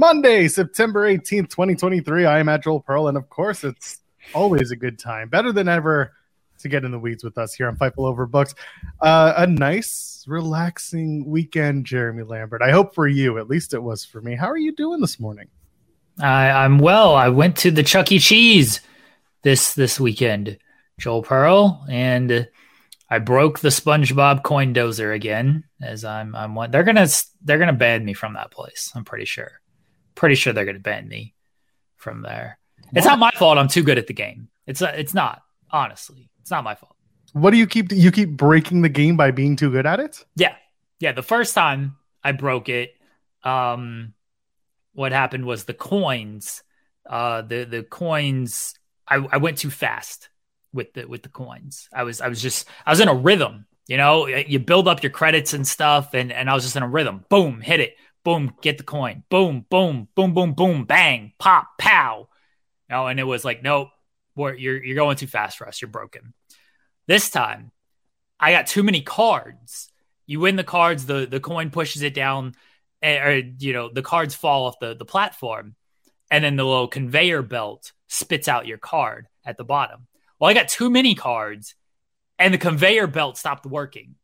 Monday, September 18th, 2023. I am at Joel Pearl, and of course, it's always a good time, better than ever, to get in the weeds with us here on Fightful Overbooked. Uh, a nice, relaxing weekend, Jeremy Lambert. I hope for you, at least it was for me. How are you doing this morning? I, I'm well. I went to the Chuck E. Cheese this this weekend, Joel Pearl, and I broke the SpongeBob coin dozer again. As I'm, I'm one. They're gonna they're gonna ban me from that place. I'm pretty sure pretty sure they're going to ban me from there. What? It's not my fault. I'm too good at the game. It's uh, it's not honestly. It's not my fault. What do you keep? You keep breaking the game by being too good at it. Yeah, yeah. The first time I broke it, um, what happened was the coins. Uh, the the coins. I, I went too fast with the with the coins. I was I was just I was in a rhythm. You know, you build up your credits and stuff, and and I was just in a rhythm. Boom, hit it boom, get the coin, boom, boom, boom, boom, boom, bang, pop, pow. Know, and it was like, nope, you're you're going too fast for us. You're broken. This time, I got too many cards. You win the cards, the the coin pushes it down, eh, or you know the cards fall off the the platform, and then the little conveyor belt spits out your card at the bottom. Well, I got too many cards, and the conveyor belt stopped working.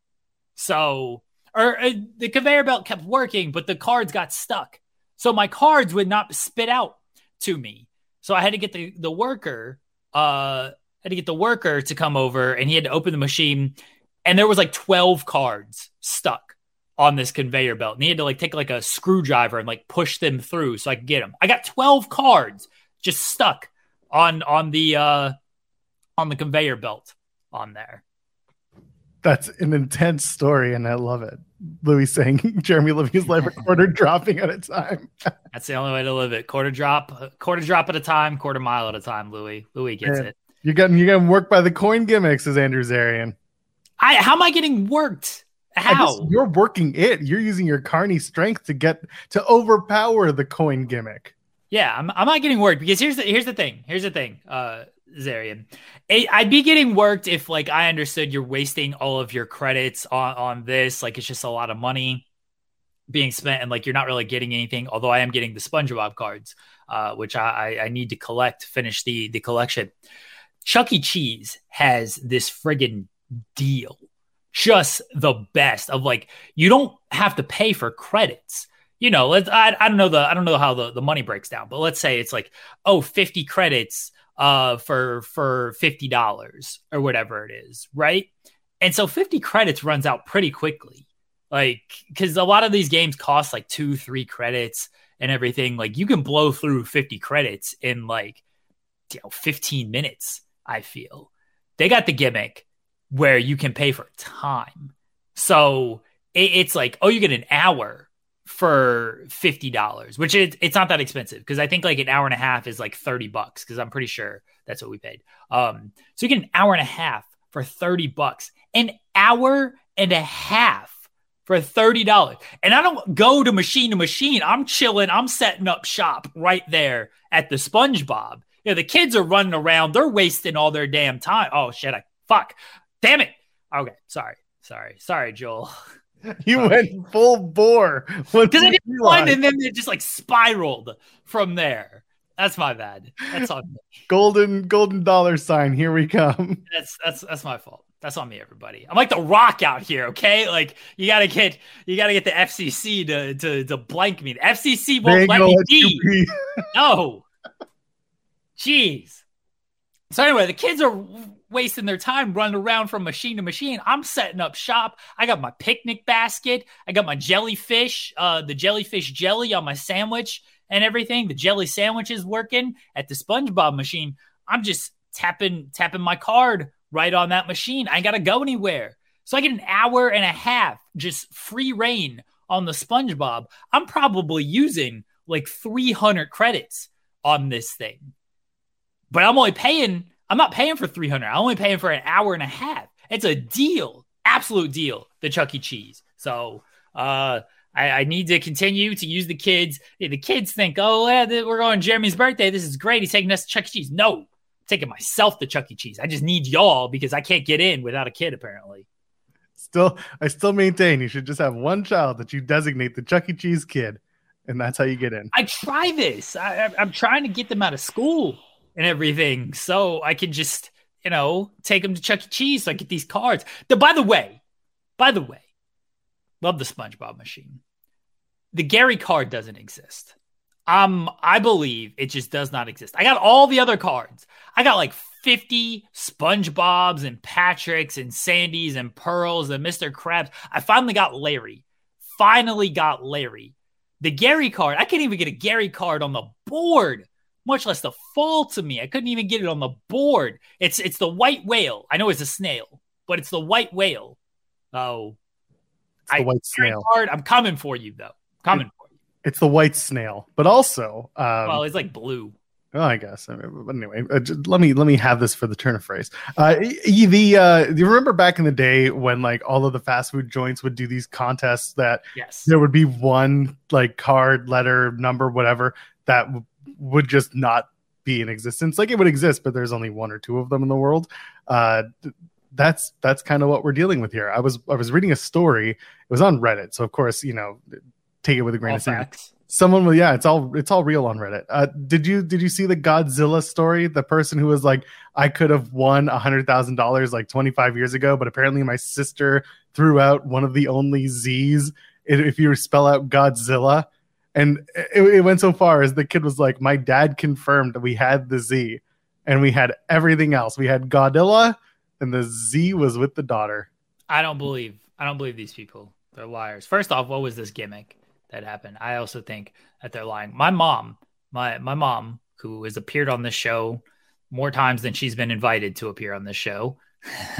So or uh, the conveyor belt kept working, but the cards got stuck. So my cards would not spit out to me. So I had to get the, the worker, uh, had to get the worker to come over and he had to open the machine. And there was like 12 cards stuck on this conveyor belt. And he had to like take like a screwdriver and like push them through so I could get them. I got 12 cards just stuck on on the uh on the conveyor belt on there that's an intense story, and I love it. Louis saying Jeremy living his life a quarter dropping at a time. that's the only way to live it. Quarter drop, quarter drop at a time, quarter mile at a time. Louis, Louis gets it. You're getting you're getting worked by the coin gimmicks, is Andrew Zarian. I how am I getting worked? How you're working it? You're using your carny strength to get to overpower the coin gimmick. Yeah, I'm, I'm not getting worked because here's the here's the thing. Here's the thing. Uh, Zarian. I'd be getting worked if like I understood you're wasting all of your credits on, on this. Like it's just a lot of money being spent and like you're not really getting anything. Although I am getting the SpongeBob cards, uh, which I, I need to collect, finish the the collection. Chuck E. Cheese has this friggin' deal. Just the best of like you don't have to pay for credits you know, let's, I, I don't know the I don't know how the, the money breaks down, but let's say it's like, oh, 50 credits uh, for for fifty dollars or whatever it is, right? And so fifty credits runs out pretty quickly, like because a lot of these games cost like two, three credits and everything. Like you can blow through fifty credits in like you know fifteen minutes. I feel they got the gimmick where you can pay for time, so it, it's like oh, you get an hour for fifty dollars, which it's not that expensive because I think like an hour and a half is like thirty bucks because I'm pretty sure that's what we paid. Um, so you get an hour and a half for thirty bucks, an hour and a half for $30. And I don't go to machine to machine. I'm chilling. I'm setting up shop right there at the SpongeBob. You know, the kids are running around. They're wasting all their damn time. Oh, shit. I fuck. Damn it. Okay. Sorry. Sorry. Sorry, Joel. You oh, went full bore. Because I didn't find and then it just like spiraled from there. That's my bad. That's on me. Golden golden dollar sign. Here we come. That's that's that's my fault. That's on me, everybody. I'm like the rock out here, okay? Like you gotta get you gotta get the FCC to to, to blank me. The FCC won't let me be. be. no. Jeez. So anyway, the kids are wasting their time running around from machine to machine. I'm setting up shop. I got my picnic basket. I got my jellyfish, uh, the jellyfish jelly on my sandwich and everything. The jelly sandwich is working at the SpongeBob machine. I'm just tapping tapping my card right on that machine. I ain't gotta go anywhere. So I get an hour and a half just free reign on the SpongeBob. I'm probably using like 300 credits on this thing. But I'm only paying, I'm not paying for 300. I'm only paying for an hour and a half. It's a deal, absolute deal, the Chuck E. Cheese. So, uh, I, I, need to continue to use the kids. The kids think, oh, yeah, we're going Jeremy's birthday. This is great. He's taking us to Chuck E. Cheese. No, taking myself to Chuck E. Cheese. I just need y'all because I can't get in without a kid, apparently. Still, I still maintain you should just have one child that you designate the Chuck E. Cheese kid, and that's how you get in. I try this. I, I'm trying to get them out of school and everything so I can just, you know, take them to Chuck E. Cheese so I get these cards. The, by the way, by the way, love the SpongeBob machine. The Gary card doesn't exist. Um, I believe it just does not exist. I got all the other cards. I got like 50 SpongeBobs and Patricks and Sandys and Pearls and Mr. Krabs. I finally got Larry. Finally got Larry. The Gary card, I can't even get a Gary card on the board, much less the fall to me. I couldn't even get it on the board. It's it's the white whale. I know it's a snail, but it's the white whale. Oh, it's the I, white snail. Card, I'm coming for you though. Coming for you. it's the white snail, but also um, well, it's like blue. Oh, I guess. I mean, but anyway, uh, let me let me have this for the turn of phrase. Uh, the uh, do you remember back in the day when like all of the fast food joints would do these contests that yes. there would be one like card, letter, number, whatever that would just not be in existence. Like it would exist, but there's only one or two of them in the world. Uh, that's that's kind of what we're dealing with here. I was I was reading a story. It was on Reddit, so of course you know take it with a grain all of salt. Someone will, yeah, it's all it's all real on Reddit. Uh, did you did you see the Godzilla story? The person who was like, I could have won a hundred thousand dollars like twenty five years ago, but apparently my sister threw out one of the only Z's if you spell out Godzilla. And it, it went so far as the kid was like, My dad confirmed that we had the Z and we had everything else. We had Godzilla and the Z was with the daughter. I don't believe I don't believe these people. They're liars. First off, what was this gimmick? that happened. I also think that they're lying. My mom, my my mom, who has appeared on this show more times than she's been invited to appear on this show.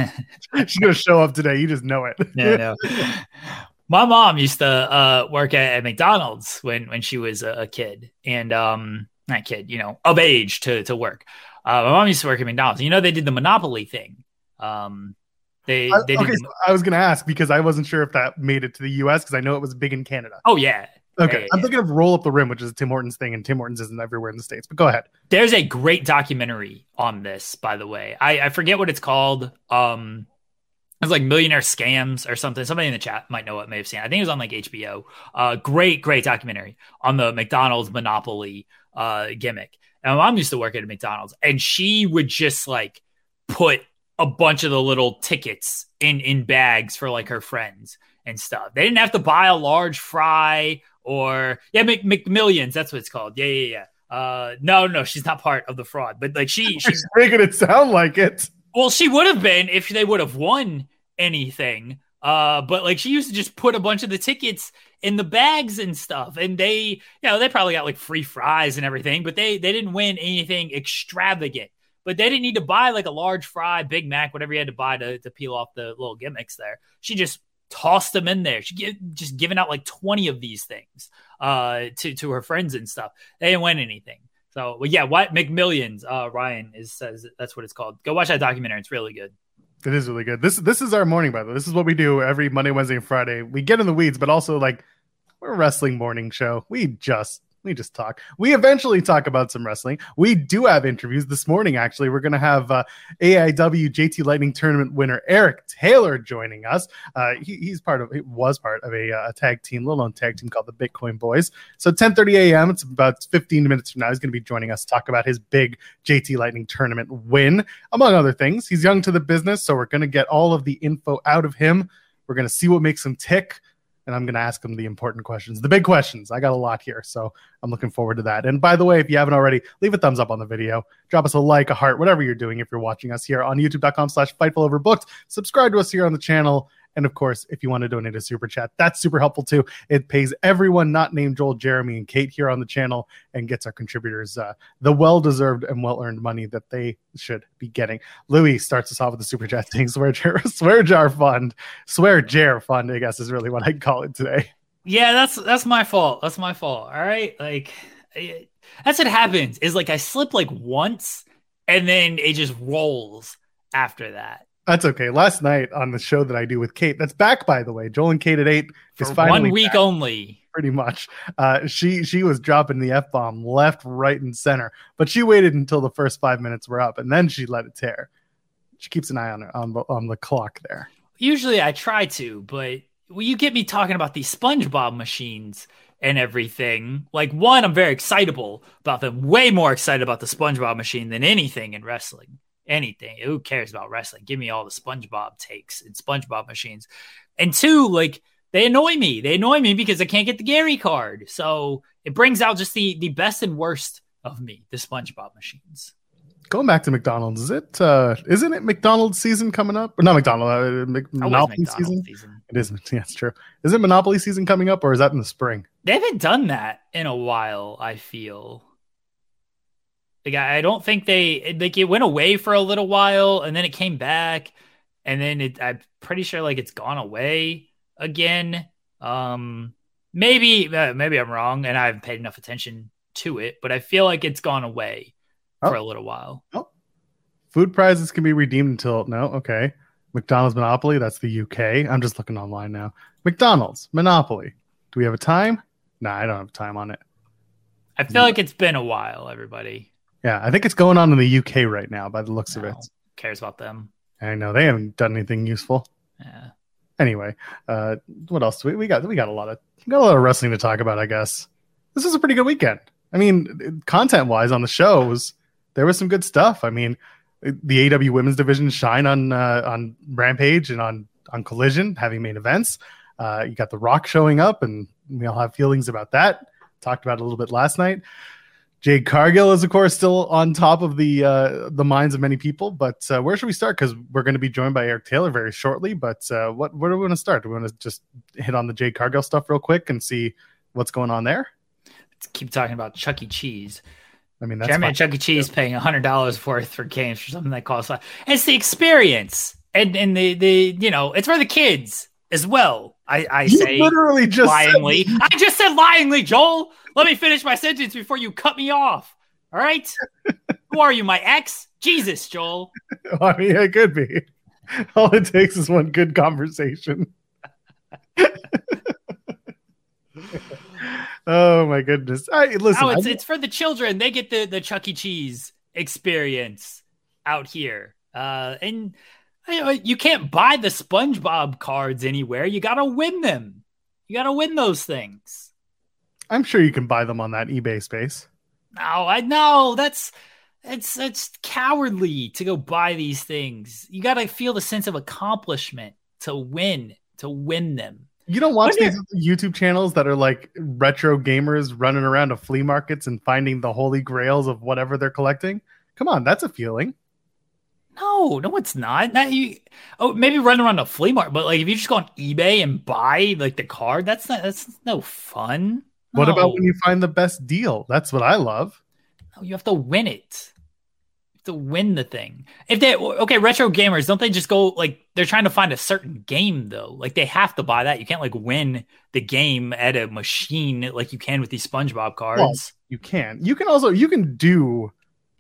she's gonna show up today. You just know it. yeah, no. My mom used to uh, work at, at, McDonald's when when she was a, a, kid, and um, not kid, you know, of age to to work. Uh, my mom used to work at McDonald's. You know, they did the Monopoly thing. Um, they, they okay, so I was going to ask because I wasn't sure if that made it to the U.S. because I know it was big in Canada. Oh yeah. Okay, yeah, I'm thinking of Roll Up the Rim, which is a Tim Hortons thing, and Tim Hortons isn't everywhere in the states. But go ahead. There's a great documentary on this, by the way. I, I forget what it's called. Um, it's like Millionaire Scams or something. Somebody in the chat might know what may have seen. I think it was on like HBO. Uh, great, great documentary on the McDonald's monopoly uh gimmick. And my mom used to work at a McDonald's, and she would just like put a bunch of the little tickets in in bags for like her friends and stuff. They didn't have to buy a large fry or yeah, Mc, McMillions. That's what it's called. Yeah, yeah, yeah. Uh, no, no, she's not part of the fraud, but like she, she's making it sound like it. Well, she would have been if they would have won anything. Uh, but like she used to just put a bunch of the tickets in the bags and stuff, and they, you know, they probably got like free fries and everything, but they they didn't win anything extravagant but they didn't need to buy like a large fry, Big Mac, whatever you had to buy to, to peel off the little gimmicks there. She just tossed them in there. She just giving out like 20 of these things uh, to, to her friends and stuff. They didn't win anything. So, yeah, what McMillions, uh, Ryan is says that's what it's called. Go watch that documentary. It's really good. It is really good. This this is our morning, by the way. This is what we do every Monday, Wednesday, and Friday. We get in the weeds, but also like we're a wrestling morning show. We just we just talk. We eventually talk about some wrestling. We do have interviews this morning. Actually, we're going to have uh, AIW JT Lightning tournament winner Eric Taylor joining us. Uh, he, he's part of, he was part of a, uh, a tag team, little known tag team called the Bitcoin Boys. So 10:30 a.m. It's about 15 minutes from now. He's going to be joining us to talk about his big JT Lightning tournament win, among other things. He's young to the business, so we're going to get all of the info out of him. We're going to see what makes him tick and I'm going to ask him the important questions, the big questions. I got a lot here, so I'm looking forward to that. And by the way, if you haven't already, leave a thumbs up on the video, drop us a like, a heart, whatever you're doing. If you're watching us here on YouTube.com/slash Fightful Overbooked, subscribe to us here on the channel, and of course, if you want to donate a super chat, that's super helpful too. It pays everyone not named Joel, Jeremy, and Kate here on the channel and gets our contributors uh, the well deserved and well earned money that they should be getting. Louis starts us off with the super chat thing. Swear jar, swear jar fund, swear jar fund, I guess is really what I'd call it today. Yeah, that's that's my fault. That's my fault. All right, like that's what happens. Is like I slip like once, and then it just rolls after that. That's okay. Last night on the show that I do with Kate, that's back by the way. Joel and Kate at eight is finally one week back, only. Pretty much. Uh, she she was dropping the f bomb left, right, and center, but she waited until the first five minutes were up, and then she let it tear. She keeps an eye on her on the on the clock there. Usually I try to, but well, you get me talking about these SpongeBob machines and everything. Like one, I'm very excitable about them. Way more excited about the SpongeBob machine than anything in wrestling anything. Who cares about wrestling? Give me all the SpongeBob takes and SpongeBob machines. And two, like they annoy me. They annoy me because I can't get the Gary card. So it brings out just the the best and worst of me, the SpongeBob machines. Going back to McDonald's, is it uh isn't it McDonald's season coming up? Or not McDonald's, uh, Monopoly season? season? It is. Yeah, it's true. Is it Monopoly season coming up or is that in the spring? They haven't done that in a while, I feel. Like I don't think they like it went away for a little while and then it came back and then it, I'm pretty sure like it's gone away again. Um, maybe uh, maybe I'm wrong and I haven't paid enough attention to it, but I feel like it's gone away oh. for a little while. Oh. Food prizes can be redeemed until no, okay. McDonald's Monopoly, that's the UK. I'm just looking online now. McDonald's Monopoly. Do we have a time? Nah, I don't have time on it. I feel like it's been a while, everybody. Yeah, I think it's going on in the UK right now by the looks no, of it. Cares about them. I know they haven't done anything useful. Yeah. Anyway, uh, what else do we, we got? We got a lot of got a lot of wrestling to talk about. I guess this is a pretty good weekend. I mean, content wise on the shows, there was some good stuff. I mean, the AEW Women's Division shine on uh, on Rampage and on on Collision having main events. Uh, you got The Rock showing up, and we all have feelings about that. Talked about it a little bit last night. Jade Cargill is, of course, still on top of the uh, the minds of many people. But uh, where should we start? Because we're going to be joined by Eric Taylor very shortly. But uh, what where do we want to start? Do we want to just hit on the Jade Cargill stuff real quick and see what's going on there? Let's keep talking about Chuck E. Cheese. I mean, that's Jeremy Chuck E. Cheese paying hundred dollars worth for games for something that costs. It's the experience, and and the the you know it's for the kids as well. I, I you say literally just lyingly. I just said lyingly, Joel. Let me finish my sentence before you cut me off. All right. Who are you, my ex? Jesus, Joel. I mean, it could be. All it takes is one good conversation. oh my goodness! I, listen, oh, it's, it's for the children. They get the the Chuck E. Cheese experience out here, uh, and you can't buy the SpongeBob cards anywhere. You got to win them. You got to win those things. I'm sure you can buy them on that eBay space. No, I know that's it's it's cowardly to go buy these things. You got to feel the sense of accomplishment to win, to win them. You don't watch these YouTube channels that are like retro gamers running around to flea markets and finding the holy grails of whatever they're collecting. Come on, that's a feeling. No, no, it's not. Not you. Oh, maybe run around a flea market, but like if you just go on eBay and buy like the card, that's not. That's no fun. No. What about when you find the best deal? That's what I love. No, you have to win it. to win the thing. If they okay, retro gamers don't they just go like they're trying to find a certain game though? Like they have to buy that. You can't like win the game at a machine like you can with these SpongeBob cards. Well, you can. You can also you can do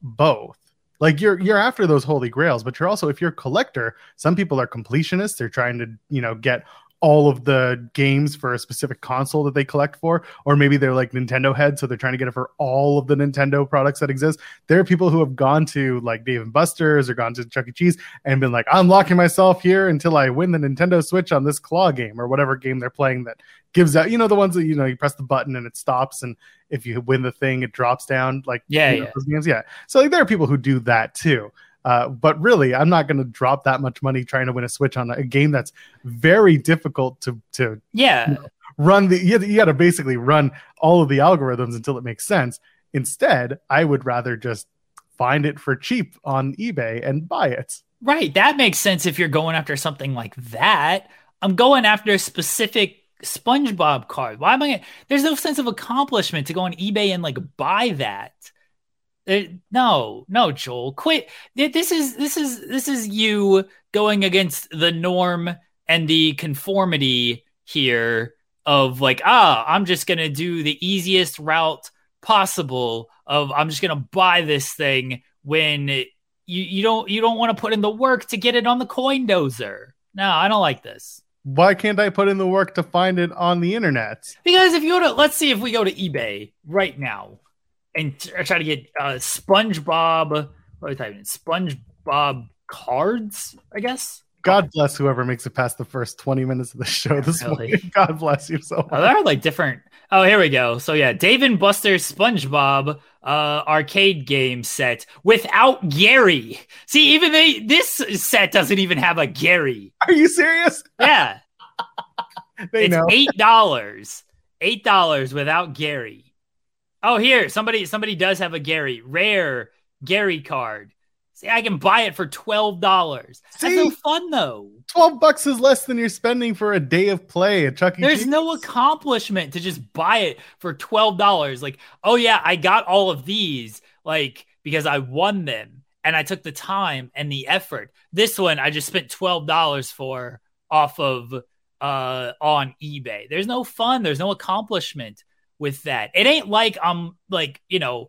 both like you're you're after those holy grails but you're also if you're a collector some people are completionists. They're trying to you know get all of the games for a specific console that they collect for or maybe they're like nintendo heads so they're trying to get it for all of the nintendo products that exist. There are people who have gone to like dave and buster's or gone to chuck e. Cheese and been like i'm locking myself here until i win the nintendo switch on this claw game or whatever game they're playing that gives out you know the ones that you know you press the button and it stops and if you win the thing it drops down like Yeah, you know, yeah. those games yeah so like there are people who do that too uh, but really i'm not going to drop that much money trying to win a switch on a game that's very difficult to to Yeah. run the you, you got to basically run all of the algorithms until it makes sense instead i would rather just find it for cheap on ebay and buy it Right. That makes sense if you're going after something like that. I'm going after a specific SpongeBob card. Why am I? There's no sense of accomplishment to go on eBay and like buy that. Uh, no, no, Joel, quit. This is this is this is you going against the norm and the conformity here of like, ah, I'm just gonna do the easiest route possible. Of I'm just gonna buy this thing when you you don't you don't want to put in the work to get it on the coin dozer. No, I don't like this. Why can't i put in the work to find it on the internet Because if you go to, let's see if we go to eBay right now and try to get uh, SpongeBob, what are we typing in? SpongeBob cards, I guess. God bless whoever makes it past the first 20 minutes of the show this Really? morning god bless you so much Oh, there are like different. Oh, here we go. So yeah, Dave and Buster's SpongeBob uh, arcade game set without Gary. See, even they this set doesn't even have a Gary. are you serious Yeah. they it's know eight dollars. Eight dollars without Gary. Oh, here somebody somebody does have a Gary rare Gary card. See, I can buy it for twelve dollars. That's no fun though. 12 bucks is less than you're spending for a day of play at chuck e There's cheese no accomplishment to just buy it for twelve dollars. Like, oh yeah, I got all of these like because I won them and I took the time and the effort. This one I just spent twelve dollars for off of uh on eBay. There's no fun. There's no accomplishment with that. It ain't like I'm like you know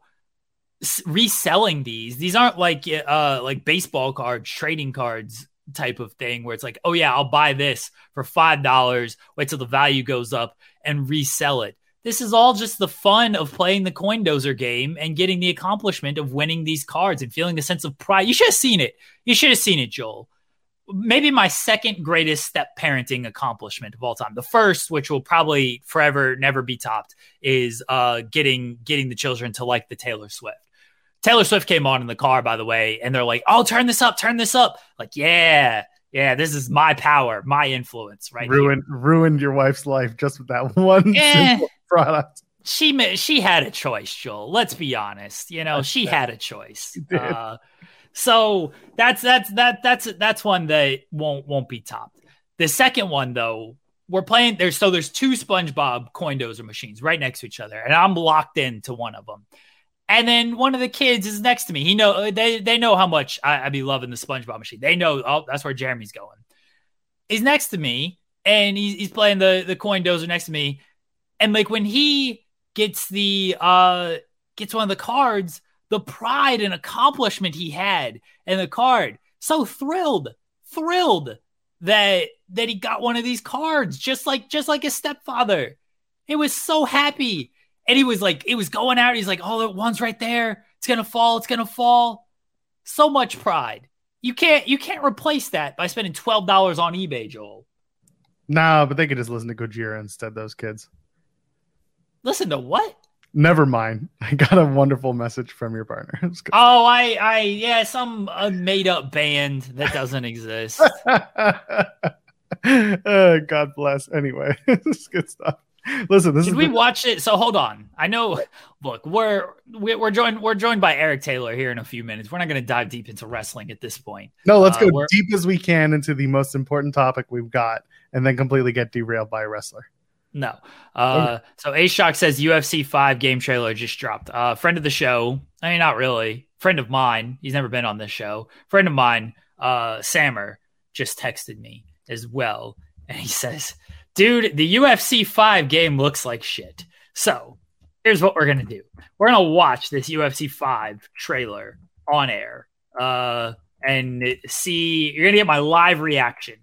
reselling these. These aren't like uh like baseball cards, trading cards type of thing where it's like, oh yeah, I'll buy this for five dollars, wait till the value goes up and resell it. This is all just the fun of playing the coin dozer game and getting the accomplishment of winning these cards and feeling a sense of pride. You should have seen it. You should have seen it, Joel. Maybe my second greatest step parenting accomplishment of all time. The first, which will probably forever never be topped, is uh getting getting the children to like the Taylor Swift. Taylor Swift came on in the car, by the way, and they're like, "Oh, turn this up, turn this up." Like, yeah, yeah, this is my power, my influence, right? here. ruined ruined your wife's life just with that one Eh. product She she had a choice, Joel. Let's be honest. You know, she had a choice. Uh, so that's that's that that's that's one that won't won't be topped. The second one though, we're playing there's so there's two SpongeBob coin dozer machines right next to each other, and I'm locked into one of them. And then one of the kids is next to me. He know they they know how much I, I be loving the SpongeBob machine. They know oh that's where Jeremy's going. He's next to me and he's, he's playing the the coin dozer next to me. And like when he gets the uh gets one of the cards, the pride and accomplishment he had in the card, so thrilled, thrilled that that he got one of these cards, just like just like his stepfather. It was so happy. And he was like, it was going out. He's like, oh, that one's right there. It's gonna fall. It's gonna fall. So much pride. You can't you can't replace that by spending twelve dollars on eBay, Joel. nah but they could just listen to gojira instead those kids Listen to what? never mind i got a wonderful message from your partner Oh, I, I, yeah, some uh, made up band that doesn't exist. Uh, god bless anyway this is good stuff listen this we the- watch it? So hold on. I know. Look, we're we're joined we're joined by Eric Taylor here in a few minutes. We're not going to dive deep into wrestling at this point. no let's uh, go deep as we can into the most important topic we've got and then completely get derailed by a wrestler No. Uh, so A Shock says UFC five game trailer just dropped. Uh, friend of the show. I mean, not really. Friend of mine. He's never been on this show. Friend of mine, uh, Sammer, just texted me as well, and he says, "Dude, the UFC five game looks like shit." So here's what we're gonna do. We're gonna watch this UFC five trailer on air uh, and see. You're gonna get my live reaction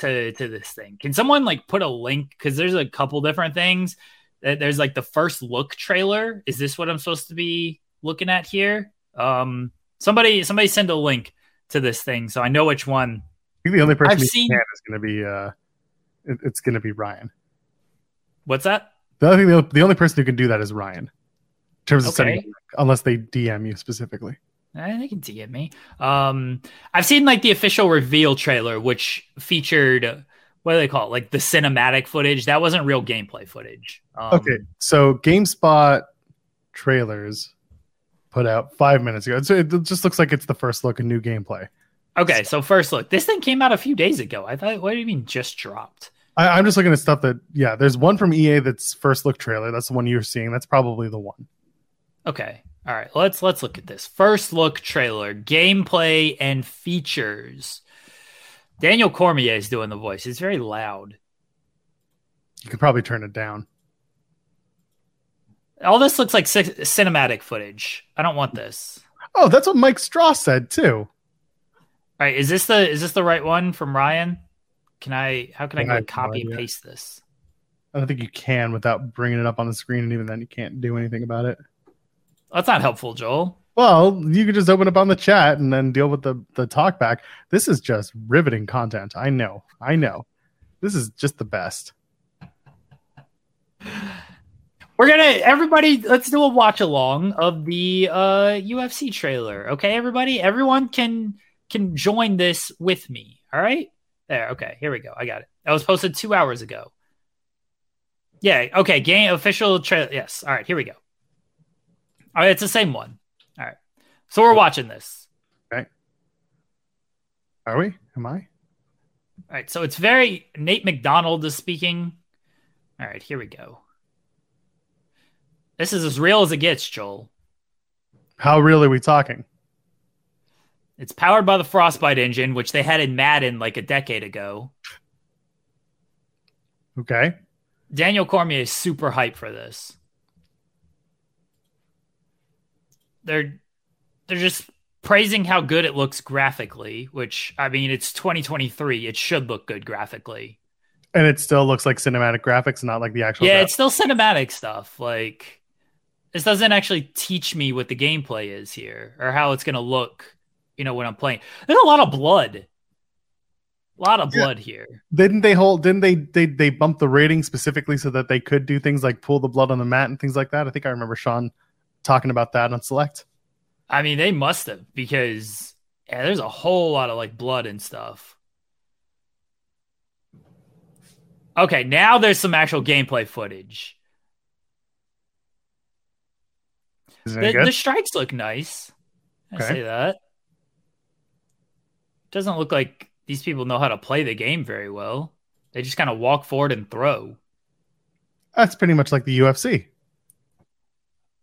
to to this thing. Can someone like put a link? Because there's a couple different things. There's like the first look trailer. Is this what I'm supposed to be looking at here? Um, somebody somebody send a link to this thing so I know which one. I think the only person I've seen- is going to be uh, it- it's going to be Ryan. What's that? The other thing, the, the only person who can do that is Ryan. In terms of setting, Okay. unless they DM you specifically. Eh, they can DM me. Um, I've seen like the official reveal trailer, which featured what do they call it? Like the cinematic footage. That wasn't real gameplay footage. Um, Okay, so GameSpot trailers put out five minutes ago. So it just looks like it's the first look of new gameplay. Okay. So first look, this thing came out a few days ago. I thought, what do you mean just dropped? I, I'm just looking at stuff that yeah. There's one from EA that's first look trailer. That's the one you're seeing. That's probably the one. Okay. All right. Let's let's look at this first look trailer, gameplay and features. Daniel Cormier is doing the voice. It's very loud. You could probably turn it down. All this looks like ci- cinematic footage. I don't want this. Oh, that's what Mike Straw said too. All right, is this the is this the right one from Ryan? Can I how can I I copy and paste this? I don't think you can without bringing it up on the screen, and even then, you can't do anything about it. That's not helpful, Joel. Well, you could just open up on the chat and then deal with the the talk back. This is just riveting content. I know. I know. This is just the best. We're gonna everybody. Let's do a watch along of the uh, UFC trailer. Okay, everybody, everyone can can join this with me. All right, there. Okay, here we go. I got it. That was posted two hours ago. Yeah. Okay. Game official trailer. Yes. All right. Here we go. All right. It's the same one. All right. So we're watching this. Okay. Are we? Am I? All right, so it's very Nate McDonald is speaking. All right, here we go. This is as real as it gets, Joel. How real are we talking? It's powered by the Frostbite engine, which they had in Madden like a decade ago. Okay. Daniel Cormier is super hyped for this. They're they're just praising how good it looks graphically, which I mean it's 2023. It should look good graphically. And it still looks like cinematic graphics, not like the actual. yeah, graphics. it's still cinematic stuff. Like this doesn't actually teach me what the gameplay is here or how it's gonna look. You know when I'm playing. There's a lot of blood. A lot of Yeah. blood here. Didn't they hold? Didn't they? They they bump the rating specifically so that they could do things like pull the blood on the mat and things like that. I think I remember Sean talking about that on Select. I mean, they must have because yeah, there's a whole lot of like blood and stuff. Okay, now there's some actual gameplay footage. The, the strikes look nice. I Okay. say that. Doesn't look like these people know how to play the game very well. They just kind of walk forward and throw. That's pretty much like the UFC.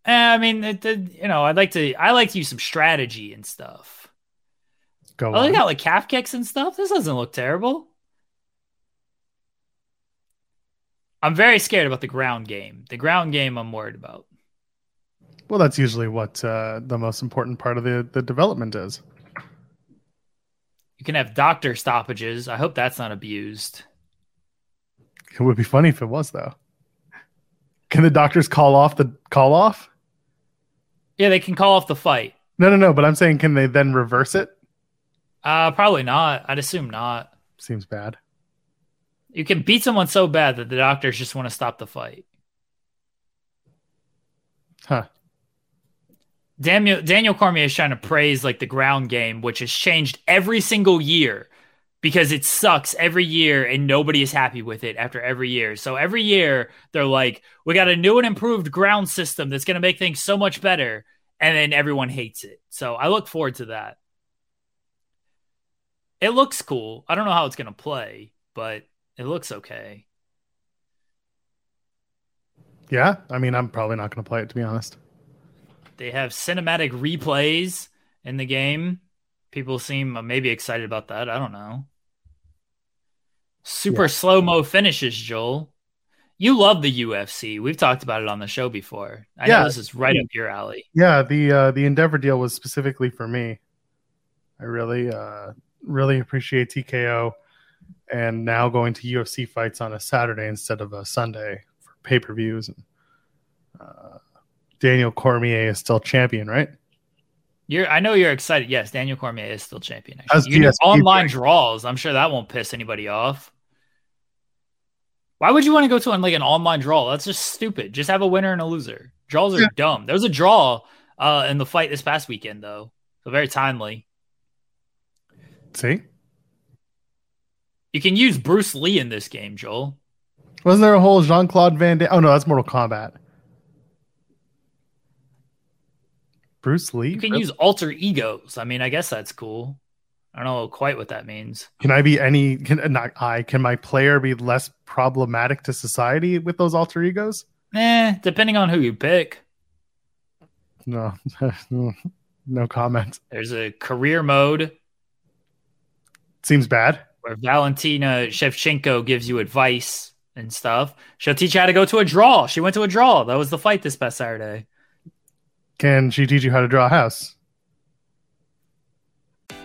Eh, I mean, it, it- you know, I'd like to. I like to use some strategy and stuff. Go Oh, they on. got like calf kicks and stuff. This doesn't look terrible. I'm very scared about the ground game. The ground game, I'm worried about. Well, that's usually what uh, the most important part of the, the development is. You can have doctor stoppages. I hope that's not abused. It would be funny if it was, though. Can the doctors call off the call off? Yeah, they can call off the fight. No, no, no. But I'm saying, can they then reverse it? Uh, probably not. I'd assume not. Seems bad. You can beat someone so bad that the doctors just want to stop the fight. Huh. Daniel Daniel Cormier is trying to praise like the ground game, which has changed every single year because it sucks every year and nobody is happy with it after every year. So every year they're like, we got a new and improved ground system that's going to make things so much better, and then everyone hates it. So I look forward to that. It looks cool. I don't know how it's going to play, but it looks okay. Yeah. I mean, I'm probably not going to play it, to be honest. They have cinematic replays in the game. People seem uh, maybe excited about that. I don't know. Super Yeah. slow mo finishes, Joel. You love the UFC. We've talked about it on the show before. I Yeah. know this is right up your alley. Yeah. The uh, the Endeavor deal was specifically for me. I really, uh, really appreciate TKO, and now going to UFC fights on a Saturday instead of a Sunday for pay per views. And uh, Daniel Cormier is still champion, right? You're, I know you're excited. Yes, Daniel Cormier is still champion. How's You can online draws. I'm sure that won't piss anybody off. Why would you want to go to an, like an online draw? That's just stupid. Just have a winner and a loser. Draws are Yeah. dumb. There was a draw uh, in the fight this past weekend, though, so very timely. See, You can use Bruce Lee in this game, Joel. wasn't there a whole Jean Claude Van Damme? Oh no, that's Mortal Kombat. Bruce Lee. You can Really? use alter egos. I mean, I guess that's cool. I don't know quite what that means. Can I be any? Can not I? Can my player be less problematic to society with those alter egos? Eh, depending on who you pick. No, no comment. There's a career mode Seems bad. where Valentina Shevchenko gives you advice and stuff. She'll teach you how to go to a draw. She went to a draw. That was the fight this past Saturday. Can she teach you how to draw a house?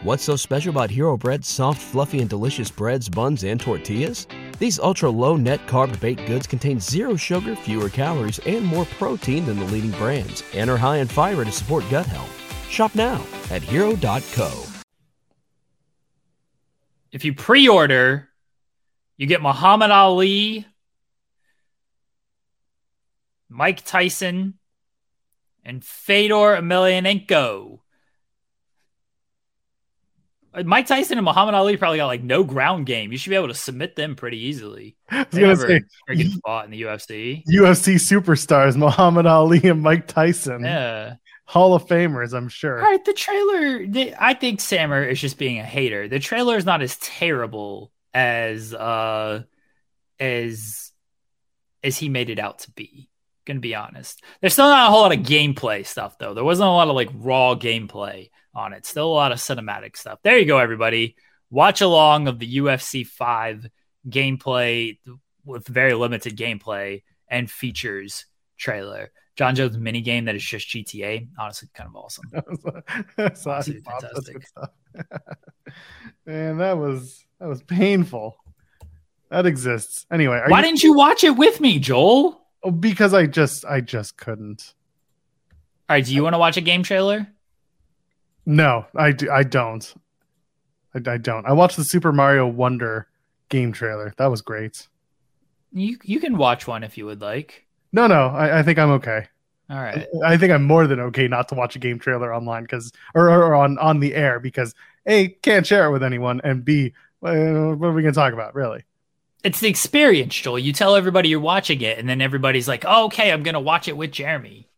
What's so special about Hero Bread's soft, fluffy, and delicious breads, buns, and tortillas? These ultra low net carb baked goods contain zero sugar, fewer calories, and more protein than the leading brands, and are high in fiber to support gut health. Shop now at hero.co. If you pre order, you get Muhammad Ali, Mike Tyson, and Fedor Emelianenko. Uh, Mike Tyson and Muhammad Ali probably got like no ground game. You should be able to submit them pretty easily. I was gonna never say fought in the UFC. UFC superstars Muhammad Ali and Mike Tyson, Yeah. Hall of Famers, I'm sure. All right, the trailer. The, I think Sammer is just being a hater. The trailer is not as terrible as uh as as he made it out to be. Gonna be honest. There's still not a whole lot of gameplay stuff though. There wasn't a lot of like raw gameplay on it. Still a lot of cinematic stuff. There you go, everybody. Watch along of the UFC five gameplay with very limited gameplay and features trailer. Jon Jones mini game that is just GTA. Honestly, kind of awesome. That's Absolutely awesome. That's fantastic. Man, that was that was painful. That exists. Anyway, are Why you, didn't you watch it with me, Joel? Oh, because I just I just couldn't. All right, do you want to watch a game trailer? No, I do, I don't. I, I don't. I watched the Super Mario Wonder game trailer. That was great. You you can watch one if you would like. No, no, I, I think I'm okay. All right. I think I'm more than okay not to watch a game trailer online because or, or, or on on the air because a can't share it with anyone and b uh, what are we gonna talk about really? It's the experience, Joel. You tell everybody you're watching it, and then everybody's like, oh, okay, I'm gonna watch it with Jeremy.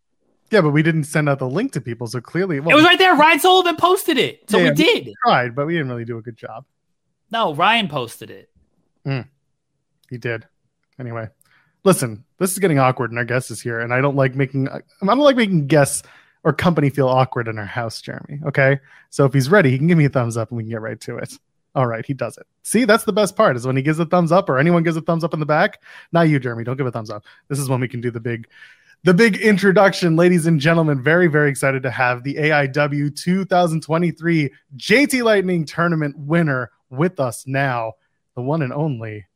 Yeah, but we didn't send out the link to people, so clearly well, it was right there. Ryan Sullivan posted it. So Yeah, we did. we tried, but we didn't really do a good job. No, Ryan posted it. Hmm. He did. Anyway, listen, this is getting awkward, and our guest is here, and I don't like making I don't like making guests or company feel awkward in our house, Jeremy. Okay, so if he's ready, he can give me a thumbs up, and we can get right to it. All right, he does it. See, that's the best part is when he gives a thumbs up, or anyone gives a thumbs up in the back. Not you, Jeremy. Don't give a thumbs up. This is when we can do the big. The big introduction, ladies and gentlemen. Very, very excited to have the AIW 2023 JT Lightning Tournament winner with us now. The one and only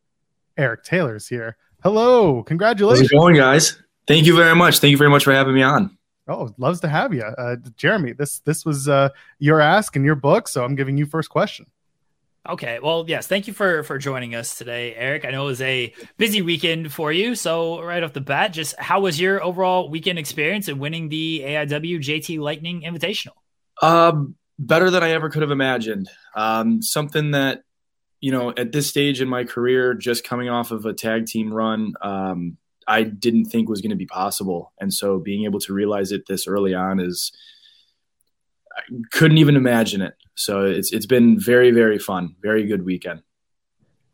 Eric Taylor's here. Hello, Congratulations. How's it going, guys? Thank you very much. Thank you very much for having me on. Oh, loves to have you, uh, Jeremy. This this was uh, your ask and your book, so I'm giving you first question. Okay. Well, yes. Thank you for for joining us today, Eric. I know it was a busy weekend for you. So right off the bat, just how was your overall weekend experience in winning the AIW JT Lightning Invitational? Um, better than I ever could have imagined. Um, something that, you know, at this stage in my career, just coming off of a tag team run, um, I didn't think was going to be possible. And so being able to realize it this early on is, I couldn't even imagine it. So it's it's been very very fun, very good weekend.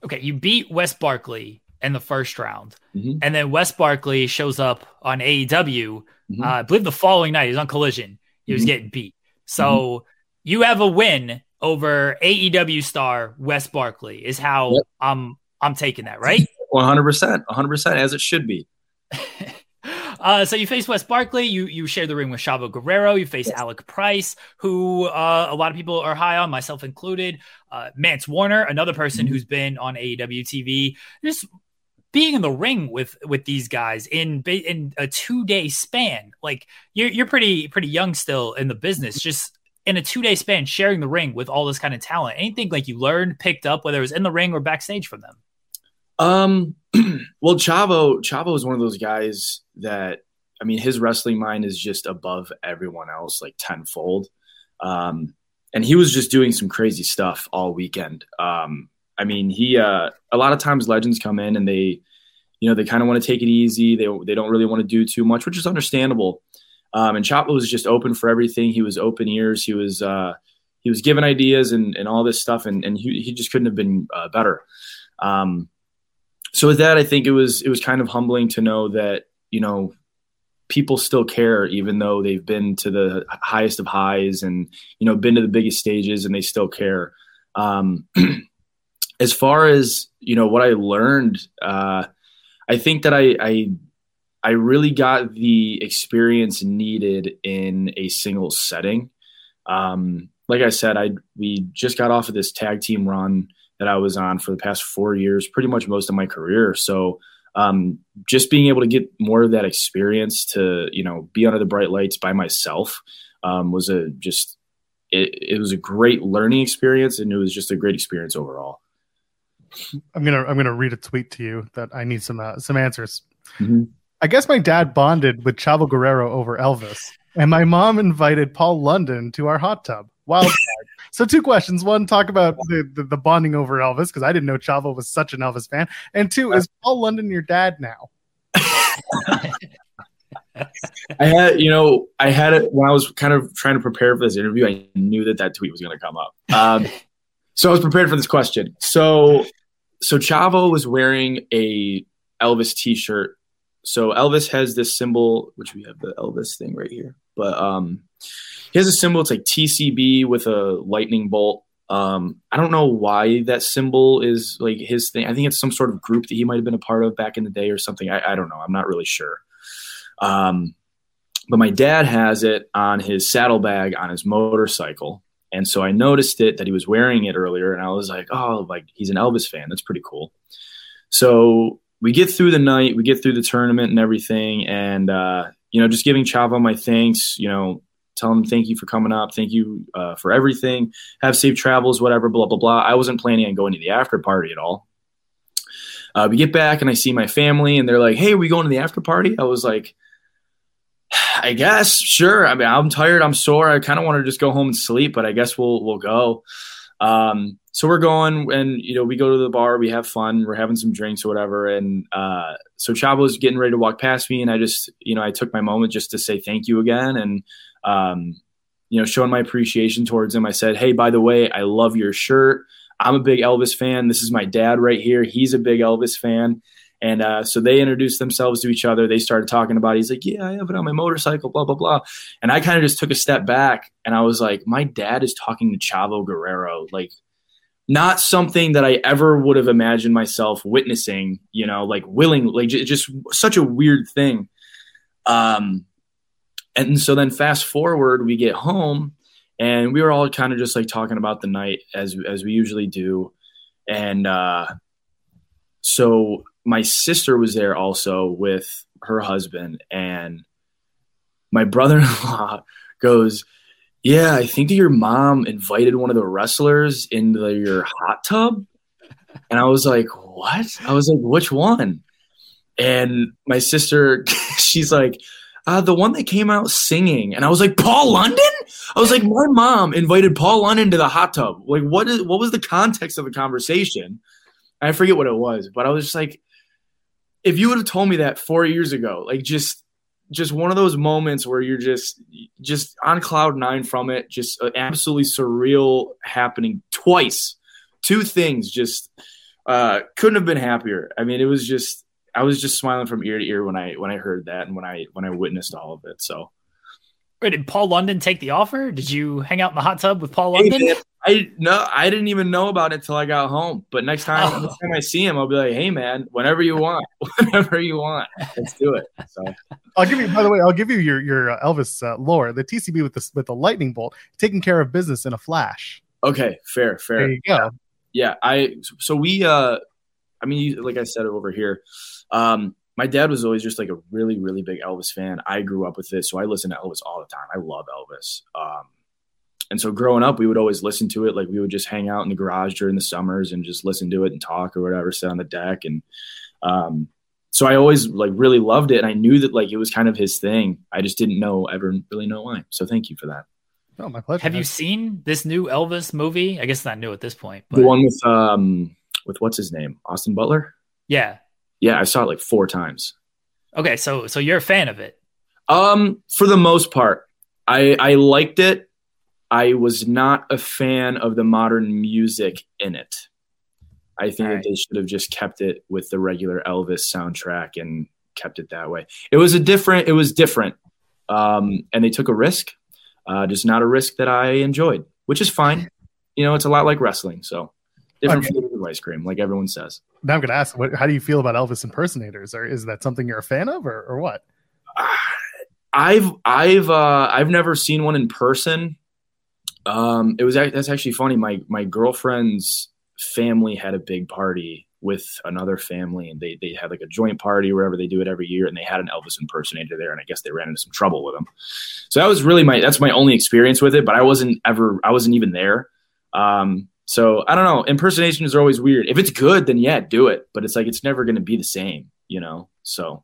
Okay, you beat Wes Barkley in the first round, Mhm. and then Wes Barkley shows up on AEW. Mhm. Uh, I believe the following night he was on Collision. He was Mhm. getting beat. So you have a win over AEW star Wes Barkley. Is how Yep. I'm I'm taking that right. One hundred percent, one hundred percent, as it should be. Uh, so you face Wes Barkley. You you share the ring with Chavo Guerrero. You face yes. Alec Price, who uh, a lot of people are high on, myself included. Uh, Mance Warner, another person mm-hmm. who's been on AEW TV. Just being in the ring with with these guys in in a two day span. Like you're you're pretty pretty young still in the business. Just in a two day span, sharing the ring with all this kind of talent. Anything like you learned, picked up, whether it was in the ring or backstage from them. Um, well, Chavo, Chavo is one of those guys that, I mean, his wrestling mind is just above everyone else, like tenfold. Um, and he was just doing some crazy stuff all weekend. Um, I mean, he, uh, a lot of times legends come in and they, you know, they kind of want to take it easy. They, they don't really want to do too much, which is understandable. Um, and Chavo was just open for everything. He was open ears. He was, uh, he was given ideas and, and all this stuff. And, and he, he just couldn't have been uh, better. Um, so with that, I think it was it was kind of humbling to know that you know people still care even though they've been to the highest of highs and you know been to the biggest stages and they still care. Um, as far as you know what I learned, uh, I think that I, I I really got the experience needed in a single setting. Um, like I said, I we just got off of this tag team run that I was on for the past four years, pretty much most of my career. So um, just being able to get more of that experience to you know be under the bright lights by myself um, was a just it, it was a great learning experience and it was just a great experience overall. I'm gonna I'm gonna read a tweet to you that I need some uh, some answers. Mm-hmm. I guess my dad bonded with Chavo Guerrero over Elvis, and my mom invited Paul London to our hot tub. Wild So two questions. One, talk about the, the, the bonding over Elvis because I didn't know Chavo was such an Elvis fan. And two, is Paul London your dad now? I had, you know, I had it when I was kind of trying to prepare for this interview. I knew that that tweet was going to come up. Um, so I was prepared for this question. So, so Chavo was wearing a Elvis T-shirt. So Elvis has this symbol, which we have the Elvis thing right here, but um, he has a symbol. It's like TCB with a lightning bolt. Um, I don't know why that symbol is like his thing. I think it's some sort of group that he might have been a part of back in the day or something. I, I don't know. I'm not really sure. Um, but my dad has it on his saddlebag on his motorcycle. And so I noticed it that he was wearing it earlier, and I was like, oh, like he's an Elvis fan. That's pretty cool. So we get through the night, we get through the tournament and everything, and uh, you know, just giving Chavo my thanks. You know, tell them thank you for coming up, thank you uh, for everything, have safe travels, whatever, blah blah blah. I wasn't planning on going to the after party at all. Uh, we get back and I see my family, and they're like, "Hey, are we going to the after party?" I was like, "I guess, sure." I mean, I'm tired, I'm sore. I kind of want to just go home and sleep, but I guess we'll we'll go. Um, so we're going, and you know, we go to the bar, we have fun, we're having some drinks or whatever, and uh, so Chavo's getting ready to walk past me, and I just, you know, I took my moment just to say thank you again, and um, you know, showing my appreciation towards him. I said, Hey, by the way, I love your shirt. I'm a big Elvis fan. This is my dad right here. He's a big Elvis fan. And uh, so they introduced themselves to each other. They started talking about it. He's like, Yeah, I have it on my motorcycle, blah, blah, blah. And I kind of just took a step back and I was like, My dad is talking to Chavo Guerrero. Like, not something that I ever would have imagined myself witnessing, you know, like willing, like just such a weird thing. Um, and so then fast forward, we get home and we were all kind of just like talking about the night as as we usually do. And uh, so my sister was there also with her husband and my brother-in-law goes, "Yeah, I think your mom invited one of the wrestlers into your hot tub." And I was like, "What?" I was like, "Which one?" And my sister, she's like, uh, the one that came out singing, and I was like, Paul London. I was like, my mom invited Paul London to the hot tub. Like, what is what was the context of the conversation? I forget what it was, but I was just like, if you would have told me that four years ago, like just just one of those moments where you're just just on cloud nine from it, just absolutely surreal happening twice, two things, just uh, couldn't have been happier. I mean, it was just I was just smiling from ear to ear when I when I heard that and when I when I witnessed all of it. So, Wait, did Paul London take the offer? Did you hang out in the hot tub with Paul London? I no, I didn't even know about it until I got home. But next time, oh. next time I see him, I'll be like, "Hey, man, whenever you want, whenever you want, let's do it." So I'll give you. By the way, I'll give you your your uh, Elvis uh, lore. The TCB with the with the lightning bolt, taking care of business in a flash. Okay, fair, fair. There you go. Yeah, yeah I so we. uh I mean, like I said over here, um, my dad was always just like a really, really big Elvis fan. I grew up with this, so I listen to Elvis all the time. I love Elvis. Um, and so growing up, we would always listen to it. Like we would just hang out in the garage during the summers and just listen to it and talk or whatever, sit on the deck. And um, so I always like really loved it. And I knew that like it was kind of his thing. I just didn't know ever really know why. So thank you for that. Oh, my pleasure. Have man. you seen this new Elvis movie? I guess not new at this point. But... The one with um with what's his name? Austin Butler? Yeah. Yeah, I saw it like four times. Okay, so so you're a fan of it. Um, for the most part. I I liked it. I was not a fan of the modern music in it. I think right. that they should have just kept it with the regular Elvis soundtrack and kept it that way. It was a different. It was different, um, and they took a risk. Uh, just not a risk that I enjoyed, which is fine. You know, it's a lot like wrestling, so different okay. Ice cream, like everyone says. Now I'm going to ask, what, how do you feel about Elvis impersonators? Or is that something you're a fan of, or, or what? I've I've uh, I've never seen one in person. Um, it was that's actually funny. My my girlfriend's family had a big party with another family, and they they had like a joint party wherever they do it every year, and they had an Elvis impersonator there, and I guess they ran into some trouble with him. So that was really my that's my only experience with it. But I wasn't ever I wasn't even there. Um, so I don't know. Impersonations are always weird. If it's good, then yeah, do it. But it's like it's never going to be the same, you know. So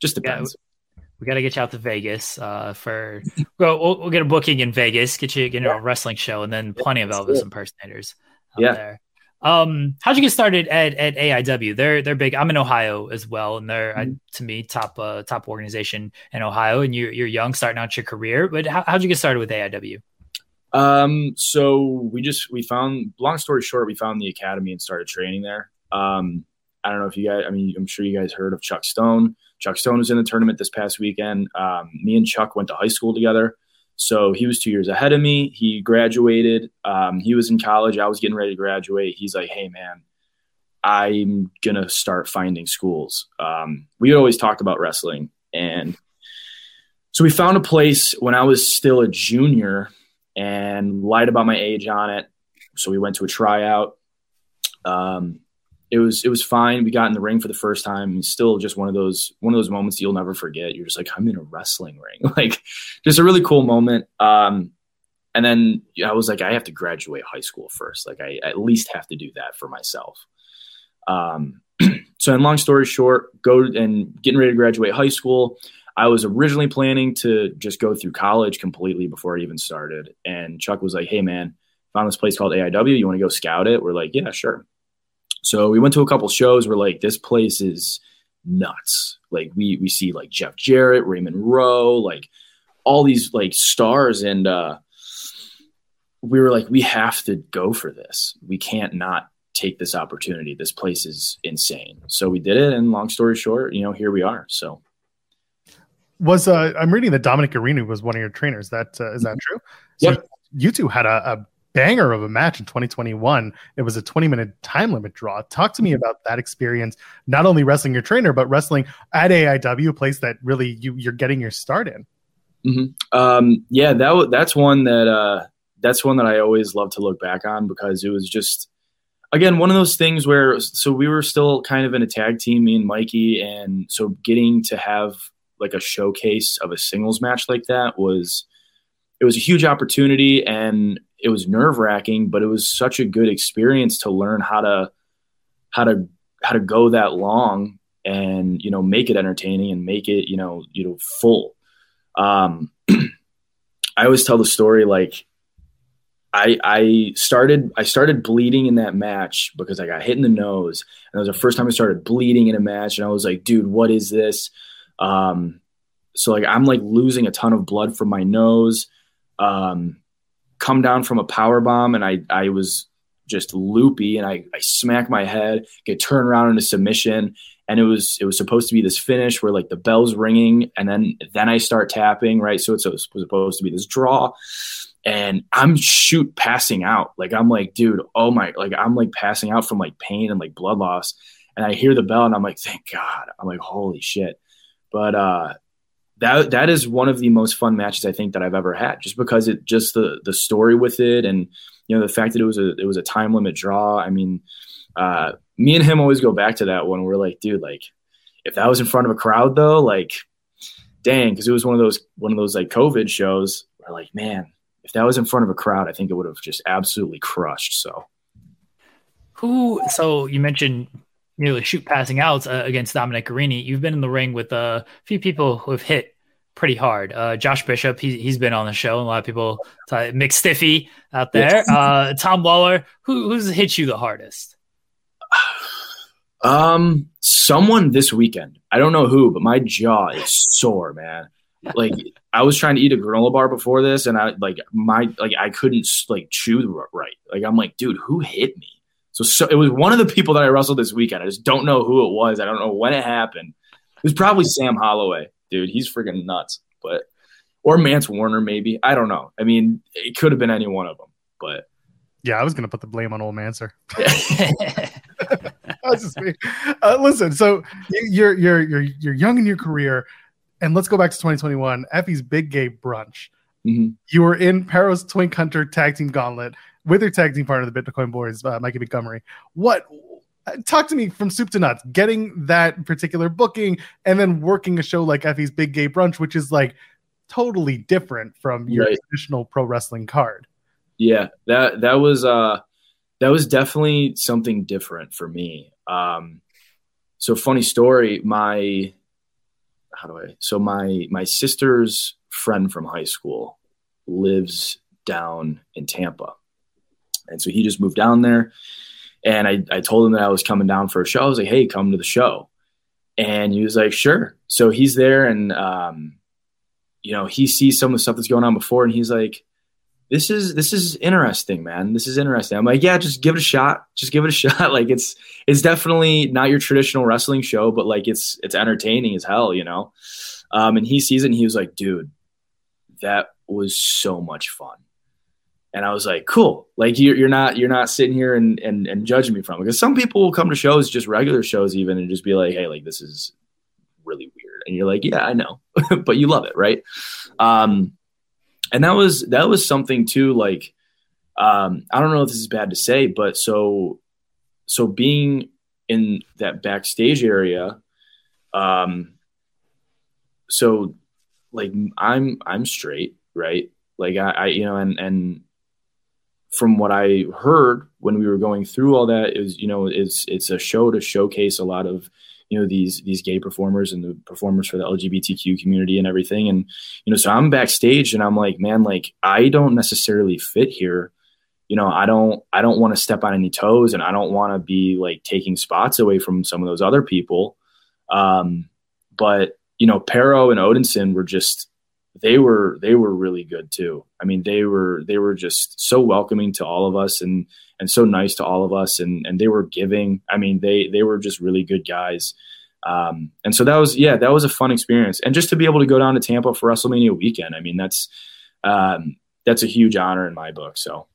just depends. Yeah, we got to get you out to Vegas uh, for. well, we'll, we'll get a booking in Vegas, get you, get you yeah. a wrestling show, and then plenty of Elvis impersonators. yeah. There. Um, how'd you get started at, at AIW? They're they're big. I'm in Ohio as well, and they're mm-hmm. uh, to me top uh, top organization in Ohio. And you're you're young, starting out your career. But how, how'd you get started with AIW? Um, so we just we found. Long story short, we found the academy and started training there. Um, I don't know if you guys. I mean, I'm sure you guys heard of Chuck Stone. Chuck Stone was in the tournament this past weekend. Um, me and Chuck went to high school together. So he was two years ahead of me. He graduated. Um, he was in college. I was getting ready to graduate. He's like, hey, man, I'm going to start finding schools. Um, we always talked about wrestling. And so we found a place when I was still a junior and lied about my age on it. So we went to a tryout. Um, it was it was fine. We got in the ring for the first time. Still just one of those one of those moments you'll never forget. You're just like, I'm in a wrestling ring. like just a really cool moment. Um, and then I was like, I have to graduate high school first. Like I at least have to do that for myself. Um, so, in long story short, go and getting ready to graduate high school. I was originally planning to just go through college completely before I even started. And Chuck was like, Hey man, found this place called AIW. You want to go scout it? We're like, Yeah, sure. So we went to a couple shows. We're like, this place is nuts. Like we we see like Jeff Jarrett, Raymond Rowe, like all these like stars, and uh, we were like, we have to go for this. We can't not take this opportunity. This place is insane. So we did it, and long story short, you know, here we are. So was uh, I'm reading that Dominic Garrini was one of your trainers. That uh, is that true? So yep. You two had a, a banger of a match in 2021. It was a 20 minute time limit draw. Talk to me about that experience, not only wrestling your trainer, but wrestling at AIW, a place that really you, you're getting your start in. Mm-hmm. Um, yeah, that that's one that uh, that's one that I always love to look back on because it was just again one of those things where so we were still kind of in a tag team, me and Mikey, and so getting to have like a showcase of a singles match like that was it was a huge opportunity and it was nerve wracking, but it was such a good experience to learn how to how to how to go that long and you know make it entertaining and make it you know you know full. Um, I always tell the story like I I started I started bleeding in that match because I got hit in the nose and it was the first time I started bleeding in a match and I was like, dude, what is this? Um, so like I'm like losing a ton of blood from my nose. Um, come down from a power bomb and I, I was just loopy and I, I smack my head, get turned around into submission. And it was it was supposed to be this finish where like the bell's ringing and then then I start tapping, right? So it's, it was supposed to be this draw. and I'm shoot passing out. Like I'm like, dude, oh my, like I'm like passing out from like pain and like blood loss. And I hear the bell and I'm like, thank God. I'm like, holy shit. But uh that that is one of the most fun matches I think that I've ever had, just because it just the the story with it and you know the fact that it was a it was a time limit draw. I mean, uh, me and him always go back to that one. We're like, dude, like if that was in front of a crowd though, like dang, because it was one of those one of those like COVID shows. We're like, man, if that was in front of a crowd, I think it would have just absolutely crushed. So, who? So you mentioned nearly shoot passing out uh, against Dominic Garrini. You've been in the ring with a few people who have hit pretty hard. Uh, Josh Bishop, he, he's been on the show. And a lot of people, Mick Stiffy out there. Uh, Tom Waller. who, who's hit you the hardest? Um, someone this weekend. I don't know who, but my jaw is sore, man. Like I was trying to eat a granola bar before this, and I like my like I couldn't like chew right. Like I'm like, dude, who hit me? So, so it was one of the people that I wrestled this weekend. I just don't know who it was. I don't know when it happened. It was probably Sam Holloway, dude. He's freaking nuts. But or Mance Warner, maybe. I don't know. I mean, it could have been any one of them. But yeah, I was gonna put the blame on old Manser. That's just me. Uh, listen, so you're you're you're you're young in your career, and let's go back to 2021. Effy's Big Gay Brunch. Mm-hmm. You were in Parrow's Twink Hunter Tag Team Gauntlet with your tag team partner, the Bitcoin Boys, uh, Mikey Montgomery. What? Talk to me from soup to nuts. Getting that particular booking and then working a show like Effy's Big Gay Brunch, which is like totally different from your right. traditional pro wrestling card. Yeah, that that was uh that was definitely something different for me. Um, so funny story, my how do I? So my my sister's friend from high school lives down in Tampa, and so he just moved down there. And I, I told him that I was coming down for a show. I was like, hey, come to the show. And he was like, sure. So he's there and, um, you know, he sees some of the stuff that's going on before and he's like, this is this is interesting, man. This is interesting. I'm like, yeah, just give it a shot. Just give it a shot. like it's it's definitely not your traditional wrestling show, but like it's it's entertaining as hell, you know. Um, and he sees it and he was like, dude, that was so much fun and I was like, cool. Like you're, you're not you're not sitting here and, and and judging me from because some people will come to shows, just regular shows, even, and just be like, hey, like this is really weird, and you're like, yeah, I know, but you love it, right? Um, and that was that was something too. Like, um, I don't know if this is bad to say, but so so being in that backstage area, um, so like I'm I'm straight, right? Like I, I you know, and and from what I heard when we were going through all that is, you know, it's it's a show to showcase a lot of, you know, these these gay performers and the performers for the LGBTQ community and everything. And, you know, so I'm backstage and I'm like, man, like I don't necessarily fit here. You know, I don't I don't want to step on any toes and I don't want to be like taking spots away from some of those other people. Um, but you know, Perro and Odinson were just they were they were really good too. I mean, they were they were just so welcoming to all of us and and so nice to all of us and and they were giving. I mean, they they were just really good guys. Um, and so that was yeah, that was a fun experience. And just to be able to go down to Tampa for WrestleMania weekend, I mean, that's um, that's a huge honor in my book. So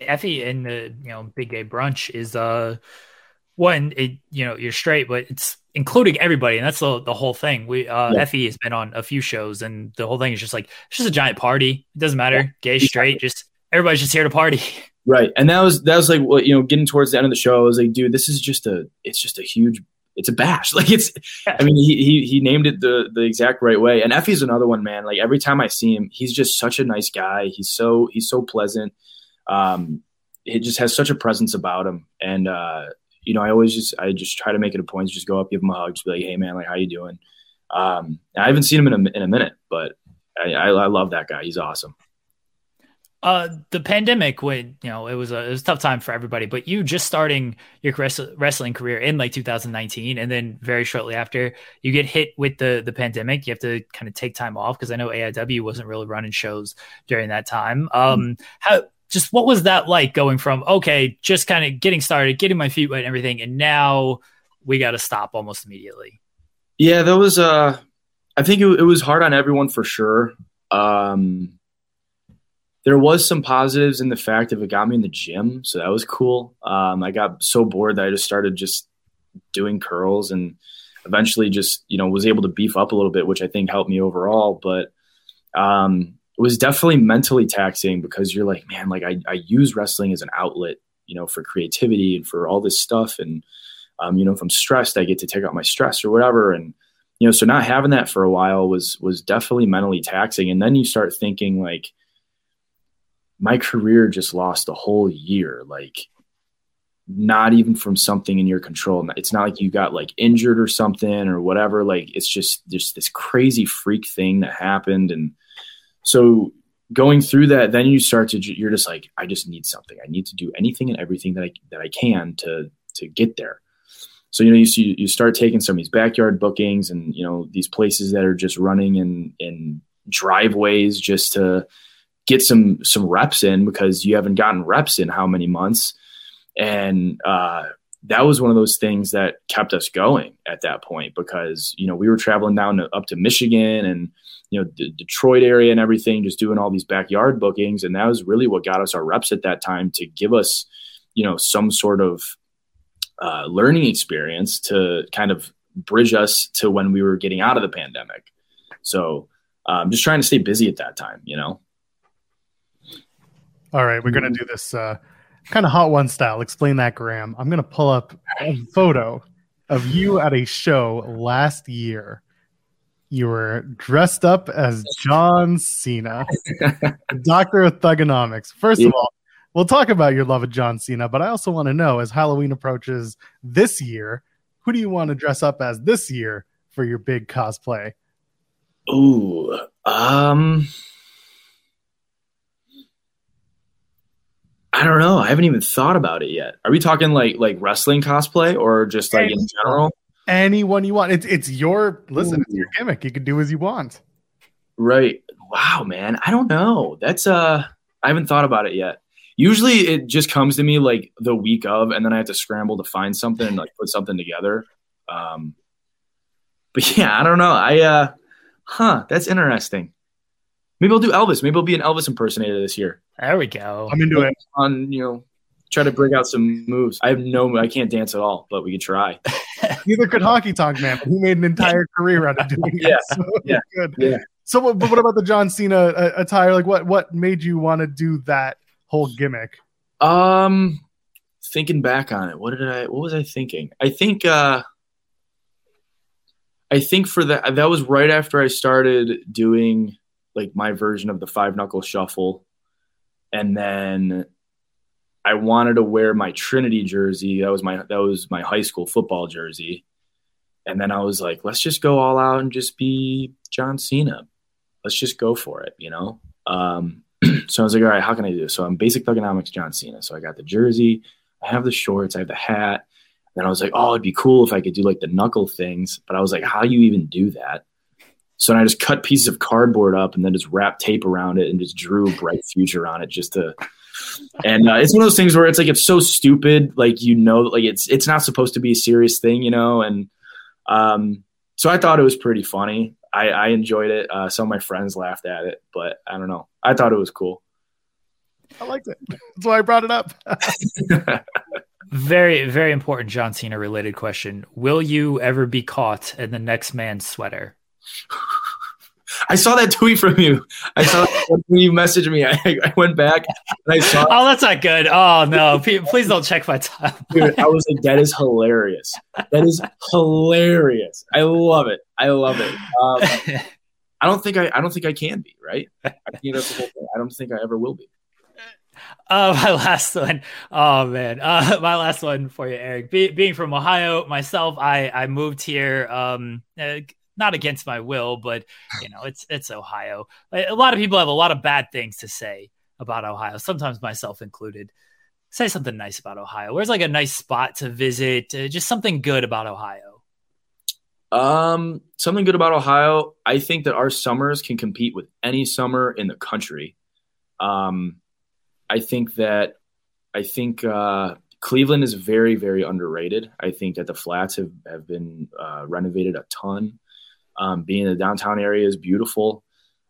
Effy and the you know Big Gay Brunch is uh one it you know you're straight, but it's including everybody, and that's the the whole thing. We uh, yeah. Effy has been on a few shows, and the whole thing is just like it's just a giant party. It doesn't matter, yeah. gay, straight, just everybody's just here to party. Right, and that was that was like what you know, getting towards the end of the show. I was like, dude, this is just a it's just a huge it's a bash. Like it's, I mean, he, he, he named it the, the exact right way. And Effy's another one, man. Like every time I see him, he's just such a nice guy. He's so, he's so pleasant. Um, he just has such a presence about him. And, uh, you know, I always just I just try to make it a point to just go up, give him a hug, just be like, hey man, like how you doing? Um, I haven't seen him in a in a minute, but I, I, I love that guy. He's awesome. Uh, the pandemic, when you know, it was a it was a tough time for everybody. But you just starting your wrestling career in like 2019, and then very shortly after, you get hit with the the pandemic. You have to kind of take time off because I know AIW wasn't really running shows during that time. Um, mm-hmm. how just what was that like going from okay, just kind of getting started, getting my feet wet and everything, and now we got to stop almost immediately. Yeah, that was uh I think it, it was hard on everyone for sure. Um there was some positives in the fact of it got me in the gym, so that was cool. Um, I got so bored that I just started just doing curls and eventually just you know was able to beef up a little bit, which I think helped me overall. But um, it was definitely mentally taxing because you're like, man, like I, I use wrestling as an outlet, you know, for creativity and for all this stuff. And um, you know, if I'm stressed, I get to take out my stress or whatever. And you know, so not having that for a while was was definitely mentally taxing. And then you start thinking like, my career just lost a whole year. Like not even from something in your control. It's not like you got like injured or something or whatever. Like it's just just this crazy freak thing that happened, and so going through that, then you start to you're just like, I just need something. I need to do anything and everything that I that I can to to get there. So you know you see you start taking some of these backyard bookings and you know these places that are just running in in driveways just to get some some reps in because you haven't gotten reps in how many months and uh, that was one of those things that kept us going at that point because you know we were traveling down to, up to Michigan and you know the Detroit area and everything, just doing all these backyard bookings, and that was really what got us our reps at that time to give us you know some sort of uh, learning experience to kind of bridge us to when we were getting out of the pandemic. So um, just trying to stay busy at that time, you know. All right, we're gonna do this. Uh kind of hot one style. Explain that, Graham. I'm gonna pull up a photo of you at a show last year. You were dressed up as John Cena, doctor of thuganomics. First yeah. of all, we'll talk about your love of John Cena, but I also want to know as Halloween approaches this year, who do you want to dress up as this year for your big cosplay? Ooh, um, I don't know. I haven't even thought about it yet. Are we talking like like wrestling cosplay or just like in general? Anyone you want. It's it's your listen, Ooh. it's your gimmick. You can do as you want. Right. Wow, man. I don't know. That's uh I haven't thought about it yet. Usually it just comes to me like the week of and then I have to scramble to find something and like put something together. Um but yeah, I don't know. I uh huh, that's interesting. Maybe I'll do Elvis. Maybe I'll be an Elvis impersonator this year. There we go. I'm into it. On you know, try to bring out some moves. I have no, I can't dance at all, but we could try. Neither could Honky Tonk Man. He made an entire career out of doing yeah. it. So yeah, good. Yeah. So, but what about the John Cena uh, attire? Like, what what made you want to do that whole gimmick? Um, thinking back on it, what did I? What was I thinking? I think. uh I think for that, that was right after I started doing like my version of the five knuckle shuffle and then I wanted to wear my Trinity jersey. That was my that was my high school football jersey. And then I was like, let's just go all out and just be John Cena. Let's just go for it, you know? Um, so I was like, all right, how can I do this? So I'm basic thuganomics John Cena. So I got the jersey, I have the shorts, I have the hat. Then I was like, oh, it'd be cool if I could do like the knuckle things. But I was like, how do you even do that? So then I just cut pieces of cardboard up and then just wrapped tape around it and just drew bright future on it just to. And uh, it's one of those things where it's like it's so stupid, like you know, like it's it's not supposed to be a serious thing, you know. And um, so I thought it was pretty funny. I, I enjoyed it. Uh, some of my friends laughed at it, but I don't know. I thought it was cool. I liked it. That's why I brought it up. very, very important John Cena related question. Will you ever be caught in the next man's sweater? I saw that tweet from you. I saw when you messaged me. I, I, went back and I saw. Oh, that's not good. Oh no! Please don't check my time. Dude, I was like, that is hilarious. That is hilarious. I love it. I love it. Um, I don't think I. I don't think I can be right. I think that's the whole thing. I don't think I ever will be. Uh, my last one. Oh man, uh, my last one for you, Eric. Be- being from Ohio myself, I I moved here. Um, not against my will, but you know, it's it's Ohio. A lot of people have a lot of bad things to say about Ohio, sometimes myself included. Say something nice about Ohio. Where's like a nice spot to visit? Uh, just something good about Ohio. Um, something good about Ohio. I think that our summers can compete with any summer in the country. Um, I think that I think uh, Cleveland is very, very underrated. I think that the flats have, have been uh, renovated a ton. Um, being in the downtown area is beautiful.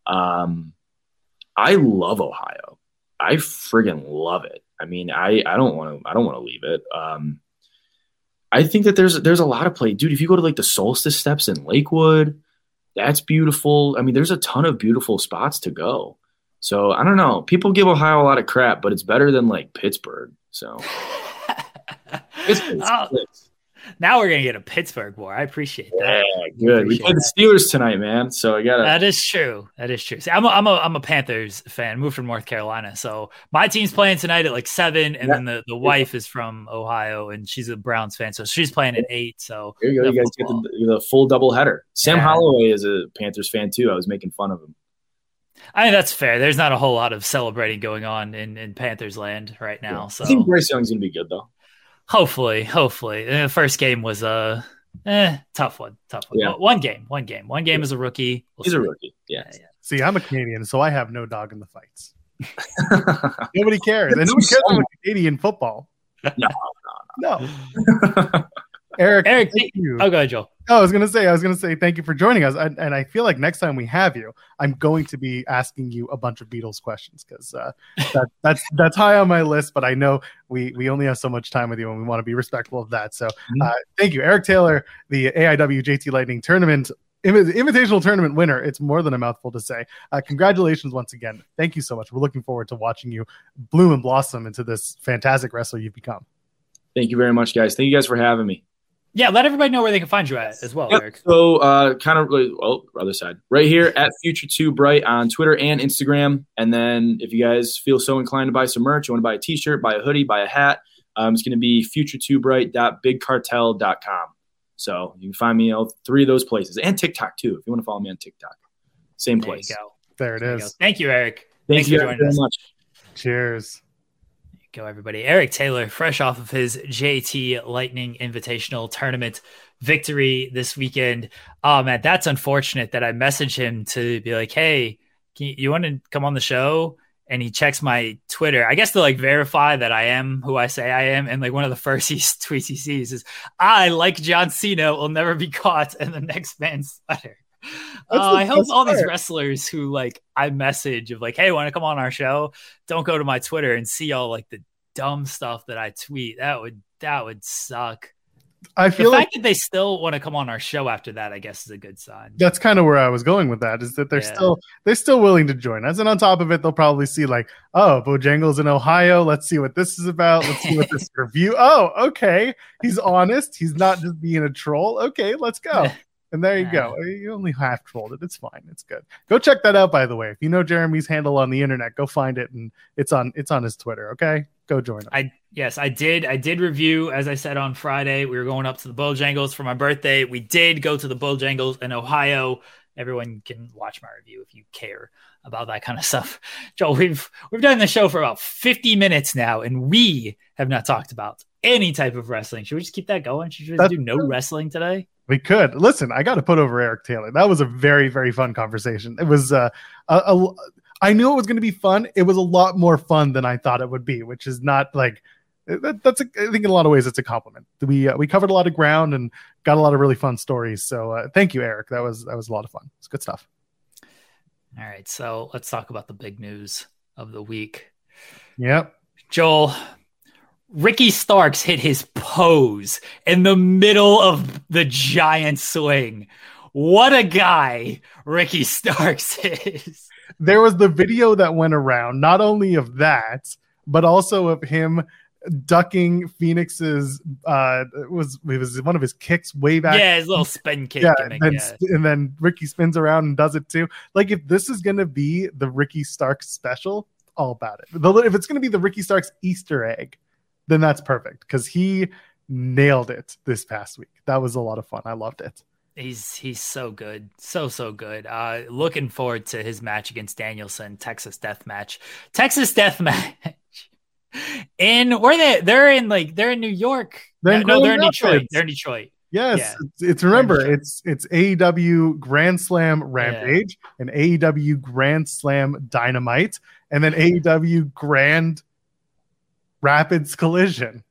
Um, I love Ohio. I friggin' love it. I mean, I I don't want to I don't want to leave it. Um, I think that there's there's a lot of play, dude. If you go to like the Solstice Steps in Lakewood, that's beautiful. I mean, there's a ton of beautiful spots to go. So I don't know. People give Ohio a lot of crap, but it's better than like Pittsburgh. So Pittsburgh's oh, now we're gonna get a Pittsburgh war. I appreciate that. Yeah, good. Appreciate we played the Steelers tonight, man. So I got to. That is true. That is true. See, I'm a, I'm a I'm a Panthers fan. Moved from North Carolina, so my team's playing tonight at like seven, and yeah. then the, the wife is from Ohio, and she's a Browns fan, so she's playing at eight. So there you go. You guys get the, the, full double header. Sam yeah. Holloway is a Panthers fan too. I was making fun of him. I mean that's fair. There's not a whole lot of celebrating going on in, in Panthers land right now. Yeah. So I think Bryce Young's gonna be good though. Hopefully, hopefully. The first game was a eh, tough one. Tough one. Yeah. one game. One game. One game as a rookie. We'll He's see. a rookie. Yeah. yeah. See, I'm a Canadian, so I have no dog in the fights. nobody cares. And nobody cares about Canadian football. No, no, no. no. Eric, Eric, thank you. Oh, go ahead, Joel. Oh, I was gonna say, I was gonna say, thank you for joining us, and, and, I feel like next time we have you, I'm going to be asking you a bunch of Beatles questions because uh, that, that's that's high on my list. But I know we we only have so much time with you, and we want to be respectful of that. So, mm-hmm. uh, thank you, Eric Taylor, the AIW JT Lightning Tournament Invitational Tournament winner. It's more than a mouthful to say. Uh, congratulations once again. Thank you so much. We're looking forward to watching you bloom and blossom into this fantastic wrestler you've become. Thank you very much, guys. Thank you guys for having me. Yeah, let everybody know where they can find you at as well, yep. Eric. So, uh, kind of, well, other side, right here at Future Two Bright on Twitter and Instagram. And then, if you guys feel so inclined to buy some merch, you want to buy a T-shirt, buy a hoodie, buy a hat, um, it's going to be future2bright.bigcartel.com. So you can find me all three of those places and TikTok too. If you want to follow me on TikTok, same there place. go. There it there is. Thank you, Eric. Thank Thanks you very us. much. Cheers go, everybody. Eric Taylor, fresh off of his JT Lightning Invitational Tournament victory this weekend. Oh man, that's unfortunate that I messaged him to be like, "Hey, you, you want to come on the show?" And he checks my Twitter, I guess to like verify that I am who I say I am. And like one of the first he, tweets he sees is, "I like John Cena will never be caught in the next man's sweater." Uh, I hope all part. these wrestlers who like I message of like, hey, want to come on our show? Don't go to my Twitter and see all like the dumb stuff that I tweet. That would that would suck. I feel the like fact that they still want to come on our show after that, I guess, is a good sign. That's kind of where I was going with that. Is that they're yeah. still they're still willing to join us, and on top of it, they'll probably see like, oh, Bojangles in Ohio. Let's see what this is about. Let's see what this review. Oh, okay, he's honest. He's not just being a troll. Okay, let's go. And there you go. You only half trolled it. It's fine. It's good. Go check that out. By the way, if you know Jeremy's handle on the internet, go find it, and it's on it's on his Twitter. Okay, go join him. I yes, I did. I did review as I said on Friday. We were going up to the Bojangles for my birthday. We did go to the Bojangles in Ohio. Everyone can watch my review if you care about that kind of stuff. Joel, we've we've done the show for about 50 minutes now, and we have not talked about any type of wrestling. Should we just keep that going? Should we just do no wrestling today? We could listen. I got to put over Eric Taylor. That was a very, very fun conversation. It was. Uh, a, a, I knew it was going to be fun. It was a lot more fun than I thought it would be, which is not like that, that's. A, I think in a lot of ways it's a compliment. We uh, we covered a lot of ground and got a lot of really fun stories. So uh, thank you, Eric. That was that was a lot of fun. It's good stuff. All right, so let's talk about the big news of the week. Yep. Joel, Ricky Starks hit his pose in the middle of the giant swing. What a guy Ricky Starks is. There was the video that went around, not only of that, but also of him ducking Fenix's uh was it was one of his kicks way back. Yeah, his little spin kick. Yeah, and, then, yeah. and then Ricky spins around and does it too. Like if this is gonna be the Ricky Starks special, all about it. If it's gonna be the Ricky Starks Easter egg, then that's perfect because he nailed it this past week. That was a lot of fun. I loved it. He's he's so good, so so good. Uh, looking forward to his match against Danielson, Texas Death Match, Texas Death Match. in where they they're in like they're in New York. They're no, they're in Detroit. They're in Detroit. Yes, yeah. it's, it's, remember it's it's AEW Grand Slam Rampage yeah. and AEW Grand Slam Dynamite, and then AEW Grand Rapids Collision.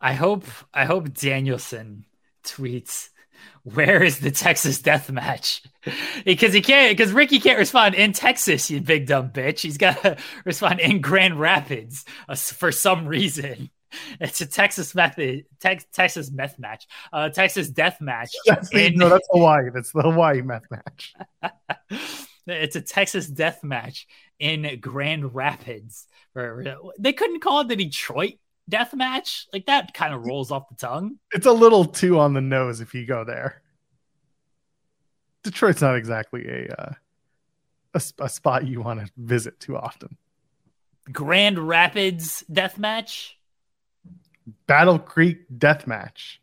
I hope I hope Danielson tweets where is the Texas death match? because he can't, because Ricky can't respond in Texas, you big dumb bitch. He's got to respond in Grand Rapids uh, for some reason. It's a Texas method, te- Texas meth match, uh, Texas death match. That's in- no, that's Hawaii. That's the Hawaii meth match. It's a Texas death match in Grand Rapids. They couldn't call it the Detroit death match. Like that kind of rolls off the tongue. It's a little too on the nose if you go there. Detroit's not exactly a uh, a, a spot you want to visit too often. Grand Rapids death match. Battle Creek death match.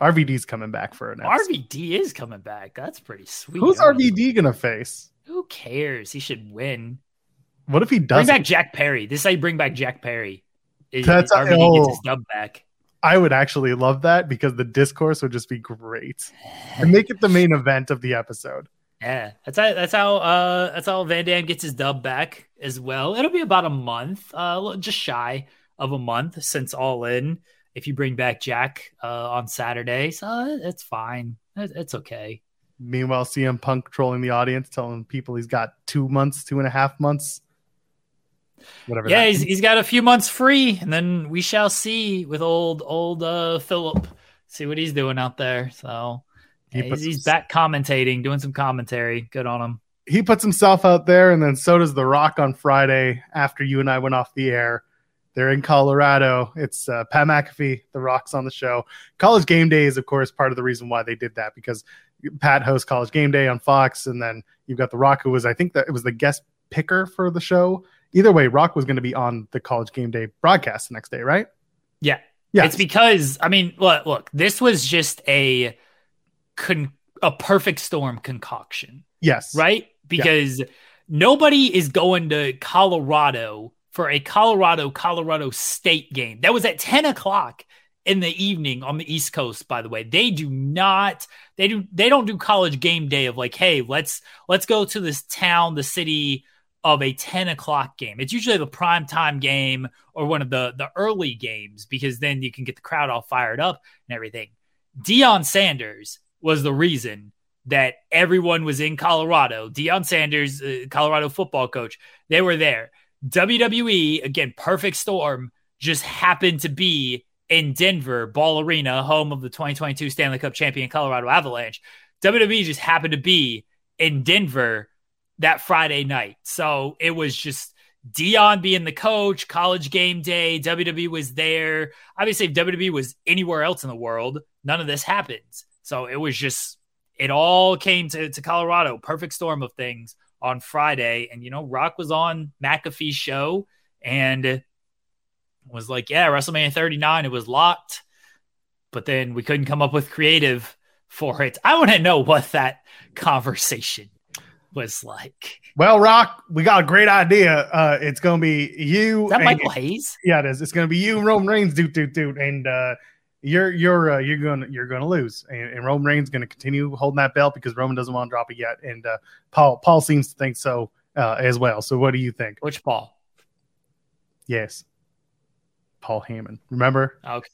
RVD's coming back for an episode. RVD is coming back. That's pretty sweet. Who's. RVD gonna face? Who cares? He should win. What if he does? Bring back Jack Perry. This is how you bring back Jack Perry. Is- That's- RVD oh. gets his dub back. I would actually love that because the discourse would just be great and make it the main event of the episode. Yeah, that's how that's how uh that's how Van Dam gets his dub back as well. It'll be about a month, uh, just shy of a month since All In. If you bring back Jack uh, on Saturday, so it's fine. It- It's okay. Meanwhile, CM Punk trolling the audience, telling people he's got two months, two and a half months, whatever. Yeah, he's, he's got a few months free, and then we shall see with old old uh, Philip. See what he's doing out there. So He yeah, he's, he's back commentating, doing some commentary. Good on him. he puts himself out there, and then so does The Rock on Friday after you and I went off the air. They're in Colorado. It's uh, Pat McAfee, The Rock's on the show. College Game Day is, of course, part of the reason why they did that because Pat hosts College Game Day on Fox, and then you've got The Rock, who was, I think, that it was the guest picker for the show. Either way, Rock was going to be on the College Game Day broadcast the next day, right? Yeah, Yeah, It's because I mean, look, look, this was just a con- a perfect storm concoction, yes, right? Because nobody is going to Colorado for a Colorado Colorado State game. That was at ten o'clock in the evening on the East Coast. By the way, they do not they do they don't do college game day of like, hey, let's let's go to this town, the city of a 10 o'clock game. It's usually the prime time game or one of the the early games because then you can get the crowd all fired up and everything. Deion Sanders was the reason that everyone was in Colorado. Deion Sanders, uh, Colorado football coach, they were there. WWE, again, perfect storm, just happened to be in Denver, Ball Arena, home of the 2022 Stanley Cup champion Colorado Avalanche. WWE just happened to be in Denver that Friday night. So it was just Deion being the coach, college game day, WWE was there. Obviously, if WWE was anywhere else in the world, none of this happens. So it was just, it all came to, to Colorado, perfect storm of things on Friday. And, you know, Rock was on McAfee's show and was like, yeah, WrestleMania 39, it was locked. But then we couldn't come up with creative for it. I want to know what that conversation was like. Well, Rock, we got a great idea. Uh, it's going to be you. Is that and- Michael Hayes? Yeah, it is. It's going to be you, and Roman Reigns, doot doot doot, and uh, you're you're uh, you're going you're going to lose, and, and Roman Reigns going to continue holding that belt because Roman doesn't want to drop it yet, and uh, Paul Paul seems to think so uh, as well. So, what do you think? Which Paul? Yes, Paul Heyman. Remember Okay.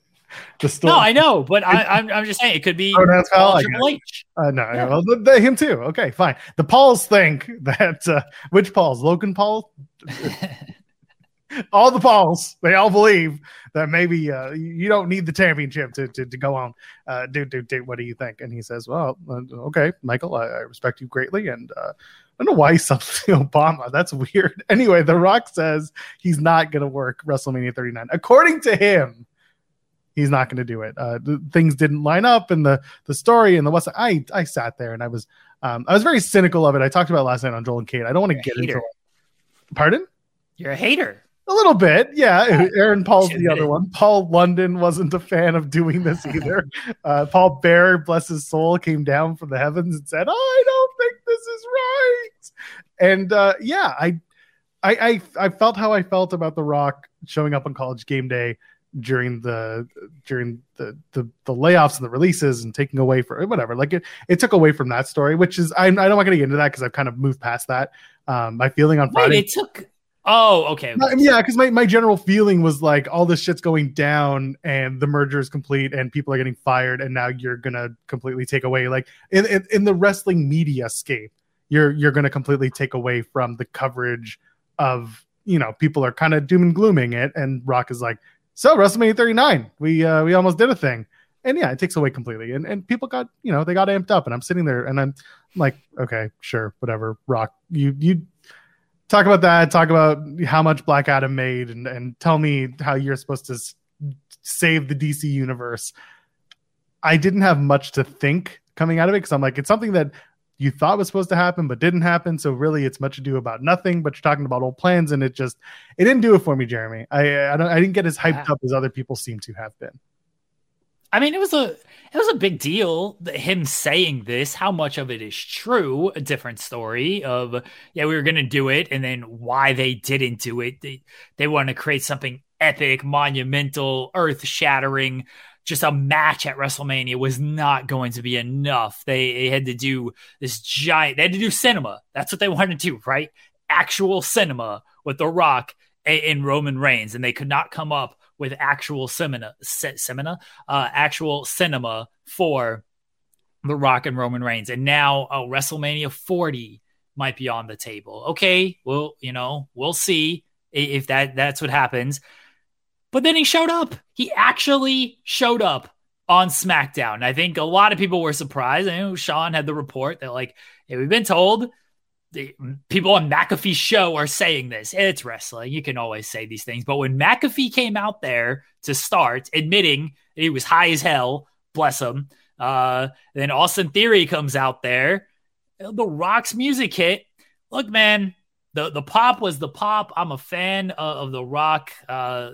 the story? No, I know, but I, I'm I'm just saying it could be Kyle? Paul I Triple H. Uh, no, Yeah. well, the, the- him too. Okay, fine. The Pauls think that uh, which Pauls? Logan Paul. all the Pauls, they all believe that maybe uh, you don't need the championship to, to, to go on. Uh, dude, dude, dude, what do you think? And he says, well, uh, okay, Michael, I, I respect you greatly. And uh, I don't know why he suddenly Obama. That's weird. Anyway, The Rock says he's not going to work WrestleMania 39. According to him, he's not going to do it. Uh, the, things didn't line up in the the story and the what's. I I sat there and I was um, I was very cynical of it. I talked about it last night on Joel and Kate. I don't want to get into it. Pardon? You're a hater. A little bit, yeah. Aaron Paul's the other one. Paul London wasn't a fan of doing this either. uh, Paul Bearer, bless his soul, came down from the heavens and said, oh, "I don't think this is right." And uh, yeah, I, I, I, I felt how I felt about The Rock showing up on College Game Day during the during the the, the layoffs and the releases and taking away for whatever. Like it, it took away from that story, which is I'm I don't want to get into that because I've kind of moved past that. Um, my feeling on Wait, Friday. it took Oh, okay. Yeah, because my, my general feeling was like all this shit's going down and the merger is complete and people are getting fired and now you're gonna completely take away like in in, in the wrestling media scape, you're you're gonna completely take away from the coverage of you know people are kind of doom and glooming it and Rock is like so WrestleMania 39 we uh, we almost did a thing and yeah it takes away completely and and people got you know they got amped up and I'm sitting there and I'm like okay sure whatever Rock you you talk about that talk about how much black adam made and, and tell me how you're supposed to s- save the dc universe. I didn't have much to think coming out of it because i'm like it's something that you thought was supposed to happen but didn't happen so really it's much ado about nothing but you're talking about old plans and it just it didn't do it for me jeremy. I i, don't, I didn't get as hyped up as other people seem to have been I mean, it was a it was a big deal. that Him saying this, how much of it is true? A different story of yeah, we were gonna do it, and then why they didn't do it. They they want to create something epic, monumental, earth shattering. Just a match at WrestleMania was not going to be enough. They, they had to do this giant. They had to do cinema. That's what they wanted to do, right? Actual cinema with The Rock and, and Roman Reigns, and they could not come up with actual cinema, cinema, uh, actual cinema for The Rock and Roman Reigns. And now oh, WrestleMania 40 might be on the table. Okay, well, you know, we'll see if that that's what happens. But then he showed up. He actually showed up on SmackDown. I think a lot of people were surprised. I know Sean had the report that like, hey, we've been told the people on McAfee's show are saying this. It's wrestling. You can always say these things. But when McAfee came out there to start, admitting he was high as hell, bless him. Uh, then Austin Theory comes out there. The Rock's music hit. Look, man, the the pop was the pop. I'm a fan of, of the Rock. Uh,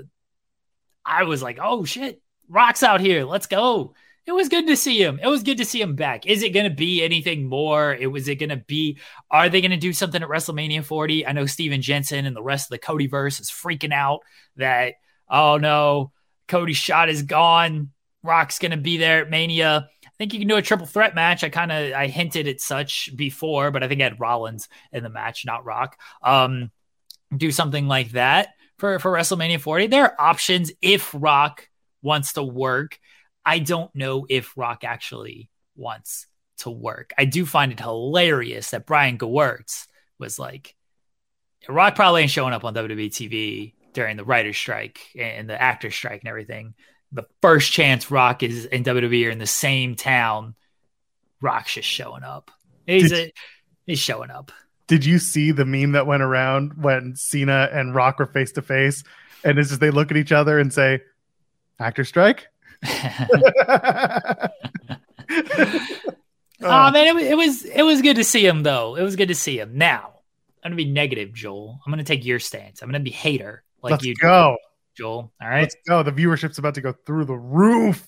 I was like, oh shit, Rock's out here. Let's go. It was good to see him. It was good to see him back. Is it going to be anything more? It was it going to be? Are they going to do something at WrestleMania 40? I know Steven Jensen and the rest of the Cody verse is freaking out that oh no, Cody's shot is gone. Rock's going to be there at Mania. I think you can do a triple threat match. I kind of I hinted at such before, but I think I had Rollins in the match, not Rock. Um, do something like that for for WrestleMania 40. There are options if Rock wants to work. I don't know if Rock actually wants to work. I do find it hilarious that Brian Gewirtz was like, Rock probably ain't showing up on WWE TV during the writer's strike and the actor strike and everything. The first chance Rock is in WWE or in the same town, Rock's just showing up. He's a, he's showing up. did you see the meme that went around when Cena and Rock were face to face? And it's just they look at each other and say, "Actor strike." Oh man, it, wa- it was it was good to see him though. It was good to see him. Now I'm gonna be negative, Joel. I'm gonna take your stance. I'm gonna be hater like Let's you, do, go. Joel. All right. Let's go. The viewership's about to go through the roof.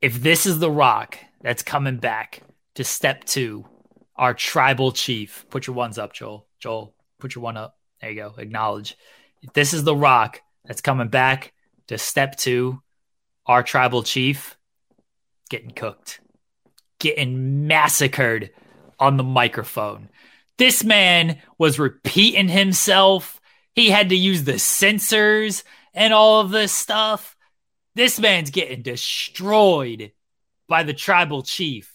if this is the Rock that's coming back to step two, our tribal chief, put your ones up, Joel. Joel, put your one up. There you go. Acknowledge. If this is the Rock that's coming back to step two, our tribal chief getting cooked, getting massacred on the microphone. This man was repeating himself. He had to use the censors and all of this stuff. This man's getting destroyed by the tribal chief.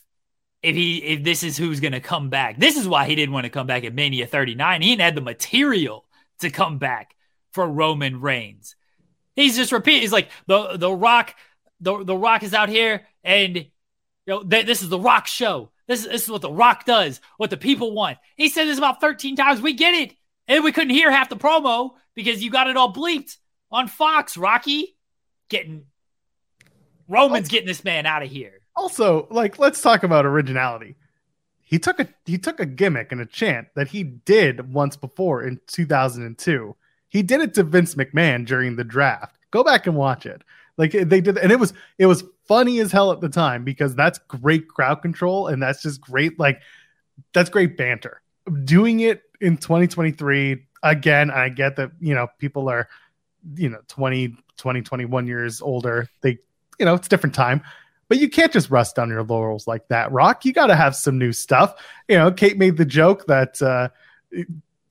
If he if this is who's gonna come back. This is why he didn't want to come back at Mania 39. He didn't have the material to come back for Roman Reigns. He's just repeating. He's like the the Rock, the the Rock is out here, and you know th- this is the Rock show. This, is this is what the Rock does. What the people want. He said this about 13 times. We get it, and we couldn't hear half the promo because you got it all bleeped on Fox. Rocky getting Roman's oh. getting this man out of here. Also, like, let's talk about originality. He took a he took a gimmick and a chant that he did once before in 2002. He did it to Vince McMahon during the draft. Go back and watch it. Like they did, and it was it was funny as hell at the time because that's great crowd control and that's just great like that's great banter. Doing it in 2023 again, I get that you know people are you know 20 20 21 years older. They you know it's a different time but you can't just rust on your laurels like that rock you got to have some new stuff you know kate made the joke that uh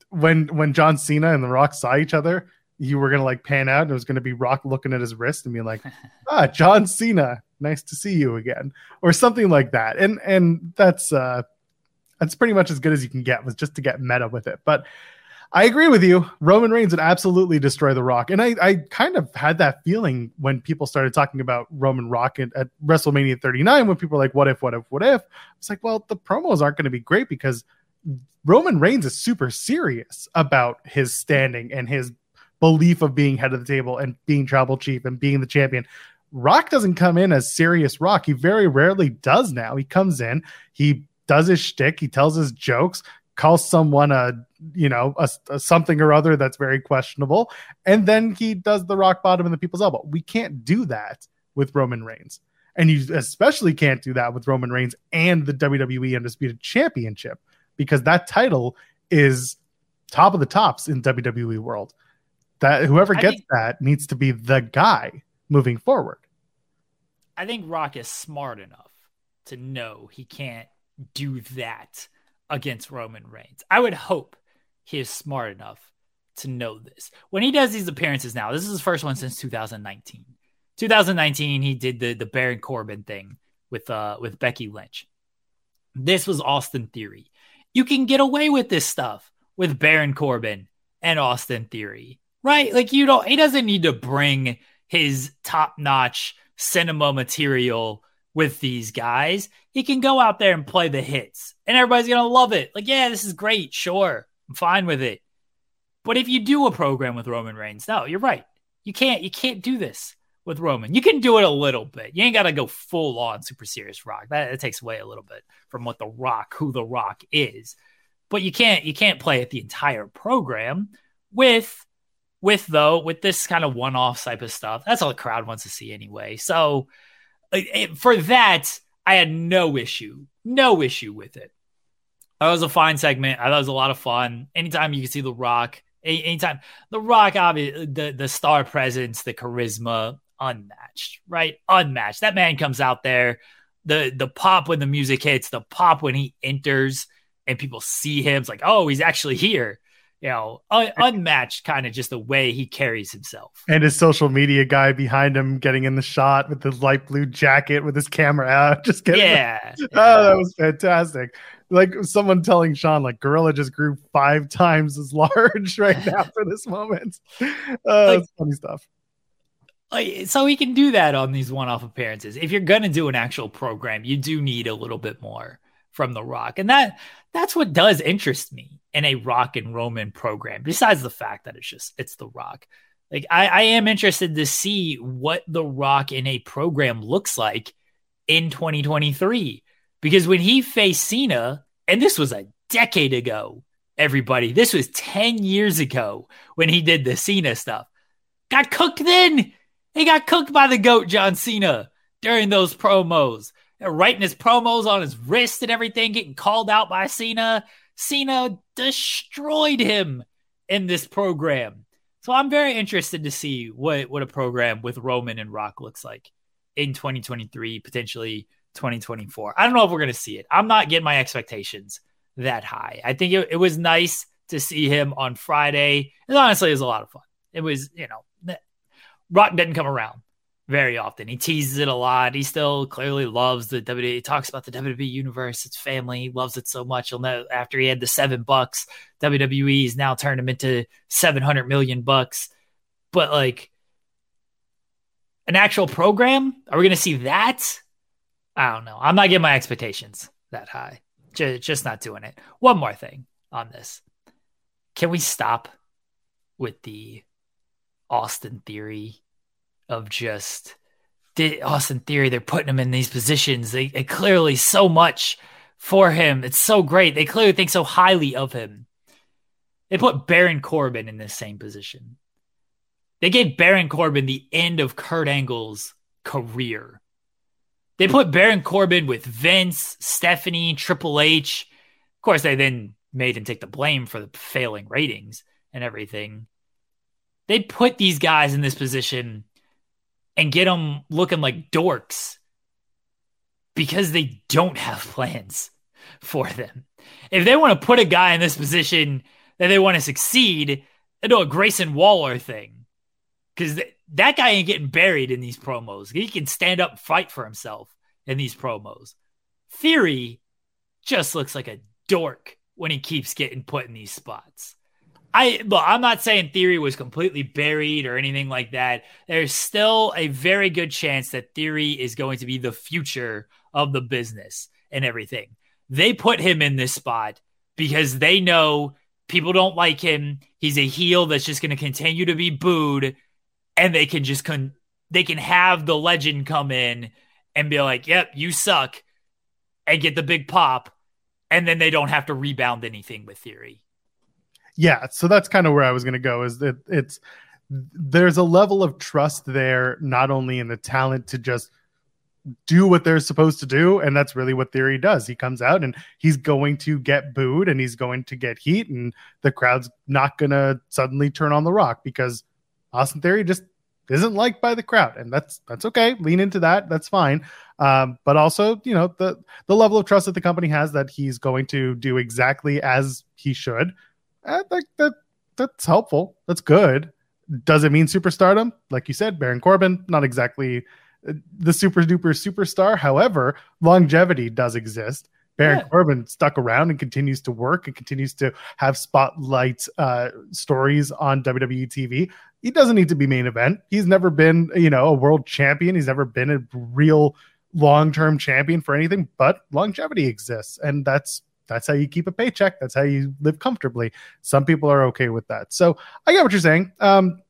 when when John Cena and The Rock saw each other, you were gonna like pan out and it was gonna be Rock looking at his wrist and being like, "Ah, John Cena, nice to see you again," or something like that. And and that's uh that's pretty much as good as you can get was just to get meta with it. But I agree with you. Roman Reigns would absolutely destroy The Rock. And I, I kind of had that feeling when people started talking about Roman Rock at, at WrestleMania 39, when people were like, what if, what if, what if? It's like, well, the promos aren't going to be great because Roman Reigns is super serious about his standing and his belief of being head of the table and being tribal chief and being the champion. Rock doesn't come in as serious Rock. He very rarely does now. He comes in, he does his shtick, he tells his jokes, calls someone a you know a, a, something or other that's very questionable, and then he does the rock bottom in the people's elbow. We can't do that with Roman Reigns, and you especially can't do that with Roman Reigns and the WWE Undisputed Championship because that title is top of the tops in WWE world. That whoever gets think, that needs to be the guy moving forward. I think Rock is smart enough to know he can't do that against Roman Reigns. I would hope he is smart enough to know this. When he does these appearances now, this is his first one since 2019. 2019, he did the the Baron Corbin thing with uh with Becky Lynch. This was Austin Theory. You can get away with this stuff with Baron Corbin and Austin Theory, right? Like you don't. He doesn't need to bring his top notch cinema material with these guys, he can go out there and play the hits and everybody's to love it. Like, yeah, this is great. Sure. I'm fine with it. But if you do a program with Roman Reigns, no, you're right. You can't, you can't do this with Roman. You can do it a little bit. You ain't got to go full on super serious rock. That, that takes away a little bit from what the rock, who the rock is. But you can't, you can't play it the entire program with, with though, with this kind of one off type of stuff. That's all the crowd wants to see anyway. So, for that, I had no issue, no issue with it. That was a fine segment. I thought it was a lot of fun. Anytime you can see The Rock, anytime The Rock, obviously the the star presence, the charisma, unmatched, right? Unmatched. That man comes out there, the the pop when the music hits, the pop when he enters, and people see him. It's like, oh, he's actually here you know, un- unmatched kind of just the way he carries himself. And his social media guy behind him getting in the shot with the light blue jacket with his camera out. Just getting yeah. The- oh, that was fantastic. Like someone telling Sean, like Gorilla just grew five times as large right now for this moment. Uh, like, funny stuff. So he can do that on these one-off appearances. If you're gonna do an actual program, you do need a little bit more from The Rock, and that that's what does interest me in a Rock and Roman program. Besides the fact that it's just it's The Rock, like I, I am interested to see what The Rock in a program looks like in 2023 because when he faced Cena, and this was a decade ago, everybody, this was 10 years ago when he did the Cena stuff. Got cooked then. He got cooked by the GOAT John Cena during those promos writing his promos on his wrist and everything, getting called out by Cena. Cena destroyed him in this program. So I'm very interested to see what, what a program with Roman and Rock looks like in 2023, potentially 2024. I don't know if we're going to see it. I'm not getting my expectations that high. I think it, it was nice to see him on Friday. And honestly, it was a lot of fun. It was, you know, Rock didn't come around very often. He teases it a lot. He still clearly loves the WWE. He talks about the WWE universe, its family. He loves it so much. You'll know after he had the seven bucks, WWE's now turned him into 700 million bucks. But like an actual program, are we going to see that? I don't know. I'm not getting my expectations that high. Just, just not doing it. One more thing on this. Can we stop with the Austin theory of just Austin Theory. They're putting him in these positions. They, they clearly so much for him. It's so great. They clearly think so highly of him. They put Baron Corbin in this same position. They gave Baron Corbin the end of Kurt Angle's career. They put Baron Corbin with Vince, Stephanie, Triple H. Of course, they then made him take the blame for the failing ratings and everything. They put these guys in this position and get them looking like dorks because they don't have plans for them. If they want to put a guy in this position that they want to succeed, they do a Grayson Waller thing. Because th- that guy ain't getting buried in these promos. He can stand up and fight for himself in these promos. Theory just looks like a dork when he keeps getting put in these spots. I look, I'm not saying Theory was completely buried or anything like that. There's still a very good chance that Theory is going to be the future of the business and everything. They put him in this spot because they know people don't like him. He's a heel that's just going to continue to be booed, and they can just con- they can have the legend come in and be like, "Yep, you suck," and get the big pop, and then they don't have to rebound anything with Theory yeah so that's kind of where i was going to go is that it's there's a level of trust there not only in the talent to just do what they're supposed to do and that's really what theory does. He comes out and he's going to get booed and he's going to get heat and the crowd's not going to suddenly turn on the rock because austin theory just isn't liked by the crowd and that's that's okay. Lean into that. That's fine. Um, but also you know the the level of trust that the company has that he's going to do exactly as he should I think that that's helpful. That's good. Does it mean superstardom? Like you said, Baron Corbin, not exactly uh, the super duper superstar. However, longevity does exist. Baron yeah. Corbin stuck around and continues to work and continues to have spotlight uh, stories on WWE TV. He doesn't need to be main event. He's never been, you know, a world champion. He's never been a real long-term champion for anything, but longevity exists, and that's that's how you keep a paycheck. That's how you live comfortably. Some people are okay with that. So I get what you're saying. Um,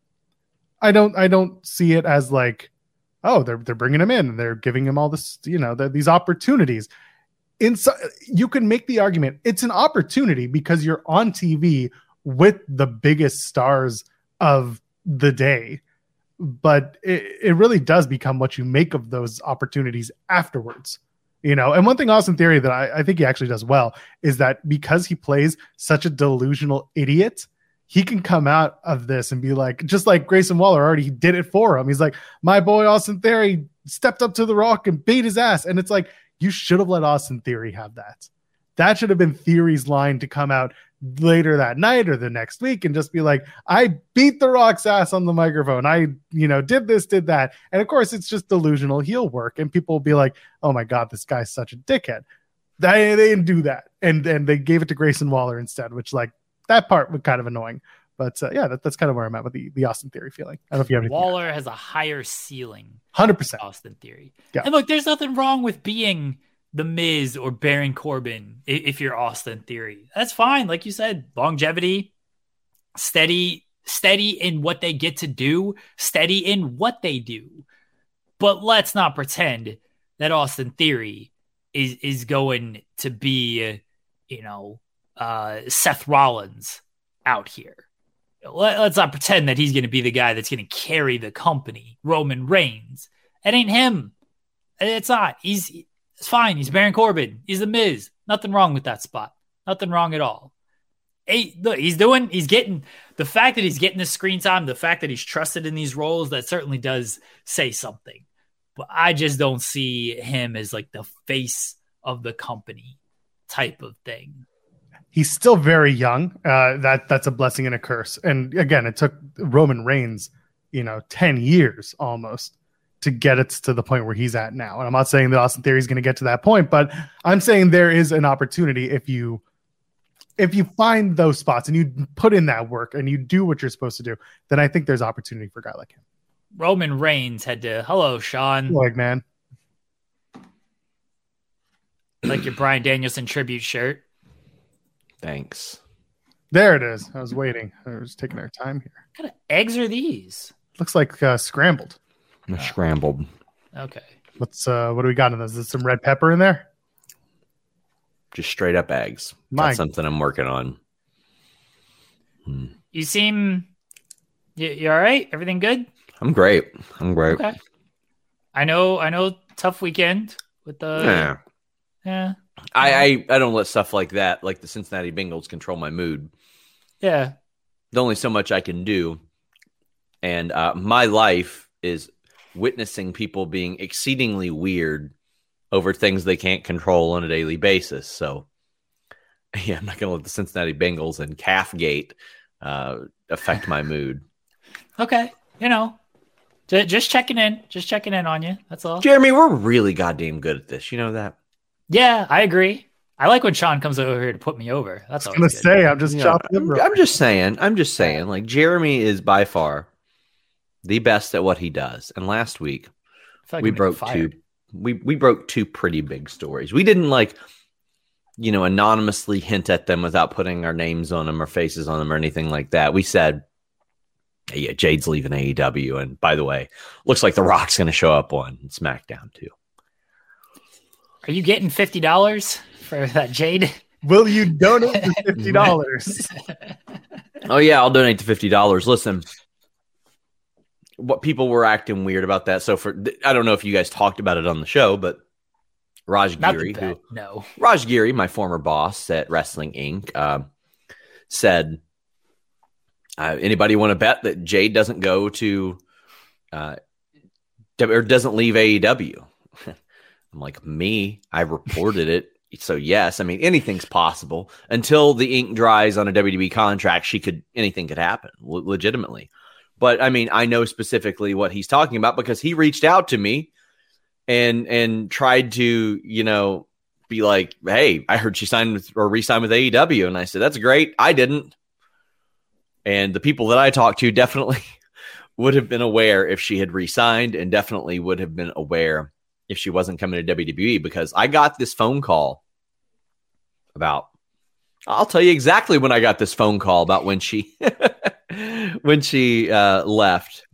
I don't I don't see it as like, oh, they're they're bringing him in and they're giving him all this, you know, these opportunities. In so, you can make the argument it's an opportunity because you're on TV with the biggest stars of the day. But it, it really does become what you make of those opportunities afterwards. You know, and one thing Austin Theory that I, I think he actually does well is that because he plays such a delusional idiot, he can come out of this and be like, just like Grayson Waller already did it for him. He's like, my boy Austin Theory stepped up to the rock and beat his ass. And it's like, you should have let Austin Theory have that. That should have been Theory's line to come out later that night or the next week and just be like, I beat the Rock's ass on the microphone. I, you know, did this, did that. And of course, it's just delusional heel work. And people will be like, oh my God, this guy's such a dickhead. They, they didn't do that. And and they gave it to Grayson Waller instead, which like that part was kind of annoying. But uh, yeah, that, that's kind of where I'm at with the, the Austin Theory feeling. I don't know if you have Waller has a higher ceiling. 100%. Austin Theory. Yeah. And look, there's nothing wrong with being – the Miz or Baron Corbin if you're Austin Theory. That's fine. Like you said, longevity, steady, steady in what they get to do, steady in what they do. But let's not pretend that Austin Theory is is going to be, you know, uh, Seth Rollins out here. Let, let's not pretend that he's going to be the guy that's going to carry the company. Roman Reigns. It ain't him. It's not. He's it's fine. He's Baron Corbin. He's the Miz. Nothing wrong with that spot. Nothing wrong at all. Hey, look, he's doing, he's getting the fact that he's getting the screen time, the fact that he's trusted in these roles, that certainly does say something. But I just don't see him as like the face of the company type of thing. He's still very young. Uh, that that's a blessing and a curse. And again, it took Roman Reigns, you know, ten years almost to get it to the point where he's at now. And I'm not saying that Austin Theory is going to get to that point, but I'm saying there is an opportunity if you if you find those spots and you put in that work and you do what you're supposed to do, then I think there's opportunity for a guy like him. Roman Reigns had to hello Sean. Like man. Like your Bryan Danielson tribute shirt. Thanks. There it is. I was waiting. I was taking our time here. What kind of eggs are these? Looks like uh, scrambled. Scrambled. Okay. What's uh what do we got in this? Is there some red pepper in there? Just straight up eggs. My... That's something I'm working on. Hmm. You seem you, you all right? Everything good? I'm great. I'm great. Okay. I know I know tough weekend with the Yeah. Yeah. I, I I don't let stuff like that, like the Cincinnati Bengals, control my mood. Yeah. There's only so much I can do. And uh, my life is witnessing people being exceedingly weird over things they can't control on a daily basis. So Yeah, I'm not going to let the Cincinnati Bengals and Calfgate uh, affect my mood. Okay, you know, j- just checking in, just checking in on you. That's all. Jeremy, we're really goddamn good at this. You know that? Yeah, I agree. I like when Sean comes over here to put me over. That's I always was good. gonna say I'm just Yeah, chopping I'm, him. I'm just saying. I'm just saying. Like Jeremy is by far the best at what he does. And last week like we broke two. We we broke two pretty big stories. We didn't like, you know, anonymously hint at them without putting our names on them or faces on them or anything like that. We said, hey, "Yeah, Jade's leaving AEW." And by the way, looks like The Rock's going to show up on SmackDown too. Are you getting fifty dollars for that Jade? Will you donate the fifty dollars? Oh yeah, I'll donate the fifty dollars. Listen, what people were acting weird about that. So for I don't know if you guys talked about it on the show, but Raj Giri, who. No. Raj Giri, my former boss at Wrestling Inc., uh, said, uh, "Anybody want to bet that Jade doesn't go to uh, or doesn't leave AEW?" I'm like, "Me, I reported it." So yes, I mean anything's possible until the ink dries on a WWE contract. She could anything could happen le- legitimately, but I mean I know specifically what he's talking about because he reached out to me and and tried to you know be like, hey, I heard she signed with or re-signed with AEW, and I said that's great. I didn't, and the people that I talked to definitely would have been aware if she had re-signed, and definitely would have been aware if she wasn't coming to WWE because I got this phone call about. I'll tell you exactly when I got this phone call about when she when she uh, left.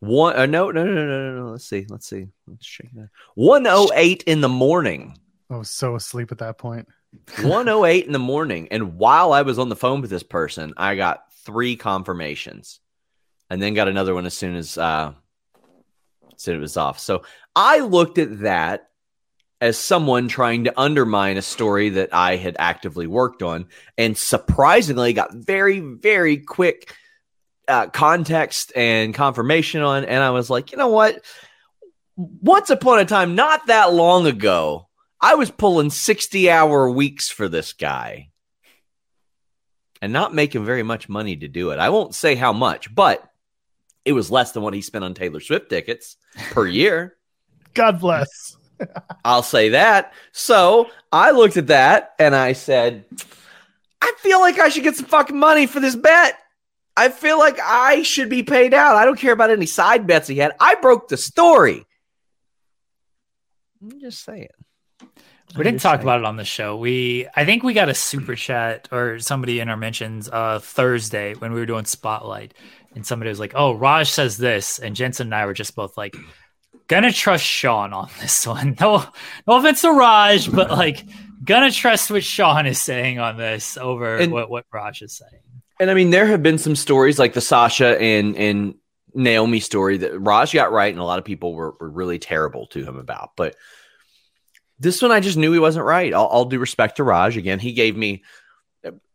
One uh, no, no no no no no. Let's see. Let's see. Let's check that. One oh eight in the morning. I was so asleep at that point. 108 in the morning. And while I was on the phone with this person, I got three confirmations and then got another one as soon as uh as soon as it was off. So I looked at that as someone trying to undermine a story that I had actively worked on and surprisingly got very, very quick uh, context and confirmation on. And I was like, you know what? Once upon a time, not that long ago, I was pulling 60 hour weeks for this guy and not making very much money to do it. I won't say how much, but it was less than what he spent on Taylor Swift tickets per year. God bless. I'll say that. So I looked at that and I said, I feel like I should get some fucking money for this bet. I feel like I should be paid out. I don't care about any side bets he had. I broke the story. I'm just saying. We didn't talk about it on the show. We, I think we got a super chat or somebody in our mentions uh Thursday when we were doing Spotlight, and somebody was like, "Oh, Raj says this," and Jensen and I were just both like, "Gonna trust Sean on this one." No, no offense to Raj, but like, gonna trust what Sean is saying on this over And- what what Raj is saying. And I mean, there have been some stories like the Sasha and and Naomi story that Raj got right, and a lot of people were, were really terrible to him about. But this one, I just knew he wasn't right. All, all due respect to Raj, again, he gave me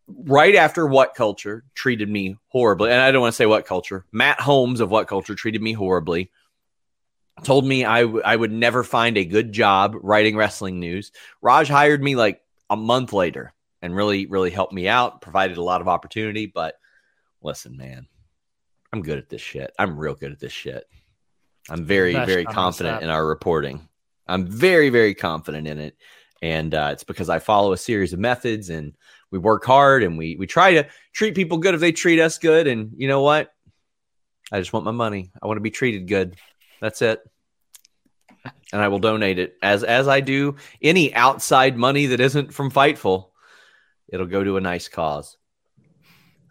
right after What Culture treated me horribly, and I don't want to say What Culture. Matt Holmes of What Culture treated me horribly. Told me I, w- I would never find a good job writing wrestling news. Raj hired me like a month later and really, really helped me out, provided a lot of opportunity. But listen, man, I'm good at this shit. I'm real good at this shit. I'm very, Best very confident in our reporting. I'm very, very confident in it. And uh, it's because I follow a series of methods and we work hard and we we try to treat people good if they treat us good. And you know what? I just want my money. I want to be treated good. That's it. And I will donate it as as I do any outside money that isn't from Fightful. It'll go to a nice cause.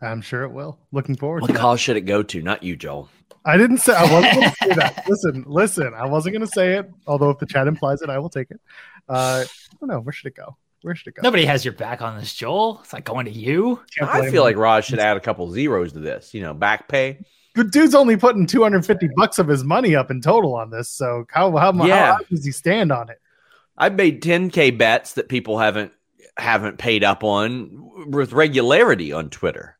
I'm sure it will. Looking forward What to that. cause should it go to? Not you, Joel. I didn't say I wasn't going to say that. Listen, listen. I wasn't going to say it. Although if the chat implies it, I will take it. Uh, I don't know. Where should it go? Where should it go? Nobody has your back on this, Joel. It's not going to you. I feel him. like Raj should add a couple zeros to this. You know, back pay. The dude's only putting 250 bucks of his money up in total on this. So how how, how, Yeah. how does he stand on it? I've made 10k bets that people haven't haven't paid up on with regularity on Twitter.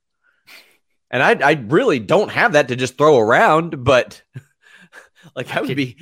And I I really don't have that to just throw around, but like I would be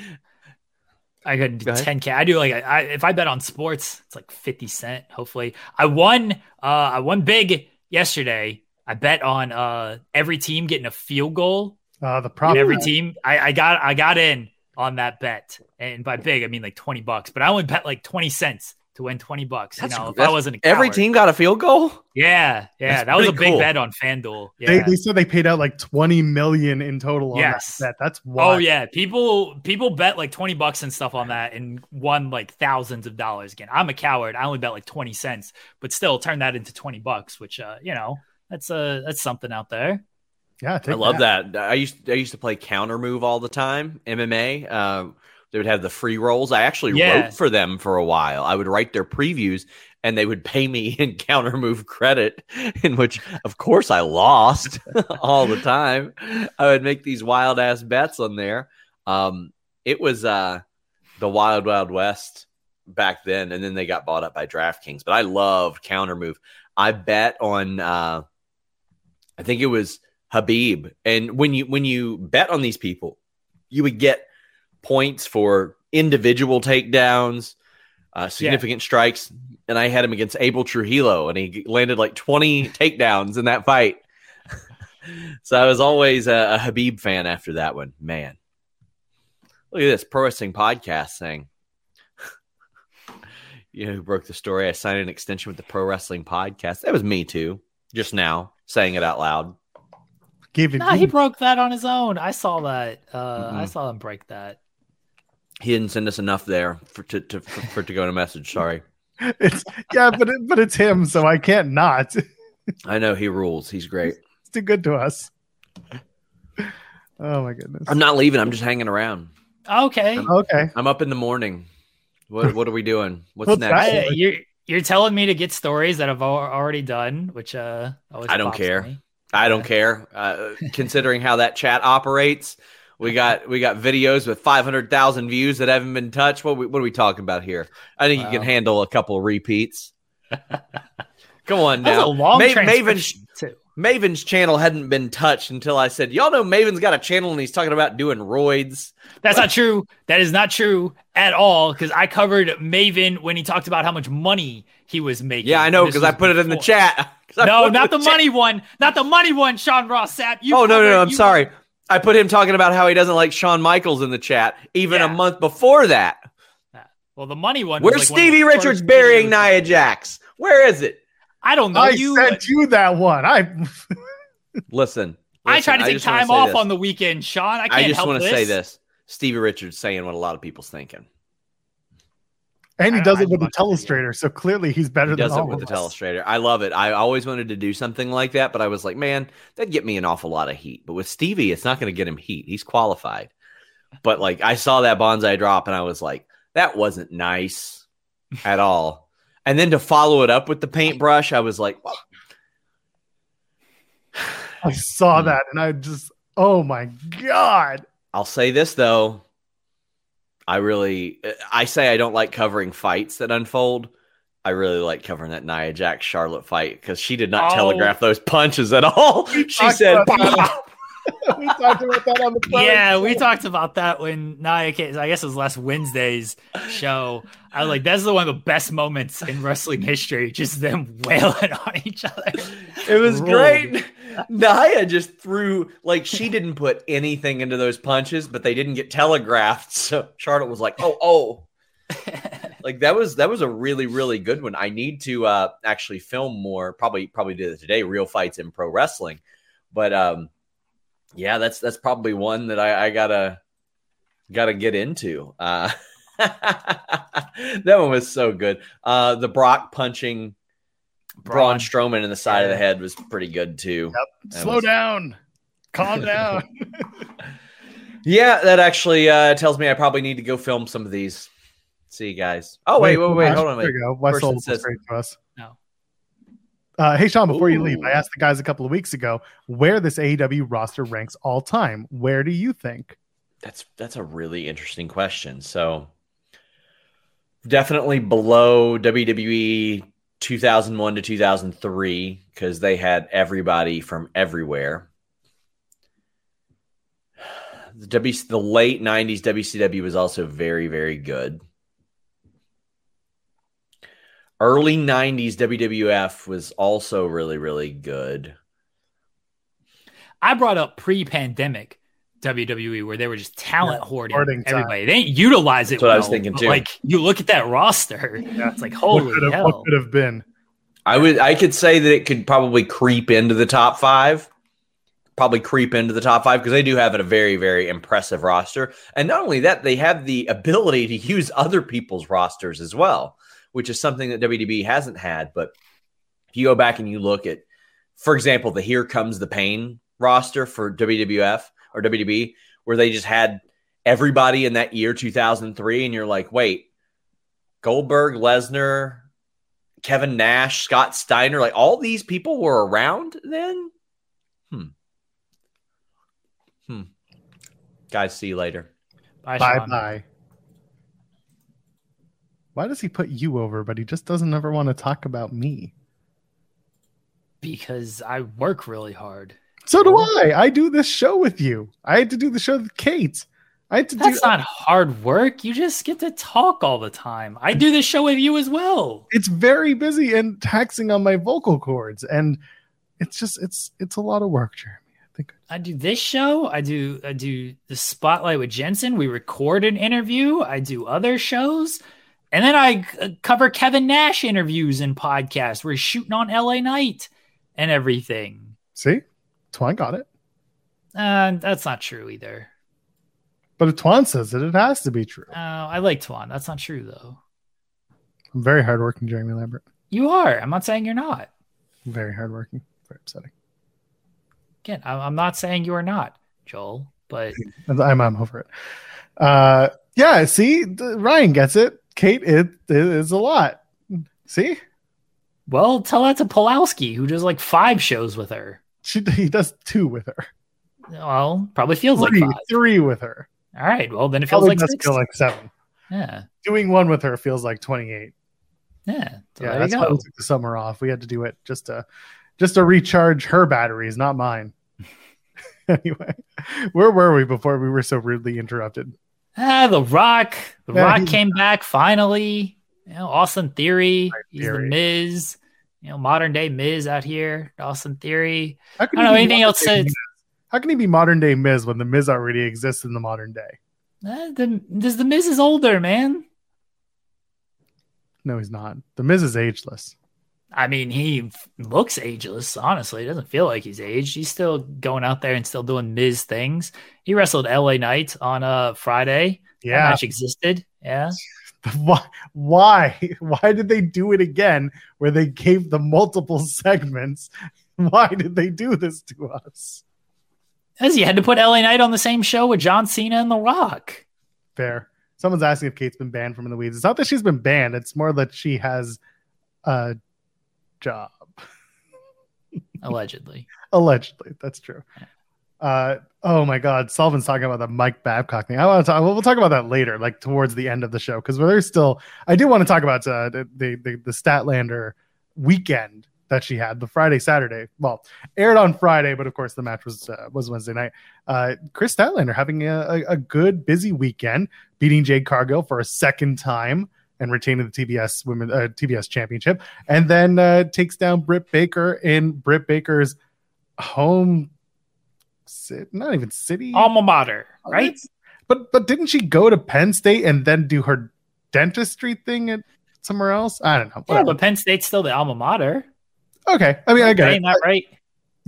I could do Go ahead. 10k. I do like I, if I bet on sports, it's like 50 cent. Hopefully, I won. Uh, I won big yesterday. I bet on uh every team getting a field goal. Uh, the problem. every team, I, I got I got in on that bet, and by big I mean like 20 bucks. But I only bet like 20 cents to win 20 bucks. That's- you know, if that's- I wasn't a Every team got a field goal. Yeah, yeah, That's that was a big cool. bet on FanDuel. Yeah. They, they said they paid out like 20 million in total on Yes. that bet. That's Oh yeah, people people bet like twenty bucks and stuff on that and won like thousands of dollars. Again, I'm a coward. I only bet like twenty cents, but still turn that into twenty bucks, which uh, you know, that's uh that's something out there. Yeah, I love that. I used I used to play counter move all the time. MMA. Um, they would have the free rolls. I actually Yeah. wrote for them for a while. I would write their previews, and they would pay me in counter move credit. In which, of course, I lost all the time. I would make these wild ass bets on there. Um, it was uh, the wild wild west back then, and then they got bought up by DraftKings. But I loved counter move. I bet on. Uh, I think it was Khabib. And when you when you bet on these people, you would get points for individual takedowns, uh, significant strikes. And I had him against Abel Trujillo, and he landed like twenty takedowns in that fight. so I was always a, a Khabib fan after that one. Man, look at this pro wrestling podcast thing. You know who broke the story? I signed an extension with the pro wrestling podcast. That was me too, just now saying it out loud. Gave it. Nah, he broke that on his own. I saw that. Uh, I Mhm. saw him break that. He didn't send us enough there for to, to for, for to go in a message. Sorry. it's yeah, but it, but it's him, so I can't not. I know he rules. He's great. too good to us. Oh my goodness. I'm not leaving. I'm just hanging around. Okay, Okay. I'm up in the morning. What what are we doing? What's, What's next? I, you're you're telling me to get stories that I've already done, which uh, always I don't care. I don't care. Uh, considering how that chat operates, we got we got videos with 500,000 views that haven't been touched. What we, what are we talking about here? I think you can handle a couple of repeats. Come on now. a long Ma- Maven's transcription too. Maven's channel hadn't been touched until I said, "Y'all know Maven's got a channel and he's talking about doing roids." That's not true. That is not true at all. Because I covered Maven when he talked about how much money he was making. Yeah, I know because I put it in the chat. No, not the chat. money one. Not the money one. Sean Ross Sapp. You Oh no, no, no! I'm sorry. I put him talking about how he doesn't like Shawn Michaels in the chat even a month before that. Well, the money one. was Where's like one the Stevie first Richards burying. Nia Jax? Where is it? I don't know. I you. sent you that one. I Listen, I listen, try to take time off this. on the weekend, Sean. I can't I just help want to say this: Stevie Richards saying what a lot of people's thinking. and he does it with the watched telestrator, so clearly he's better He than does it with of the us. telestrator. I love it. I always wanted to do something like that, but I was like, man, that'd get me an awful lot of heat. But with Stevie, it's not going to get him heat. He's qualified. But like, I saw that banzai drop, and I was like, that wasn't nice at all. And then to follow it up with the paintbrush, I was like, I saw Hmm. that, and I just, oh my god! I'll say this though. I really, I say I don't like covering fights that unfold. I really like covering that Nia Jax Charlotte fight because she did not Oh. telegraph those punches at all. She said. We talked about that on the Friday Yeah, we talked about that when Nia came. I guess it was last Wednesday's show. I was like, that's the one of the best moments in wrestling history. Just them wailing on each other. It was Ruled. great. Nia just threw like she didn't put anything into those punches, but they didn't get telegraphed. So Charlotte was like, "Oh, oh." like that was that was a really really good one. I need to uh actually film more. Probably probably do that today. Real fights in pro wrestling, but um, yeah, that's that's probably one that I, I gotta gotta get into. Uh, that one was so good. Uh, the Brock punching Braun Braun. Strowman in the side of the head was pretty good too. That Slow was- down, calm down. Yeah, that actually uh, tells me I probably need to go film some of these. See you guys. Oh wait, wait, wait, hold on. There Wait. you go. West says- to us. No. Uh, hey Sean, before you leave, I asked the guys a couple of weeks ago where this AEW roster ranks all time. Where do you think? That's that's a really interesting question. So definitely below WWE 2001 to 2003 because they had everybody from everywhere. The W the late '90s WCW was also very very good. Early '90s WWF was also really really good. I brought up pre-pandemic WWE where they were just talent Yeah, hoarding hoarding everybody. They didn't utilize it. That's what I was thinking, too. Like you look at that roster, yeah. it's like holy what could have, hell. what could have been? I would I could say that it could probably creep into the top five. Probably creep into the top five because they do have a very, very impressive roster. And not only that, they have the ability to use other people's rosters as well, which is something that WDB hasn't had. But if you go back and you look at, for example, the Here Comes the Pain roster for WWF or WDB, where they just had everybody in that year 2003, and you're like, wait, Goldberg, Lesnar, Kevin Nash, Scott Steiner, like all these people were around then. Hmm. Hmm. Guys, see you later. Bye, Bye bye. Why does he put you over, but he just doesn't ever want to talk about me? Because I work really hard. So do I. I do this show with you. I had to do the show with Kate. I had to That's do. not hard work. You just get to talk all the time. I do this show with you as well. it's very busy and taxing on my vocal cords, and it's just it's it's a lot of work, Jeremy. I think I do this show. I do I do the spotlight with Jensen. We record an interview. I do other shows. And then I uh, cover Kevin Nash interviews and podcasts. We're shooting on LA Knight and everything. see, Twan got it. Uh, that's not true either. But if Twan says it, it has to be true. Uh, I like Tuan. That's not true though. I'm very hardworking, Jeremy Lambert. You are. I'm not saying you're not. Very hardworking. Very upsetting. Again, I'm not saying you are not, Joel. But I'm I'm over it. Uh, yeah. See, the- Ryan gets it. Kate, it, it is a lot. See, well, tell that to Pulowski, who does like five shows with her. she he does two with her. Well, probably feels Three, like five. three with her. All right. Well, then it feels Probably like six. feel like seven. yeah. Doing one with her feels like 28. Yeah. So yeah, that's why we took the summer off. We had to do it just to just to recharge her batteries, not mine. anyway, where were we before we were so rudely interrupted? Ah, The Rock. The Yeah, Rock came back finally. You know, Austin Theory. He's the Miz. You know, modern day Miz out here. Austin Theory. How can I don't know anything else. Miz? How can he be modern day Miz when the Miz already exists in the modern day? Eh, the, this, the Miz is older, man. No, he's not. The Miz is ageless. I mean, he looks ageless. Honestly, it doesn't feel like he's aged. He's still going out there and still doing Miz things. He wrestled LA Knight on a Friday. That Yeah. match existed. Yeah. Why? Why? Why did they do it again? Where they gave the multiple segments? Why did they do this to us? As you had to put LA Knight on the same show with John Cena and The Rock. Fair. Someone's asking if Kate's been banned from In the Weeds. It's not that she's been banned. It's more that she has a job. Allegedly. Allegedly, that's true. Uh, oh my God, Sullivan's talking about the Mike Babcock thing. I want to talk. We'll talk about that later, like towards the end of the show, because we're there's still. I do want to talk about uh, the, the the the Statlander weekend that she had, the Friday Saturday. Well, aired on Friday, but of course the match was uh, was Wednesday night. Uh, Kris Statlander having a, a, a good busy weekend, beating Jade Cargill for a second time and retaining the TBS women uh, TBS championship, and then uh, takes down Britt Baker in Britt Baker's home sit not even city Alma mater, right? but but didn't she go to penn state and then do her dentistry thing at somewhere else i don't know Yeah, but Penn State's still the alma mater. okay i mean i get Right, it Not right.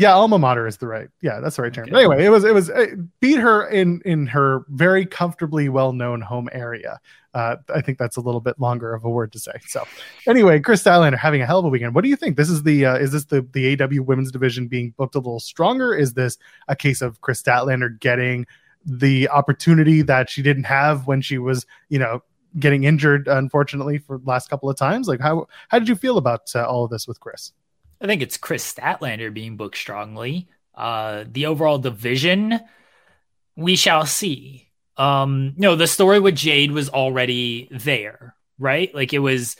Yeah alma mater is the right yeah that's the right term Okay. but anyway it was it was it beat her in in her very comfortably well-known home area uh, I think that's a little bit longer of a word to say. So, anyway, Kris Statlander having a hell of a weekend. What do you think? This is the uh, is this the the AW women's division being booked a little stronger? Is this a case of Kris Statlander getting the opportunity that she didn't have when she was, you know, getting injured, unfortunately, for the last couple of times? Like, how how did you feel about uh, all of this with Kris? I think it's Kris Statlander being booked strongly. Uh, the overall division, we shall see. Um, no, the story with Jade was already there, right? Like it was,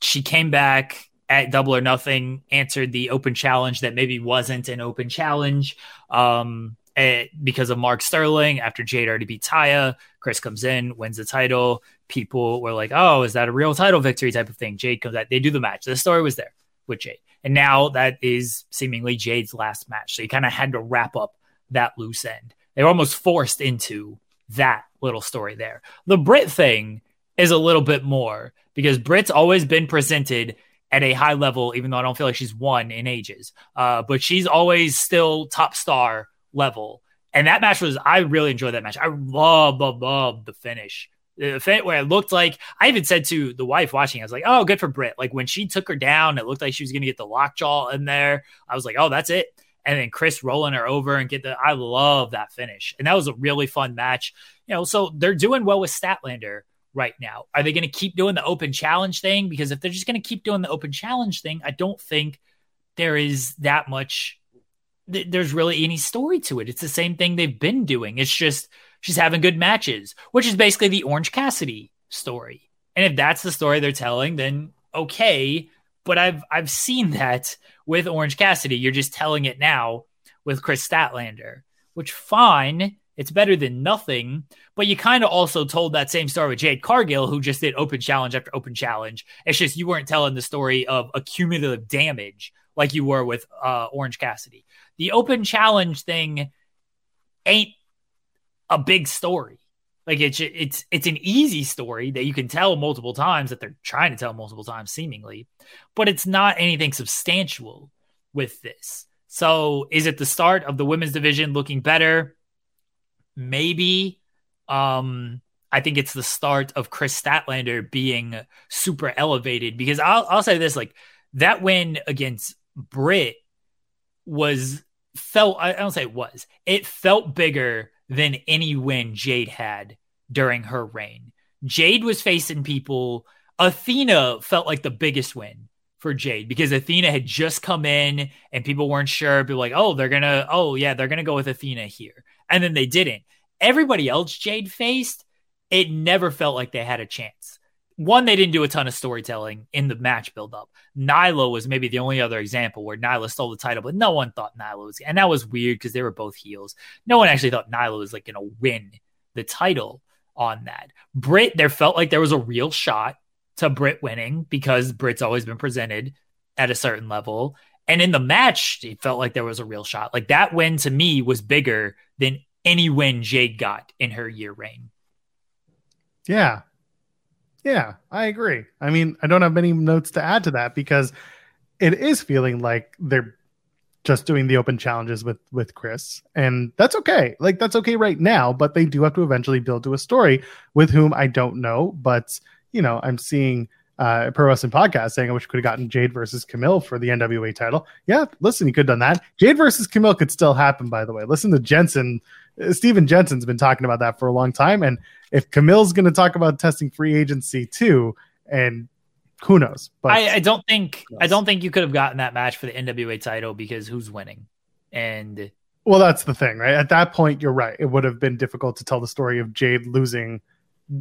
she came back at Double or Nothing, answered the open challenge that maybe wasn't an open challenge. Um, uh, because of Mark Sterling after Jade already beat Taya. Kris comes in, wins the title. People were like, "Oh, is that a real title victory?" type of thing. Jade comes out. They do the match. The story was there with Jade, and now that is seemingly Jade's last match. So you kind of had to wrap up that loose end. They were almost forced into that little story there. The Britt thing is a little bit more because Britt's always been presented at a high level, even though I don't feel like she's won in ages. Uh, but she's always still top star level. And that match was, I really enjoyed that match. I love, love, love the finish. Where it looked like, I even said to the wife watching, I was like, oh, good for Britt. Like when she took her down, it looked like she was going to get the lockjaw in there. I was like, oh, that's it. And then Kris rolling her over and get the, I love that finish. And that was a really fun match. You know, so they're doing well with Statlander right now. Are they going to keep doing the open challenge thing? Because if they're just going to keep doing the open challenge thing, I don't think there is that much. Th- there's really any story to it. It's the same thing they've been doing. It's just she's having good matches, which is basically the Orange Cassidy story. And if that's the story they're telling, then okay. But I've I've seen that with Orange Cassidy. You're just telling it now with Kris Statlander, which fine it's better than nothing. But you kind of also told that same story with Jade Cargill, who just did open challenge after open challenge. It's just you weren't telling the story of accumulative damage like you were with uh, Orange Cassidy. The open challenge thing ain't a big story. Like it's it's it's an easy story that you can tell multiple times that they're trying to tell multiple times seemingly, but it's not anything substantial with this. So is it the start of the women's division looking better? maybe um I think it's the start of Kris Statlander being super elevated because I'll I'll say this like that win against Britt was felt I don't say it was it felt bigger than any win Jade had during her reign. Jade was facing people. Athena felt like the biggest win for Jade because Athena had just come in and people weren't sure. People were like, oh, they're gonna, oh yeah, they're gonna go with Athena here and then they didn't. Everybody else Jade faced, it never felt like they had a chance. One, they didn't do a ton of storytelling in the match buildup. Nyla was maybe the only other example where Nyla stole the title, but no one thought Nyla was, and that was weird because they were both heels. No one actually thought Nyla was like going to win the title on that. Britt, there felt like there was a real shot to Britt winning because Britt's always been presented at a certain level. And in the match, it felt like there was a real shot. Like that win to me was bigger than any win Jade got in her year reign. Yeah. Yeah, I agree. I mean, I don't have many notes to add to that because it is feeling like they're just doing the open challenges with with Kris, and that's okay. Like that's okay right now, but they do have to eventually build to a story with whom I don't know. But you know, I'm seeing uh, Pro Wrestling Podcast saying I wish we could have gotten Jade versus Kamille for the NWA title. Yeah, listen, you could have done that. Jade versus Kamille could still happen, by the way. Listen to Jensen. Uh, Steven Jensen's been talking about that for a long time. And if Kamille's going to talk about testing free agency too, and who knows? But I, I don't think I don't think you could have gotten that match for the NWA title because who's winning? And well, that's the thing, right? At that point, you're right. It would have been difficult to tell the story of Jade losing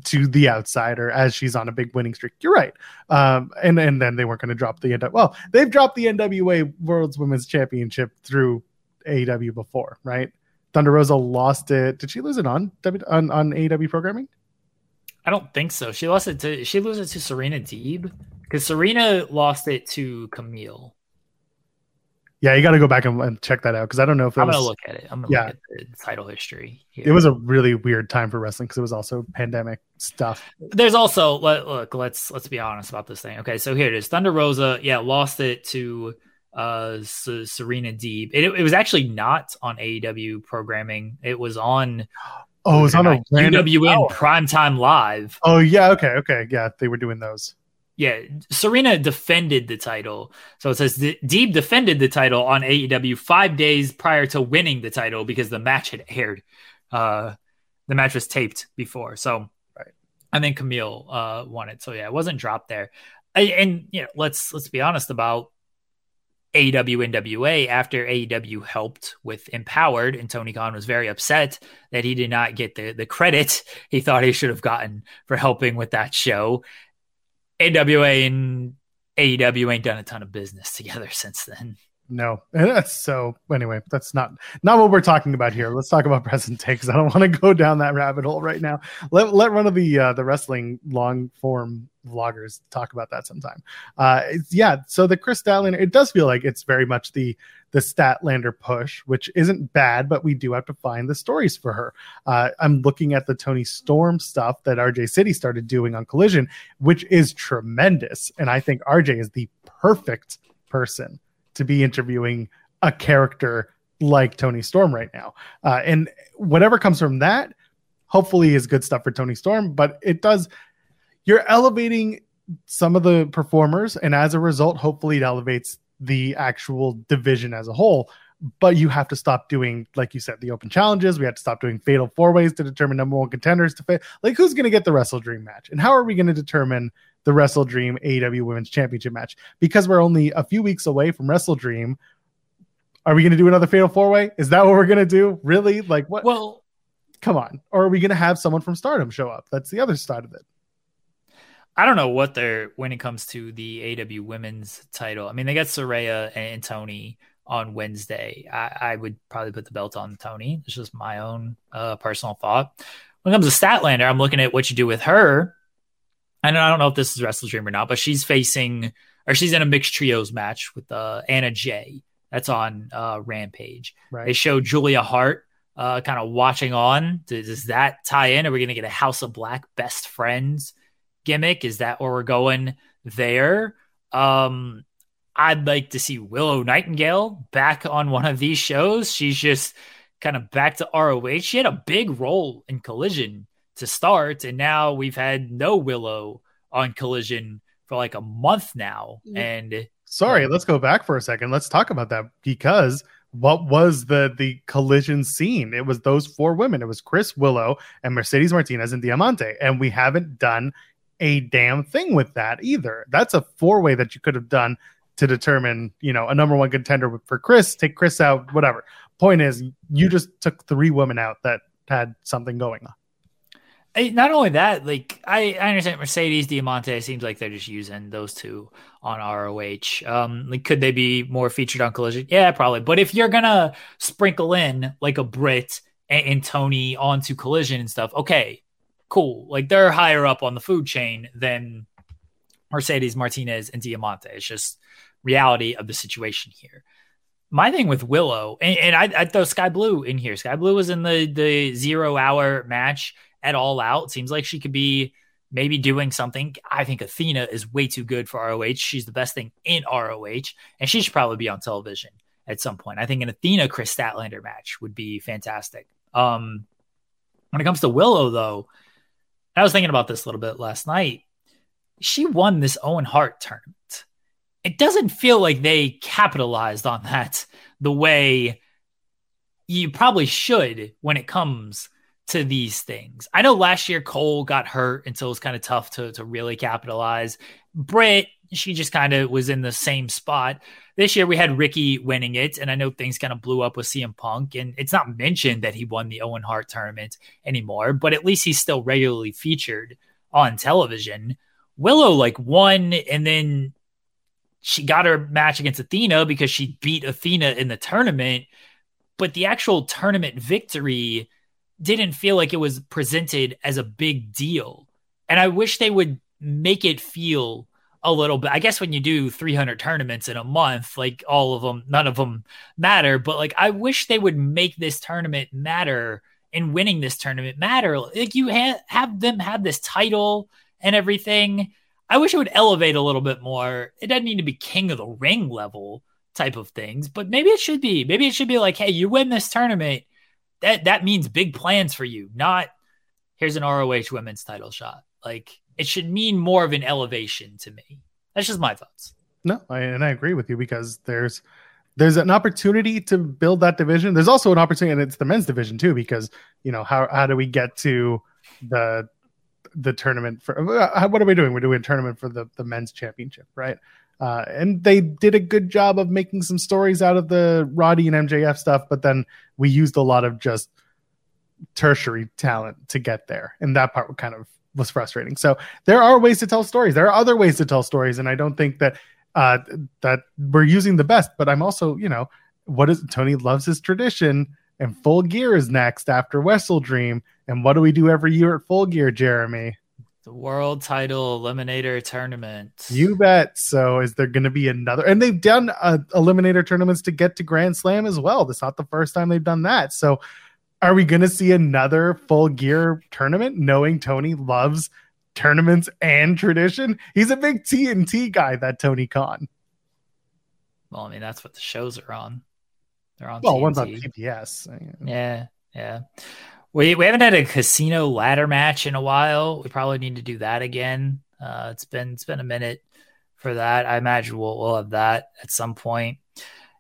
to the outsider as she's on a big winning streak. You're right. Um, and and then they weren't going to drop the NWA. Well, they've dropped the NWA World's Women's Championship through AEW before, right? Thunder Rosa lost it. Did she lose it on on, on AEW programming? I don't think so. She lost it to she lose it to Serena Deeb because Serena lost it to Kamille. Yeah, you got to go back and, and, check that out because I don't know if I'm was, gonna look at it. I'm gonna yeah. look at the title history. Here. It was a really weird time for wrestling because it was also pandemic stuff. There's also let, look. Let's let's be honest about this thing. Okay, so here it is. Thunder Rosa, yeah, lost it to uh Serena Deeb. It, it was actually not on AEW programming. It was on. Oh, it was on a UWN Primetime Live. Oh yeah, okay, okay, yeah, they were doing those yeah, Serena defended the title. So it says Deeb defended the title on AEW five days prior to winning the title because the match had aired. Uh, the match was taped before. So, right. and then Kamille uh, won it. So yeah, it wasn't dropped there. I, and you know, let's let's be honest about AEW NWA after AEW helped with EmPowerrd, and Tony Khan was very upset that he did not get the the credit he thought he should have gotten for helping with that show. AWA and AEW ain't done a ton of business together since then. No, so. Anyway, that's not not what we're talking about here. Let's talk about present day because I don't want to go down that rabbit hole right now. Let let one of the uh, the wrestling long form vloggers talk about that sometime. Uh, yeah, so the Kris Statlander, it does feel like it's very much the the Statlander push, which isn't bad, but we do have to find the stories for her. Uh, I'm looking at the Toni Storm stuff that RJ City started doing on Collision, which is tremendous, and I think RJ is the perfect person to be interviewing a character like Toni Storm right now. Uh, and whatever comes from that, hopefully, is good stuff for Toni Storm. But it does, you're elevating some of the performers, and as a result, hopefully, it elevates the actual division as a whole. But you have to stop doing, like you said, the open challenges. We have to stop doing fatal four ways to determine number one contenders to fit. Like, who's going to get the WrestleDream match? And how are we going to determine the WrestleDream AEW Women's Championship match because we're only a few weeks away from WrestleDream. Are we going to do another Fatal Four Way? Is that what we're going to do? Really? Like what? Well, come on. Or are we going to have someone from Stardom show up? That's the other side of it. I don't know what they're when it comes to the AW Women's title. I mean, they got Saraya and Toni on Wednesday. I, I would probably put the belt on Toni. It's just my own uh, personal thought. When it comes to Statlander, I'm looking at what you do with her and I don't know if this is WrestleDream or not, but she's facing or she's in a mixed trios match with uh, Anna Jay. That's on uh, Rampage. Right. They show Julia Hart uh, kind of watching on. Does, does that tie in? Are we going to get a House of Black best friends gimmick? Is that where we're going there? Um, I'd like to see Willow Nightingale back on one of these shows. She's just kind of back to ROH. She had a big role in Collision to start, and now we've had no Willow on Collision for like a month now. And sorry, let's go back for a second. Let's talk about that because what was the the collision scene? It was those four women. It was Kris Willow and Mercedes Martinez and Diamante, and we haven't done a damn thing with that either. That's a four way that you could have done to determine, you know, a number one contender for Kris. Take Kris out, whatever. Point is, you just took three women out that had something going on not only that, like I, I understand Mercedes Diamante seems like they're just using those two on ROH. Um, like could they be more featured on Collision? Yeah, probably. But if you're gonna sprinkle in like a Brit and, and Toni onto Collision and stuff, okay, cool. Like they're higher up on the food chain than Mercedes Martinez and Diamante. It's just reality of the situation here. My thing with Willow, and, and I, I throw Skye Blue in here. Skye Blue was in the the zero hour match at all out. Seems like she could be maybe doing something. I think Athena is way too good for ROH. She's the best thing in ROH, and she should probably be on television at some point. I think an Athena Kris Statlander match would be fantastic. Um, when it comes to Willow, though, I was thinking about this a little bit last night. She won this Owen Hart tournament. It doesn't feel like they capitalized on that the way you probably should when it comes to these things. I know last year Cole got hurt, and so it was kind of tough to to really capitalize. Britt, she just kind of was in the same spot. This year we had Ricky winning it, and I know things kind of blew up with CM Punk, and it's not mentioned that he won the Owen Hart tournament anymore, but at least he's still regularly featured on television. Willow like won, and then she got her match against Athena because she beat Athena in the tournament, but the actual tournament victory didn't feel like it was presented as a big deal. And I wish they would make it feel a little bit. I guess when you do 300 tournaments in a month, like all of them, none of them matter. But like, I wish they would make this tournament matter and winning this tournament matter. Like, you ha- have them have this title and everything. I wish it would elevate a little bit more. It doesn't need to be king of the ring level type of things, but maybe it should be. Maybe it should be like, hey, you win this tournament that that means big plans for you, not here's an ROH women's title shot. Like it should mean more of an elevation to me. That's just my thoughts. No, I, and I agree with you because there's there's an opportunity to build that division. There's also an opportunity, and it's the men's division too, because you know how how do we get to the the tournament for uh, what are we doing? We're doing a tournament for the the men's championship, right? Uh, and they did a good job of making some stories out of the Roddy and MJF stuff, but then we used a lot of just tertiary talent to get there, and that part kind of was frustrating. So there are ways to tell stories. There are other ways to tell stories, and I don't think that uh, that we're using the best. But I'm also, you know, what is Tony loves his tradition, and Full Gear is next after WrestleDream. And what do we do every year at Full Gear, Jeremy? The world title eliminator tournament. You bet. So, is there going to be another? And they've done uh, eliminator tournaments to get to Grand Slam as well. That's not the first time they've done that. So, are we going to see another full gear tournament knowing Tony loves tournaments and tradition? He's a big TNT guy, that Tony Khan. Well, I mean, that's what the shows are on. They're on. Well, TNT. one's on PBS. Yeah, yeah. We we haven't had a casino ladder match in a while. We probably need to do that again. Uh, it's been it's been a minute for that. I imagine we'll we'll have that at some point.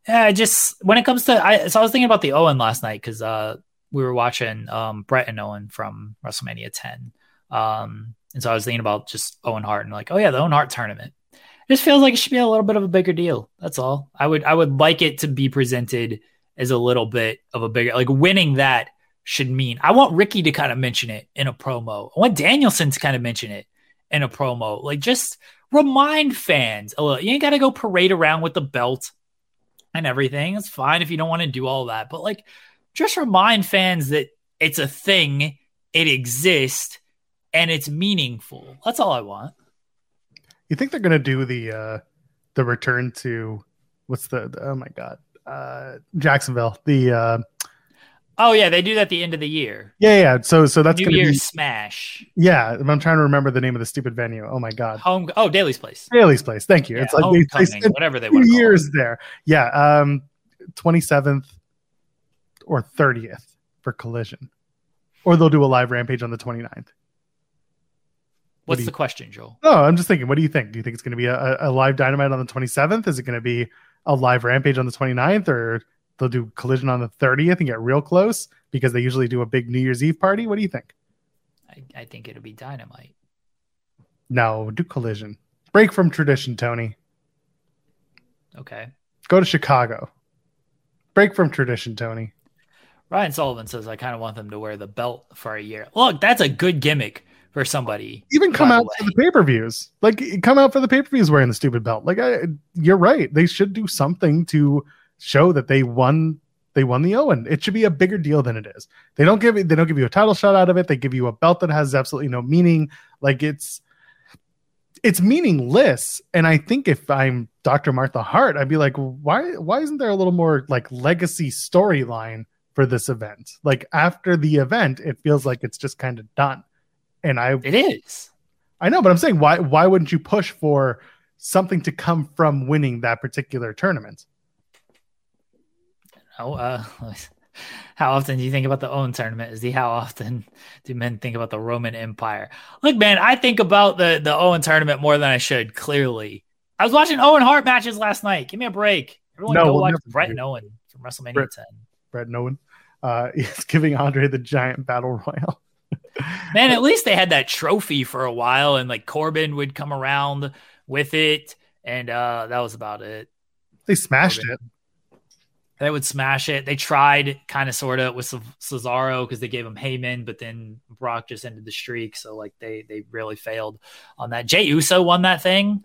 Yeah, just when it comes to I so I was thinking about the Owen last night because uh we were watching um Bret and Owen from WrestleMania 10. Um and so I was thinking about just Owen Hart and like, oh yeah, the Owen Hart tournament. It just feels like it should be a little bit of a bigger deal. That's all. I would I would like it to be presented as a little bit of a bigger like winning that should mean. I want Ricky to kind of mention it in a promo. I want Danielson to kind of mention it in a promo. Like just remind fans a little. You ain't got to go parade around with the belt and everything. It's fine if you don't want to do all that, but like just remind fans that it's a thing, it exists, and it's meaningful. That's all I want. You think they're to do the uh the return to what's the, the oh my god uh Jacksonville the uh Oh yeah, they do that at the end of the year. yeah yeah so so that's New to Year's be Smash. yeah I'm trying to remember the name of the stupid venue oh my god Home. Oh, Daily's place. Haley's place thank you Yeah, it's like they, they whatever they two want years there yeah um 27th or 30th for collision or they'll do a live rampage on the 29th What's do you- the question, Joel? No, I'm just thinking. What do you think? Do you think it's going to be a, a live Dynamite on the 27th? Is it going to be a live Rampage on the 29th, or they'll do Collision on the 30th and get real close because they usually do a big New Year's Eve party? What do you think? I, I think it'll be Dynamite. No, do Collision. Break from tradition, Tony. Okay. Go to Chicago. Break from tradition, Tony. Ryan Sullivan says I kind of want them to wear the belt for a year. Look, that's a good gimmick for somebody. Even come by the out for the pay per views. Like, come out for the pay per views wearing the stupid belt. Like, I, you're right. They should do something to show that they won. They won the Owen. It should be a bigger deal than it is. They don't give. They don't give you a title shot out of it. They give you a belt that has absolutely no meaning. Like it's, it's meaningless. And I think if I'm Dr. Martha Hart, I'd be like, why? Why isn't there a little more like legacy storyline for this event? Like after the event, it feels like it's just kind of done. And I, It is. I know, but I'm saying why why wouldn't you push for something to come from winning that particular tournament? Oh, uh, how often do you think about the Owen tournament? Is the how often do men think about the Roman Empire? Look, man, I think about the the Owen tournament more than I should. Clearly, I was watching Owen Hart matches last night. Give me a break. Everyone, No, go we'll watch Bret and Owen from WrestleMania Brett. 10. Brett Nolan uh, is giving Andre the Giant Battle Royal. Man, at least they had that trophy for a while, and like Corbin would come around with it, and uh that was about it. They smashed it. They would smash it. They tried kind of sort of with Cesaro because they gave him Heyman, but then Brock just ended the streak. So like they they really failed on that. Jay Uso won that thing.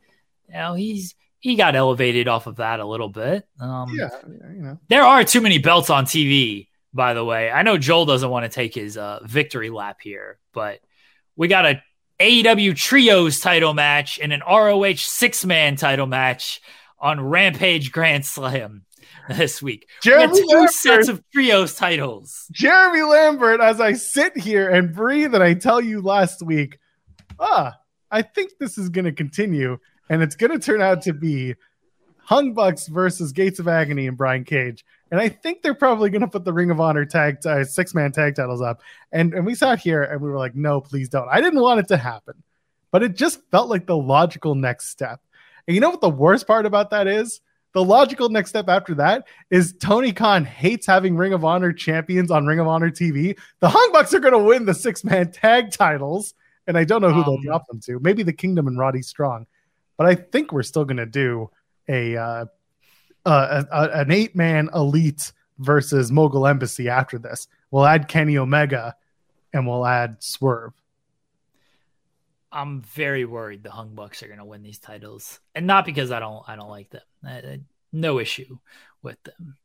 You know, he's he got elevated off of that a little bit. Um, Yeah, you know. there are too many belts on TV, by the way. I know Joel doesn't want to take his uh, victory lap here, but we got a AEW Trios title match and an ROH six man title match on Rampage Grand Slam this week. We Jeremy two Lambert, sets of Trios titles. Jeremy Lambert, as I sit here and breathe, and I tell you last week, ah, I think this is going to continue, and it's going to turn out to be Young Bucks versus Gates of Agony and Brian Cage. And I think they're probably going to put the Ring of Honor tag uh, six man tag titles up. And and we sat here and we were like, no, please don't. I didn't want it to happen, but it just felt like the logical next step. And you know what the worst part about that is? The logical next step after that is Tony Khan hates having Ring of Honor champions on Ring of Honor TV. The Young Bucks are going to win the six man tag titles, and I don't know who they'll Um, drop them to. Maybe the Kingdom and Roddy Strong, but I think we're still going to do a, uh, uh, a, a- an eight man elite versus Mogul Embassy after this. We'll add Kenny Omega, and we'll add Swerve. I'm very worried the Young Bucks are going to win these titles, and not because I don't I don't like them. I, I, no issue with them.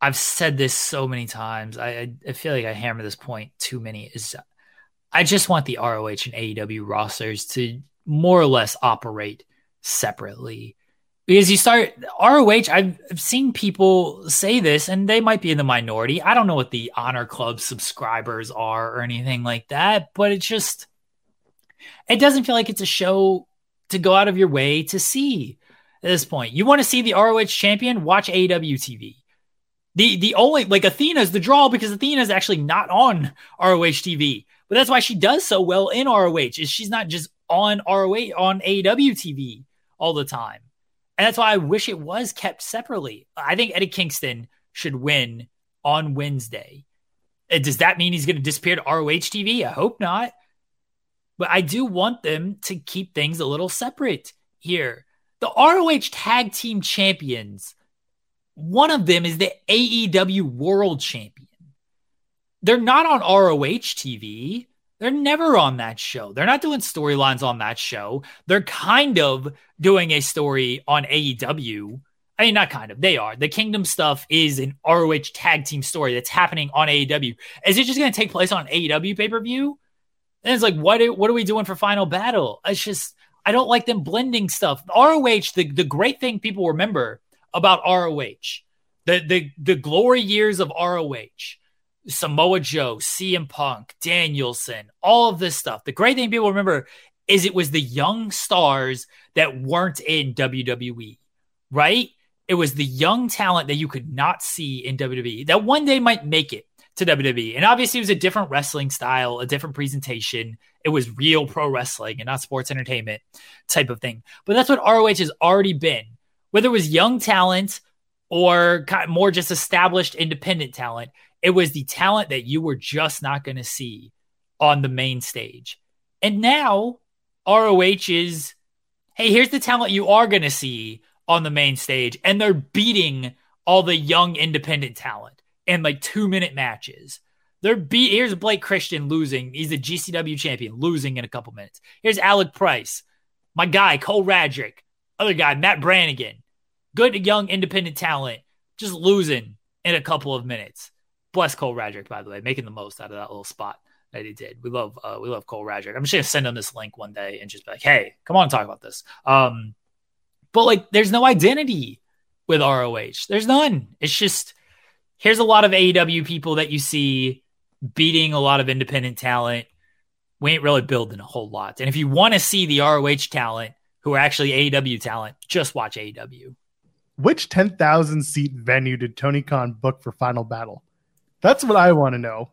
I've said this so many times. I, I feel like I hammer this point too many. Is I just want the ROH and AEW rosters to more or less operate separately because you start ROH. I've, I've seen people say this, and they might be in the minority. I don't know what the Honor Club subscribers are or anything like that, but it's just it doesn't feel like it's a show to go out of your way to see at this point. You want to see the ROH champion? Watch AEW TV. The the only like Athena's the draw because Athena's actually not on ROH TV. But that's why she does so well in ROH is she's not just on ROH on AEW TV all the time. And that's why I wish it was kept separately. I think Eddie Kingston should win on Wednesday. Uh, does that mean he's going to disappear to ROH TV? I hope not. But I do want them to keep things a little separate here. The ROH Tag Team Champions, one of them is the AEW World Champion. They're not on ROH TV. They're never on that show. They're not doing storylines on that show. They're kind of doing a story on AEW. I mean, not kind of. They are. The Kingdom stuff is an ROH tag team story that's happening on AEW. Is it just going to take place on AEW pay per view? And it's like, what? Are, what are we doing for Final Battle? It's just I don't like them blending stuff. ROH. The the great thing people remember about ROH, the the the glory years of ROH Samoa Joe, CM Punk, Danielson, all of this stuff. The great thing people remember is it was the young stars that weren't in WWE, right? It was the young talent that you could not see in WWE that one day might make it to WWE. And obviously, it was a different wrestling style, a different presentation. It was real pro wrestling and not sports entertainment type of thing. But that's what ROH has already been. Whether it was young talent or more just established independent talent, it was the talent that you were just not going to see on the main stage. And now ROH is, hey, here's the talent you are going to see on the main stage. And they're beating all the young independent talent in like two minute matches. They're beat. Here's Blake Christian losing. He's a GCW champion, losing in a couple minutes. Here's Alec Price, my guy, Cole Radrick, other guy, Matt Brannigan, good young independent talent, just losing in a couple of minutes bless Cole Radrick, by the way, making the most out of that little spot that he did. We love uh, we love Cole Radrick. I'm just gonna send him this link one day and just be like, hey, come on, talk about this. Um, but like, there's no identity with ROH. There's none. It's just here's a lot of AEW people that you see beating a lot of independent talent. We ain't really building a whole lot. And if you want to see the ROH talent who are actually AEW talent, just watch AEW. Which 10,000 seat venue did Tony Khan book for Final Battle? That's what I want to know.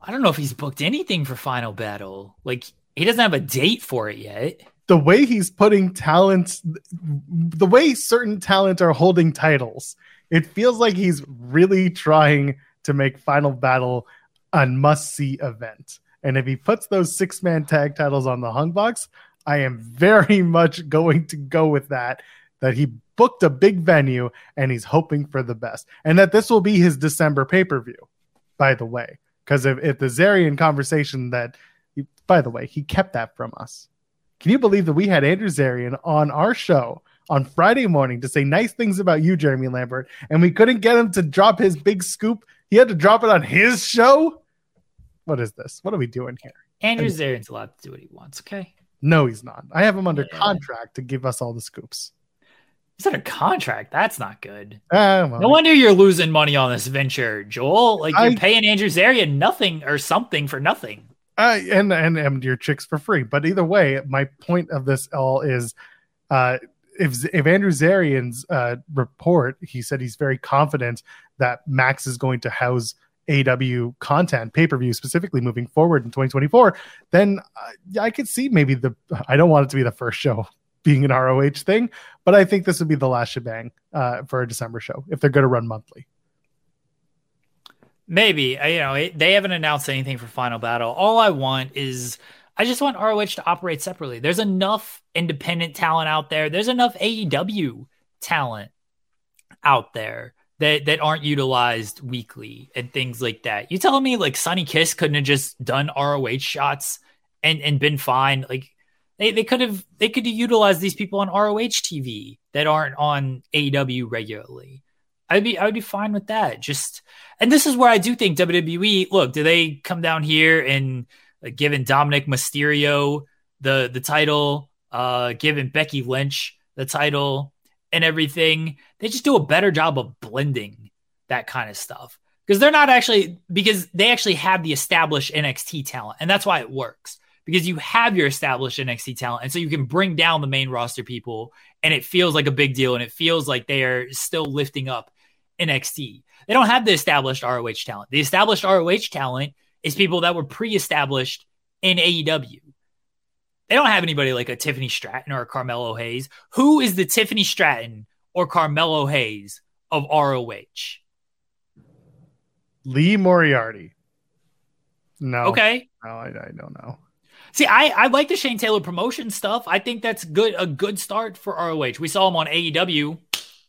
I don't know if he's booked anything for Final Battle. Like he doesn't have a date for it yet. The way he's putting talents, the way certain talent are holding titles, it feels like he's really trying to make Final Battle a must see event. And if he puts those six man tag titles on the Young Bucks, I am very much going to go with that. That he booked a big venue and he's hoping for the best, and that this will be his December pay per view by the way. Because if, if the Zarian conversation that, by the way, he kept that from us. Can you believe that we had Andrew Zarian on our show on Friday morning to say nice things about you, Jeremy Lambert, and we couldn't get him to drop his big scoop? He had to drop it on his show? What is this? What are we doing here? Andrew and, Zarian's allowed to do what he wants, okay? No, he's not. I have him under yeah. contract to give us all the scoops. He's under contract. That's not good. Uh, well, no wonder you're losing money on this venture, Joel. Like you're I, paying Andrew Zarian nothing or something for nothing. Uh, and, and and your chicks for free. But either way, my point of this all is, uh, if if Andrew Zarian's uh, report, he said he's very confident that Max is going to house AW content pay per view specifically moving forward in 2024. Then uh, I could see maybe the I don't want it to be the first show being an ROH thing, but I think this would be the last shebang uh, for a December show if they're going to run monthly. Maybe you know they haven't announced anything for Final Battle. All I want is I just want ROH to operate separately. There's enough independent talent out there. There's enough AEW talent out there that that aren't utilized weekly and things like that. You telling me like Sonny Kiss couldn't have just done ROH shots and and been fine? Like They they could have they could utilize these people on ROH TV that aren't on AEW regularly. I'd be I would be fine with that. Just and this is where I do think WWE. Look, do they come down here and giving Dominik Mysterio the the title, uh, giving Becky Lynch the title and everything? They just do a better job of blending that kind of stuff because they're not actually because they actually have the established NXT talent, and that's why it works because you have your established NXT talent. And so you can bring down the main roster people and it feels like a big deal and it feels like they are still lifting up NXT. They don't have the established ROH talent. The established ROH talent is people that were pre established in AEW. They don't have anybody like a Tiffany Stratton or a Carmelo Hayes. Who is the Tiffany Stratton or Carmelo Hayes of ROH? Lee Moriarty. No. Okay. No, I, I don't know. See, I, I like the Shane Taylor promotion stuff. I think that's good a good start for ROH. We saw him on AEW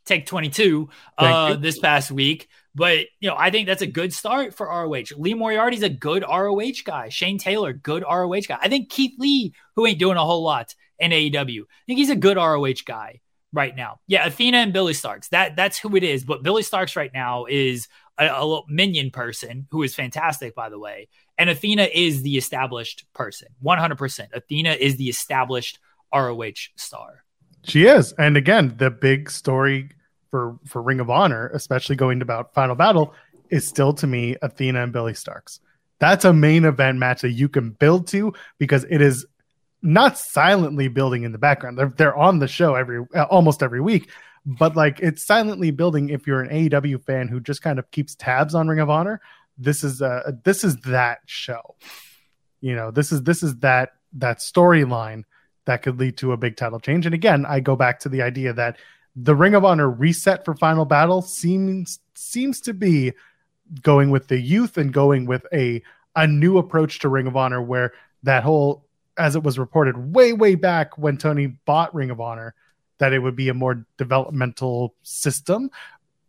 take 22 uh, this past week. But you know, I think that's a good start for ROH. Lee Moriarty's a good ROH guy. Shane Taylor, good ROH guy. I think Keith Lee, who ain't doing a whole lot in AEW, I think he's a good ROH guy right now. Yeah, Athena and Billie Starkz. That that's who it is. But Billie Starkz right now is a, a little minion person who is fantastic, by the way. And Athena is the established person, 100%. Athena is the established ROH star. She is. And again, the big story for, for Ring of Honor, especially going to about Final Battle, is still to me Athena and Billie Starkz. That's a main event match that you can build to because it is not silently building in the background. They're, they're on the show every uh, almost every week, but like it's silently building if you're an AEW fan who just kind of keeps tabs on Ring of Honor this is a this is that show you know this is this is that that storyline that could lead to a big title change and again i go back to the idea that the ring of honor reset for final battle seems seems to be going with the youth and going with a a new approach to ring of honor where that whole as it was reported way way back when tony bought ring of honor that it would be a more developmental system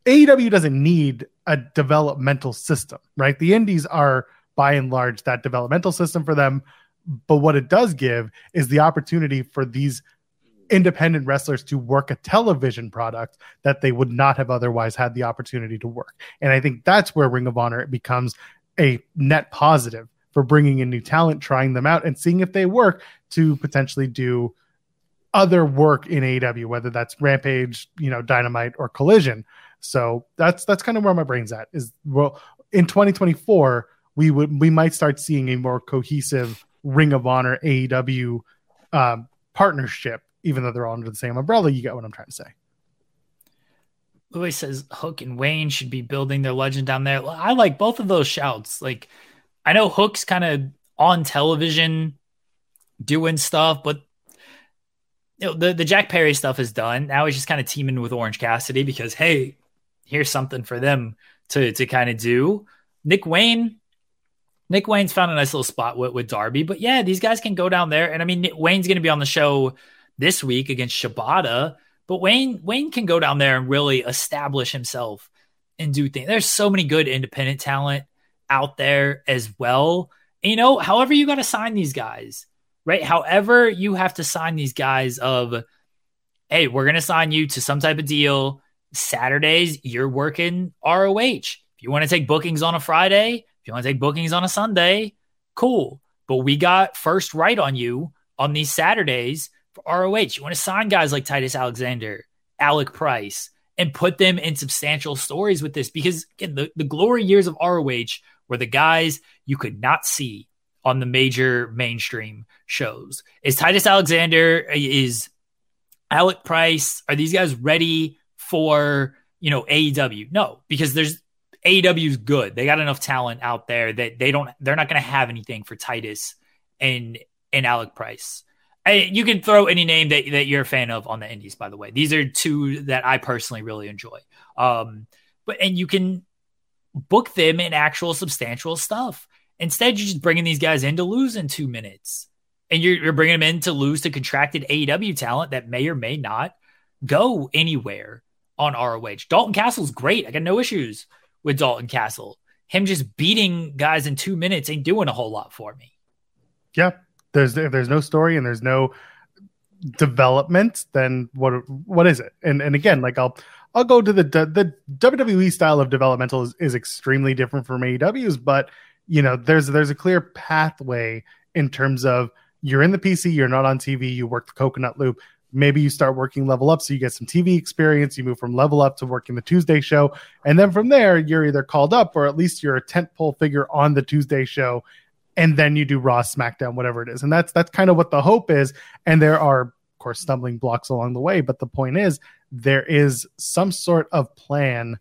AEW doesn't need a developmental system, right? The indies are by and large that developmental system for them. But what it does give is the opportunity for these independent wrestlers to work a television product that they would not have otherwise had the opportunity to work. And I think that's where Ring of Honor becomes a net positive for bringing in new talent, trying them out, and seeing if they work to potentially do other work in AEW, whether that's Rampage, you know, Dynamite, or Collision. So that's that's kind of where my brain's at. Is well, in 2024, we would we might start seeing a more cohesive Ring of Honor AEW um, partnership, even though they're all under the same umbrella. You get what I'm trying to say. Louis says Hook and Wayne should be building their legend down there. I like both of those shouts. Like, I know Hook's kind of on television doing stuff, but you know, the the Jack Perry stuff is done. Now he's just kind of teaming with Orange Cassidy because hey, here's something for them to to kind of do. Nick Wayne, Nick Wayne's found a nice little spot with, with Darby, but yeah, these guys can go down there. And I mean, Nick Wayne's going to be on the show this week against Shibata, but Wayne Wayne can go down there and really establish himself and do things. There's so many good independent talent out there as well. And, you know, however you got to sign these guys, right? However you have to sign these guys of, hey, we're going to sign you to some type of deal Saturdays, you're working ROH. If you want to take bookings on a Friday, if you want to take bookings on a Sunday, cool. But we got first right on you on these Saturdays ROH. You want to sign guys like Titus Alexander, Alec Price, and put them in substantial stories with this because again, the, the glory years of ROH were the guys you could not see on the major mainstream shows. Is Titus Alexander, is Alec Price, are these guys ready for you know AEW. No, because there's AEW's good. They got enough talent out there that they don't. They're not going to have anything for Titus and and Alec Price. I, you can throw any name that that you're a fan of on the Indies. By the way, these are two that I personally really enjoy. Um, but and you can book them in actual substantial stuff. Instead, you're just bringing these guys in to lose in two minutes, and you're, you're bringing them in to lose to contracted AEW talent that may or may not go anywhere on ROH. Dalton Castle's great. I got no issues with Dalton Castle. Him just beating guys in two minutes ain't doing a whole lot for me. Yeah. There's if there's no story and there's no development, then what what is it? And and again, like I'll I'll go to the the WWE style of developmental is, is extremely different from AEW's, but you know there's there's a clear pathway in terms of you're in the PC, you're not on TV, you work the coconut loop. Maybe you start working level up so you get some TV experience. You move from level up to working the Tuesday show. And then from there, you're either called up or at least you're a tentpole figure on the Tuesday show. And then you do Raw, SmackDown, whatever it is. And that's that's kind of what the hope is. And there are, of course, stumbling blocks along the way. But the point is, there is some sort of plan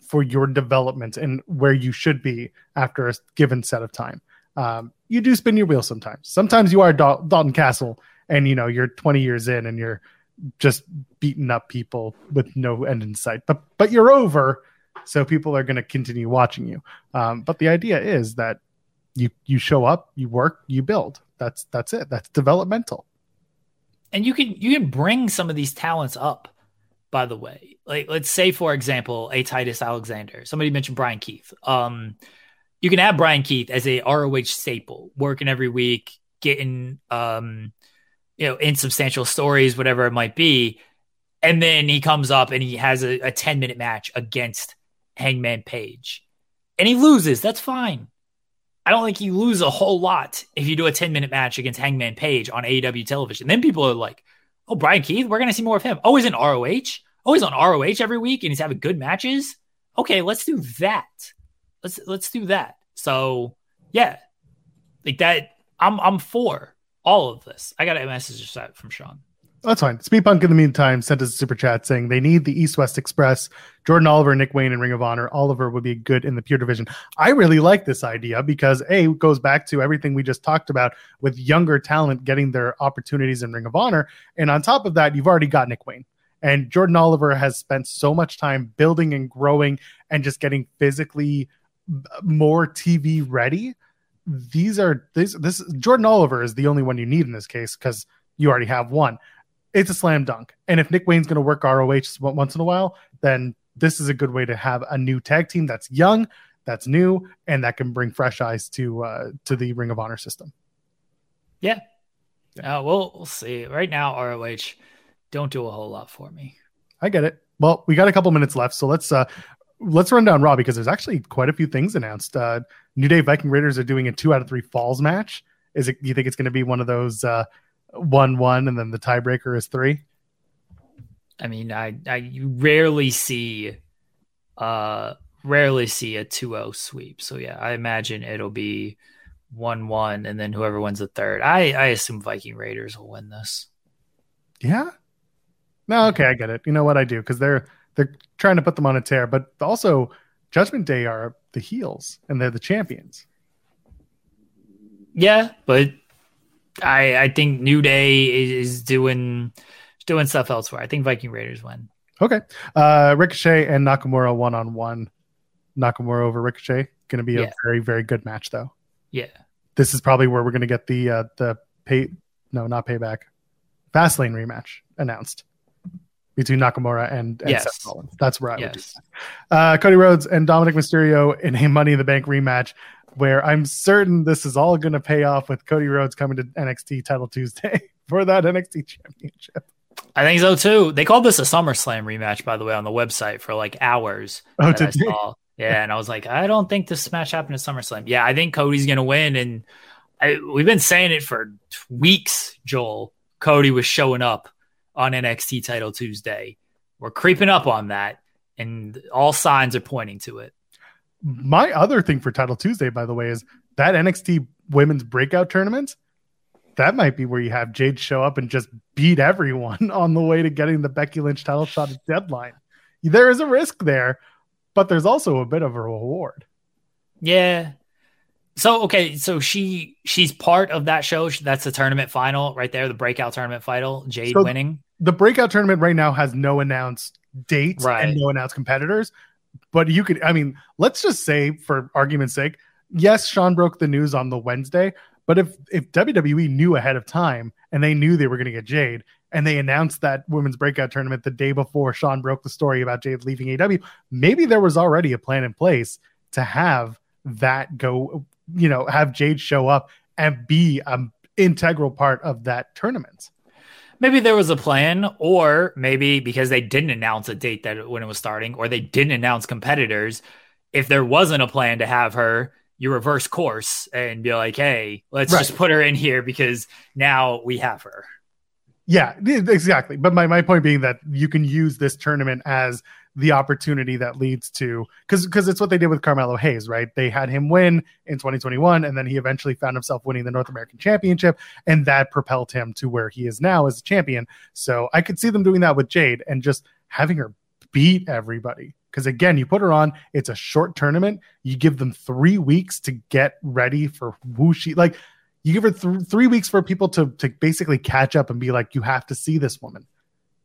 for your development and where you should be after a given set of time. Um, you do spin your wheel sometimes. Sometimes you are Dal- Dalton Castle and you know you're 20 years in and you're just beating up people with no end in sight. But but you're over, so people are going to continue watching you. Um, but the idea is that you you show up, you work, you build. That's that's it. That's developmental. And you can you can bring some of these talents up. By the way, like let's say for example, a Titus Alexander. Somebody mentioned Bryan Keith. Um, you can have Bryan Keith as a ROH staple, working every week, getting um, you know, insubstantial stories, whatever it might be. And then he comes up and he has a, a 10 minute match against Hangman Page. And he loses. That's fine. I don't think you lose a whole lot if you do a 10 minute match against Hangman Page on AEW television. Then people are like, oh, Bryan Keith, we're going to see more of him. Oh, he's in ROH. Oh, he's on ROH every week and he's having good matches. Okay, let's do that. Let's let's do that. So yeah, like that. I'm I'm for all of this. I got a message from Sean. That's fine. Speedpunk in the meantime sent us a super chat saying they need the East West Express, Jordan Oliver, Nick Wayne, and Ring of Honor. Oliver would be good in the pure division. I really like this idea because A goes back to everything we just talked about with younger talent getting their opportunities in Ring of Honor. And on top of that, you've already got Nick Wayne. And Jordan Oliver has spent so much time building and growing and just getting physically more TV ready these are this this Jordan Oliver is the only one you need in this case because you already have one. It's a slam dunk. And if Nick Wayne's going to work ROH once in a while, then this is a good way to have a new tag team that's young, that's new, and that can bring fresh eyes to uh, to the Ring of Honor system. Yeah. yeah. Uh, we'll we'll see. Right now, ROH don't do a whole lot for me. I get it. Well, we got a couple minutes left, so let's uh let's run down Raw because there's actually quite a few things announced. Uh, New Day Viking Raiders are doing a two out of three falls match. Is it? You think it's going to be one of those uh, one one and then the tiebreaker is three? I mean, I I rarely see, uh, rarely see a 2-0 sweep. So yeah, I imagine it'll be one one and then whoever wins the third. I I assume Viking Raiders will win this. Yeah. No, okay, I get it. You know what I do because they're they're trying to put them on a tear, but also Judgment Day are the heels and they're the champions. Yeah, but I I think New Day is, doing doing stuff elsewhere. I think Viking Raiders win. Okay. Uh Ricochet and Nakamura one on one. Nakamura over Ricochet. Gonna be a yeah. very, very good match though. Yeah. This is probably where we're gonna get the uh the pay no, not payback. Fastlane rematch announced between Nakamura and, and yes. Seth Rollins. That's where I yes. would do that. Uh, Cody Rhodes and Dominik Mysterio in a Money in the Bank rematch, where I'm certain this is all going to pay off with Cody Rhodes coming to NXT Title Tuesday for that NXT Championship. I think so too. They called this a SummerSlam rematch, by the way, on the website for like hours. Oh, did. Yeah, and I was like, I don't think this match happened at SummerSlam. Yeah, I think Cody's going to win, and I, we've been saying it for weeks. Joel Cody was showing up on NXT Title Tuesday. We're creeping up on that, and all signs are pointing to it. My other thing for Title Tuesday, by the way, is that NXT Women's Breakout Tournament. That might be where you have Jade show up and just beat everyone on the way to getting the Becky Lynch title shot at deadline. There is a risk there, but there's also a bit of a reward. Yeah, so okay, so she she's part of that show. That's the tournament final right there, the breakout tournament final. Jade so winning the breakout tournament right now has no announced dates right. and no announced competitors. But you could, I mean, let's just say for argument's sake, yes, Sean broke the news on the Wednesday. But if if WWE knew ahead of time and they knew they were going to get Jade and they announced that women's breakout tournament the day before Sean broke the story about Jade leaving AW, maybe there was already a plan in place to have that go, you know, have Jade show up and be an integral part of that tournament. Maybe there was a plan, or maybe because they didn't announce a date that when it was starting, or they didn't announce competitors. If there wasn't a plan to have her, you reverse course and be like, "Hey, let's Right. just put her in here because now we have her." Yeah, exactly. But my, my point being that you can use this tournament as the opportunity that leads to because because it's what they did with Carmelo Hayes, right? They had him win in 2021, and then he eventually found himself winning the North American Championship, and that propelled him to where he is now as a champion. So I could see them doing that with Jade and just having her beat everybody. Because again, you put her on, it's a short tournament. You give them three weeks to get ready for who she like. You give her th- three weeks for people to to basically catch up and be like, you have to see this woman,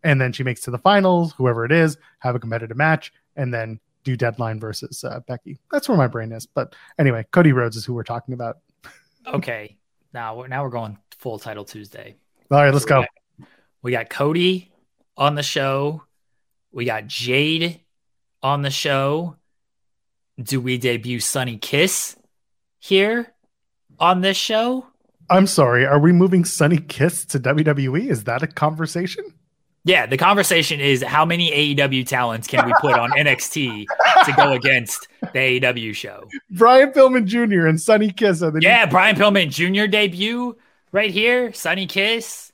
and then she makes to the finals, whoever it is, have a competitive match, and then do deadline versus uh, Becky. That's where my brain is. But anyway, Cody Rhodes is who we're talking about. Okay, now we're now we're going full title Tuesday. All right, let's So go. we got- We got Cody on the show. We got Jade on the show. Do we debut Sonny Kiss here on this show? I'm sorry. Are we moving Sonny Kiss to WWE? Is that a conversation? Yeah, the conversation is how many AEW talents can we put on NXT to go against the AEW show? Brian Pillman Jr. and Sonny Kiss are the Yeah, Brian Pillman Jr. debut right here, Sonny Kiss.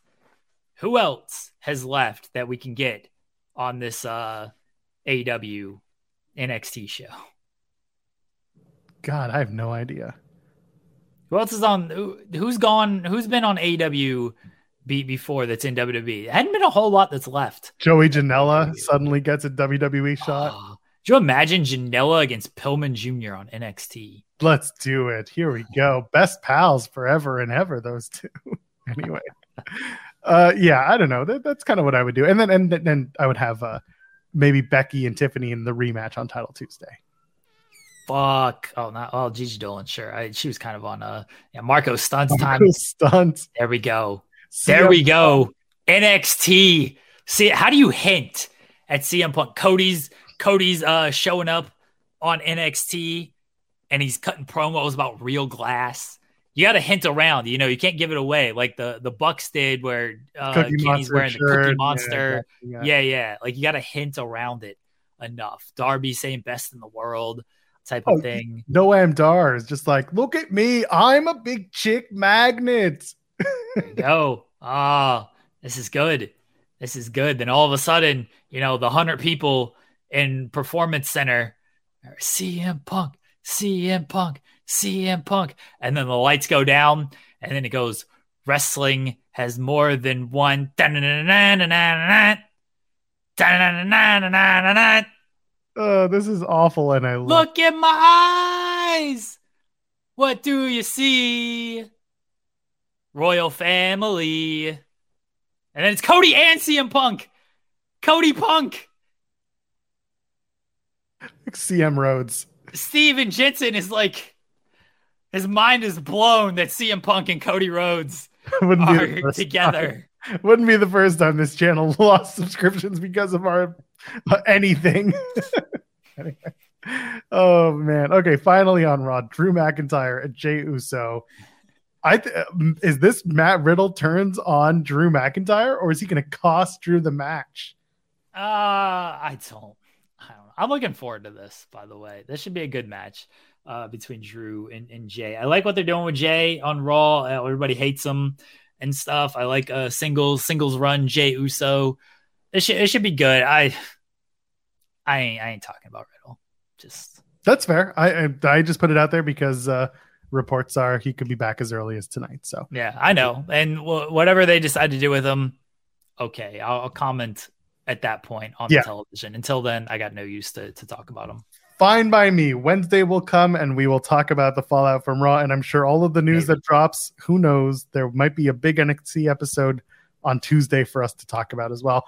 Who else has left that we can get on this uh AEW NXT show? God, I have no idea. Who else is on? Who, who's gone? Who's been on AEW be, before that's in WWE? There hadn't been a whole lot that's left. Joey Janela suddenly gets a WWE shot. Oh, do you imagine Janela against Pillman Jr. on NXT? Let's do it. Here we go. Best pals forever and ever. Those two. anyway, uh, yeah, I don't know. That, that's kind of what I would do, and then and then I would have uh, maybe Becky and Tiffany in the rematch on Title Tuesday. Fuck. Oh, not oh Gigi Dolan. Sure, I, she was kind of on uh yeah Marco Stunt's time. Cool stunts. There we go. CM There we go. NXT. See, how do you hint at CM Punk? Cody's Cody's uh showing up on NXT and he's cutting promos about real glass. You got to hint around, you know. You can't give it away like the the Bucks did, where uh, Cookie Kenny's Monster wearing the shirt. Cookie Yeah, Monster. exactly, Yeah, yeah. Like you got to hint around it enough. Darby saying best in the world type of Oh, thing. Noam Dar is just like, look at me. I'm a big chick magnet. Go. Ah, this is good. This is good. Then all of a sudden, you know, the hundred people in Performance Center are CM Punk, CM Punk, CM Punk. And then the lights go down, and then it goes, wrestling has more than one. Oh, this is awful, and I love. Look in my eyes. What do you see? Royal family. And then it's Cody and CM Punk. Cody Punk. CM Rhodes. Steven Jensen is like, his mind is blown that CM Punk and Cody Rhodes Wouldn't are together. time. Wouldn't be the first time this channel lost subscriptions because of our uh, anything. Anyway. Oh man. Okay, finally on Raw, Drew McIntyre and Jey Uso. I th- is this Matt Riddle turns on Drew McIntyre, or is he going to cost Drew the match? Uh, I don't. I don't know. I'm looking forward to this, by the way. This should be a good match uh, between Drew and, and Jey. I like what they're doing with Jey on Raw. Uh, Everybody hates him and stuff. I like a singles singles run Jey Uso. It should it should be good. I I ain't I ain't talking about Riddle. Just That's fair. I I, I just put it out there because uh, reports are he could be back as early as tonight. So yeah, I know. And w- whatever they decide to do with him, okay, I'll, I'll comment at that point on Yeah. the television. Until then, I got no use to to talk about him. fine by me. Wednesday will come and we will talk about the fallout from Raw. And I'm sure all of the news Maybe. that drops, who knows, there might be a big NXT episode on Tuesday for us to talk about as well.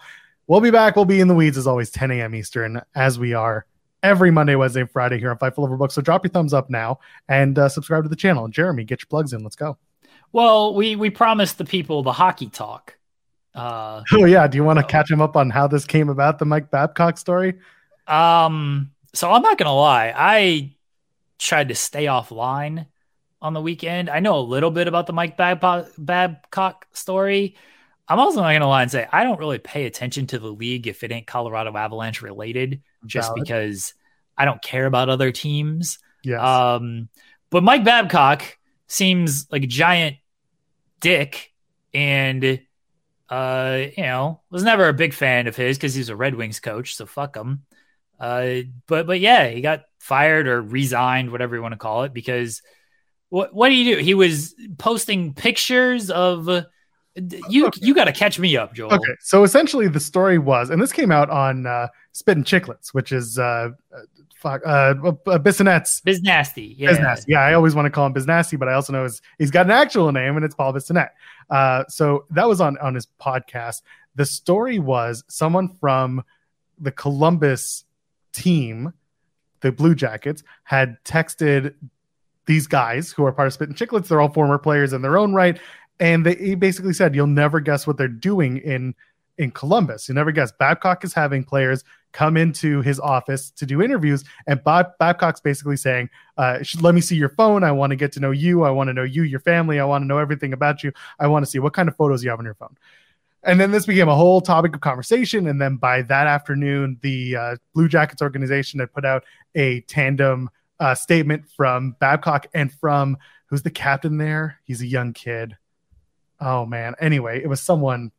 We'll be back. We'll be in the weeds as always, 10 a.m. Eastern, as we are every Monday, Wednesday, and Friday here on Fightful Overbook. So drop your thumbs up now and uh, subscribe to the channel. And Jeremy, get your plugs in. Let's go. Well, we we promised the people the hockey talk. Uh, Oh, yeah. Do you want to catch him up on how this came about, the Mike Babcock story? um, so I'm not gonna lie, I tried to stay offline on the weekend. I know a little bit about the Mike Babcock, Babcock story. I'm also not going to lie and say I don't really pay attention to the league if it ain't Colorado Avalanche related, just Valid. because I don't care about other teams. Yes. Um, but Mike Babcock seems like a giant dick, and uh, you know, was never a big fan of his because he's a Red Wings coach, so fuck him. Uh, but but yeah, he got fired or resigned, whatever you want to call it, because what what do you do? He was posting pictures of uh, you. You got to catch me up, Joel. Okay, so essentially the story was, and this came out on uh, Spit and Chicklets, which is uh, uh, fuck, uh, uh, Bissonnette's Biz nasty, yeah. Biznasty. Yeah, I always want to call him Biznasty, but I also know his, he's got an actual name, and it's Paul Bissonnette. Uh, so that was on on his podcast. The story was someone from the Columbus team, the Blue Jackets, had texted these guys who are part of Spit and Chicklets. They're all former players in their own right, and they he basically said, "You'll never guess what they're doing in in Columbus. You never guess." Babcock is having players come into his office to do interviews, and Bob Babcock's basically saying, uh, "Let me see your phone. I want to get to know you. I want to know you, your family. I want to know everything about you. I want to see what kind of photos you have on your phone." And then this became a whole topic of conversation. And then by that afternoon, the uh, Blue Jackets organization had put out a tandem uh, statement from Babcock and from who's the captain there? He's a young kid. Oh man. Anyway, it was someone.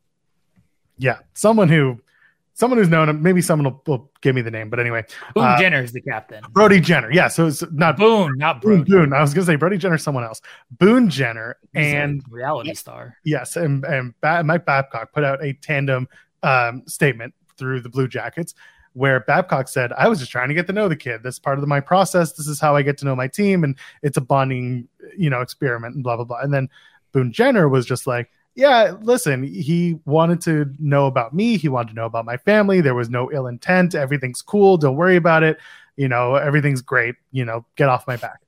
Yeah, someone who, someone who's known him. Maybe someone will, will give me the name. But anyway, Boone uh, Jenner is the captain. Brody Jenner. Yeah, so it's not Boone, not Boone. Brody. Boone. I was gonna say Brody Jenner, someone else. Boone Jenner He's and reality star. Yes, and and ba- Mike Babcock put out a tandem um, statement through the Blue Jackets where Babcock said, "I was just trying to get to know the kid. This is part of my process. This is how I get to know my team, and it's a bonding, you know, experiment and blah blah blah." And then Boone Jenner was just like, "Yeah, listen, he wanted to know about me. He wanted to know about my family. There was no ill intent. Everything's cool. Don't worry about it. You know, everything's great. You know, get off my back."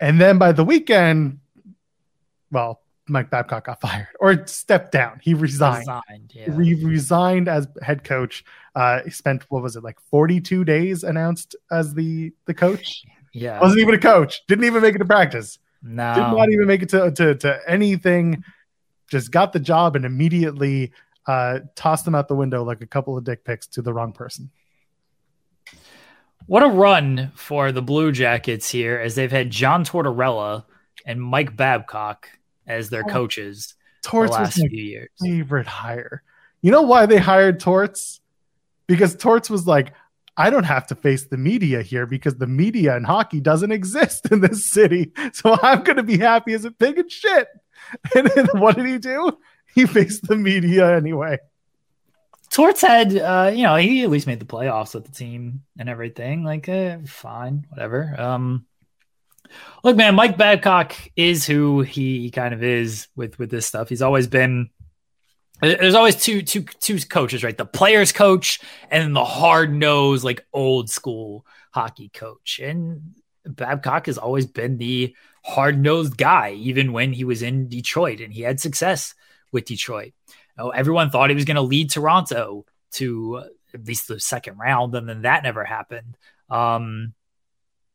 And then by the weekend, well, Mike Babcock got fired or stepped down. He resigned. Resigned, yeah. He resigned as head coach. Uh, he spent what was it like 42 days announced as the the coach. yeah. Wasn't even a coach. Didn't even make it to practice. Did not even make it to to, to anything. Just got the job and immediately uh, tossed them out the window like a couple of dick pics to the wrong person. What a run for the Blue Jackets here as they've had John Tortorella and Mike Babcock as their Oh, coaches the Torts last was my few years. favorite hire. You know why they hired Torts? Because Torts was like, I don't have to face the media here because the media in hockey doesn't exist in this city. So I'm going to be happy as a pig and shit. And then what did he do? He faced the media anyway. Torts had, uh, you know, he at least made the playoffs with the team and everything. Like, uh, fine, whatever. Um, look, man, Mike Babcock is who he kind of is with with this stuff. He's always been. There's always two two two coaches, right? The players coach and the hard nosed, like old school hockey coach. And Babcock has always been the hard nosed guy, even when he was in Detroit and he had success with Detroit. Oh, everyone thought he was going to lead Toronto to at least the second round, and then that never happened. Um,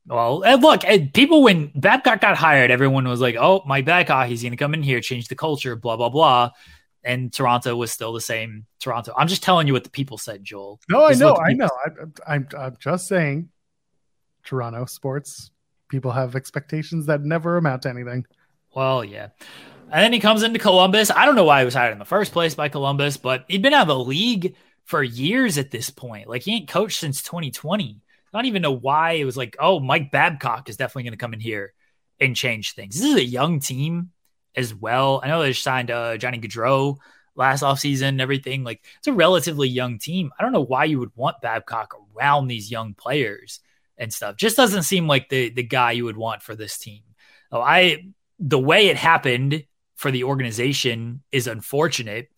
well, and look, and people when Babcock got hired, everyone was like, "Oh, Mike Babcock, he's going to come in here, change the culture, blah blah blah." And Toronto was still the same Toronto. I'm just telling you what the people said, Joel. No, I know. I know. I, I'm, I'm just saying Toronto sports people have expectations that never amount to anything. Well, yeah. And then he comes into Columbus. I don't know why he was hired in the first place by Columbus, but he'd been out of the league for years at this point. Like he ain't coached since 2020. I don't even know why it was like, oh, Mike Babcock is definitely going to come in here and change things. This is a young team as well. I know they signed uh, Johnny Gaudreau last offseason and everything. Like it's a relatively young team. I don't know why you would want Babcock around these young players and stuff. Just doesn't seem like the the guy you would want for this team. Oh, I the way it happened for the organization is unfortunate,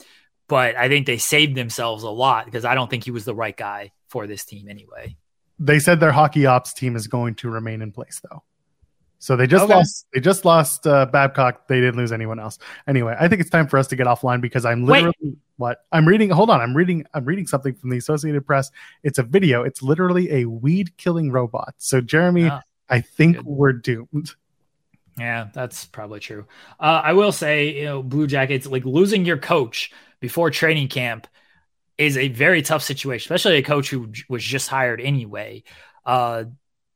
but I think they saved themselves a lot because I don't think he was the right guy for this team anyway. They said their hockey ops team is going to remain in place though. So they just Okay. lost. They just lost uh, Babcock. They didn't lose anyone else. Anyway, I think it's time for us to get offline because I'm Wait. literally what I'm reading. Hold on, I'm reading. I'm reading something from the Associated Press. It's a video. It's literally a weed killing robot. So Jeremy, Ah, I think good. we're doomed. Yeah, that's probably true. Uh, I will say, you know, Blue Jackets like losing your coach before training camp is a very tough situation, especially a coach who was just hired anyway. Uh,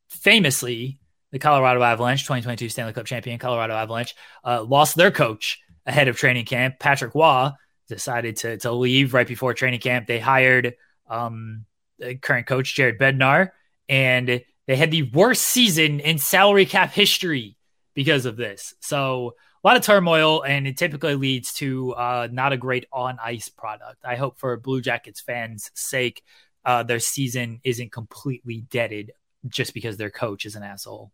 famously, the Colorado Avalanche, 2022 Stanley Cup champion Colorado Avalanche, uh, lost their coach ahead of training camp. Patrick Roy decided to to leave right before training camp. They hired um, the current coach Jared Bednar, and they had the worst season in salary cap history because of this. So a lot of turmoil, and it typically leads to uh, not a great on ice product. I hope for Blue Jackets fans' sake, uh, their season isn't completely deaded just because their coach is an asshole.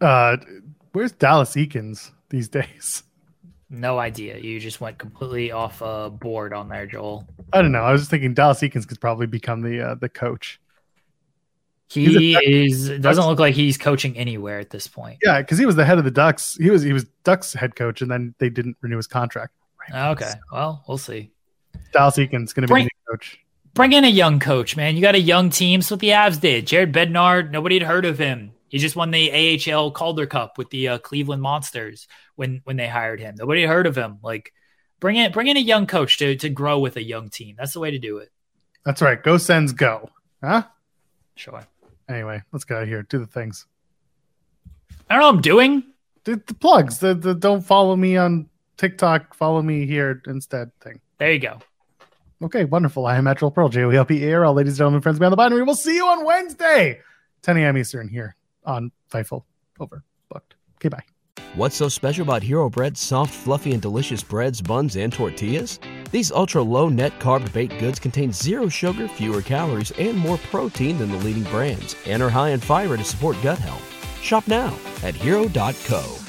Uh, where's Dallas Eakins these days? No idea. You just went completely off uh, board on there, Joel. I don't know. I was just thinking Dallas Eakins could probably become the uh, the coach. He is doesn't look like he's coaching anywhere at this point. Yeah, because he was the head of the Ducks. He was he was Ducks head coach, and then they didn't renew his contract. Okay, well, we'll see. Dallas Eakins going to be the coach. Bring in a young coach, man. You got a young team. That's what the Avs did. Jared Bednar, nobody had heard of him. He just won the AHL Calder Cup with the uh, Cleveland Monsters when when they hired him. Nobody had heard of him. Like, bring in bring in a young coach to to grow with a young team. That's the way to do it. That's right. Go sends go. Huh? Sure. Anyway, let's get out of here. Do the things. I don't know what I'm doing. The, the plugs. The, the don't follow me on TikTok. Follow me here instead thing. There you go. Okay, wonderful. I am Metro Pearl, J O E L P A R L. Ladies and gentlemen, friends beyond the binary. We'll see you on Wednesday, 10 a.m. Eastern here on Fightful Overbooked. Okay, bye. What's so special about Hero Bread's soft, fluffy, and delicious breads, buns, and tortillas? These ultra low net carb baked goods contain zero sugar, fewer calories, and more protein than the leading brands, and are high in fiber to support gut health. Shop now at hero.co.